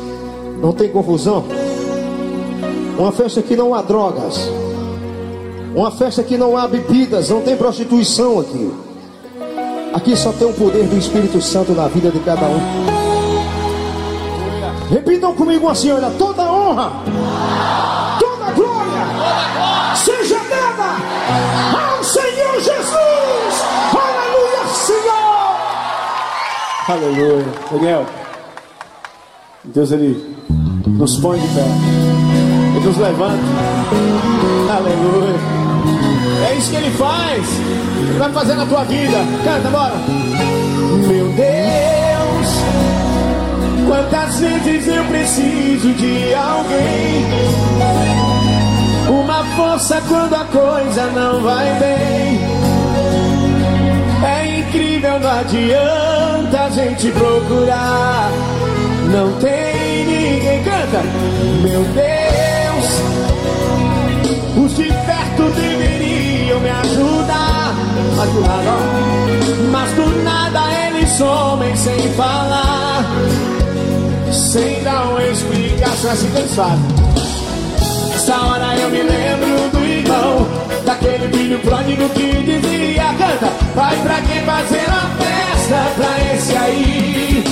S6: não tem confusão, uma festa que não há drogas, uma festa que não há bebidas, não tem prostituição aqui. Aqui só tem o poder do Espírito Santo na vida de cada um. Repitam comigo assim: olha, toda honra, Aleluia. Daniel, Deus ele nos põe de pé, ele nos levanta. Aleluia. É isso que ele faz. Ele vai fazer na tua vida. Canta, bora. Meu Deus, quantas vezes eu preciso de alguém. Uma força quando a coisa não vai bem. É incrível, não adianta a gente procurar. Não tem ninguém. Canta, meu Deus, os de perto deveriam me ajudar. Mas do nada, mas do nada eles somem sem falar, sem dar uma explicação. Assim que eles fazem. Essa hora eu me lembro do irmão, daquele filho pródigo que dizia: Canta, vai pra quem fazer a festa pra esse aí.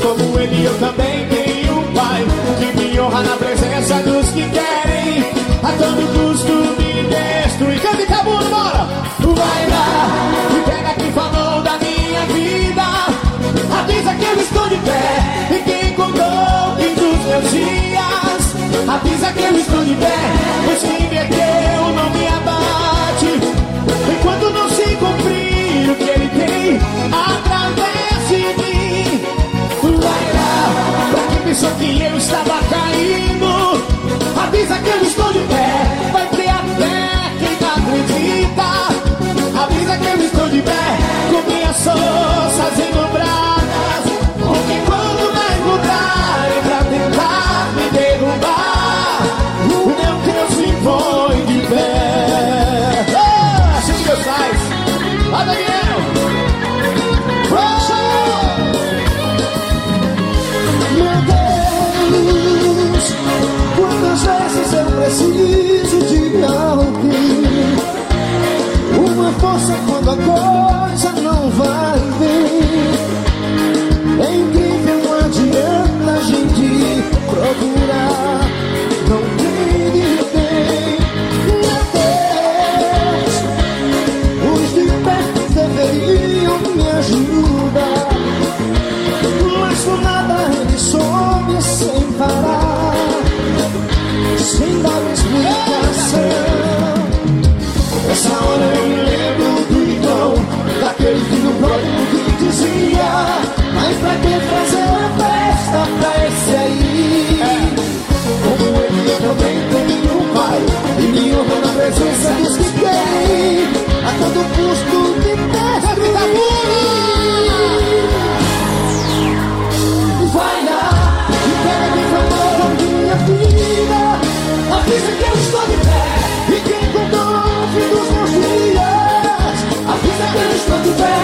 S6: Como ele, eu também tenho um pai que me honra na presença dos que querem a todo custo me destruir. Canta e tabuno, bora! Vai lá e pega quem falou da minha vida. Avisa que eu estou de pé e quem contou fim dos meus dias. Avisa que eu estou de pé, pois quem me através de mim. Vai lá, pra quem pensou que eu estava caindo. Avisa que eu estou de pé, vai ter até quem não acredita. Avisa que eu estou de pé, com minhas forças enobradas. Força quando a coisa não vai bem. É incrível, não adianta a gente procurar. Não tem ninguém. Meu Deus, os de perto deveriam me ajudar. Mas do nada ele some sem parar, sem dar explicação. Essa hora eu presença dos que querem, a todo custo me destruir. Vai lá e pega falou da minha vida. Avisa que eu estou de pé e quem contou o fim dos meus dias. Avisa que eu estou de pé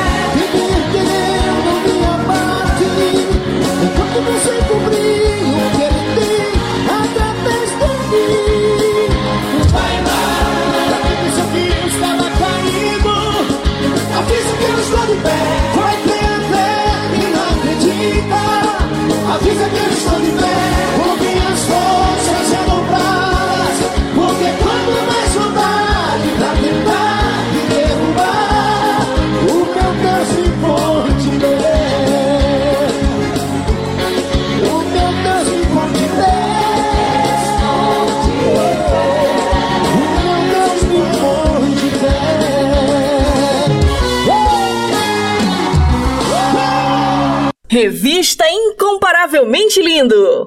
S6: pé, vai ter até quem não acredita. Avisa que eu estou de pé, com minhas forças renovadas. Porque quando mais vontade
S1: Revista Incomparavelmente Lindo.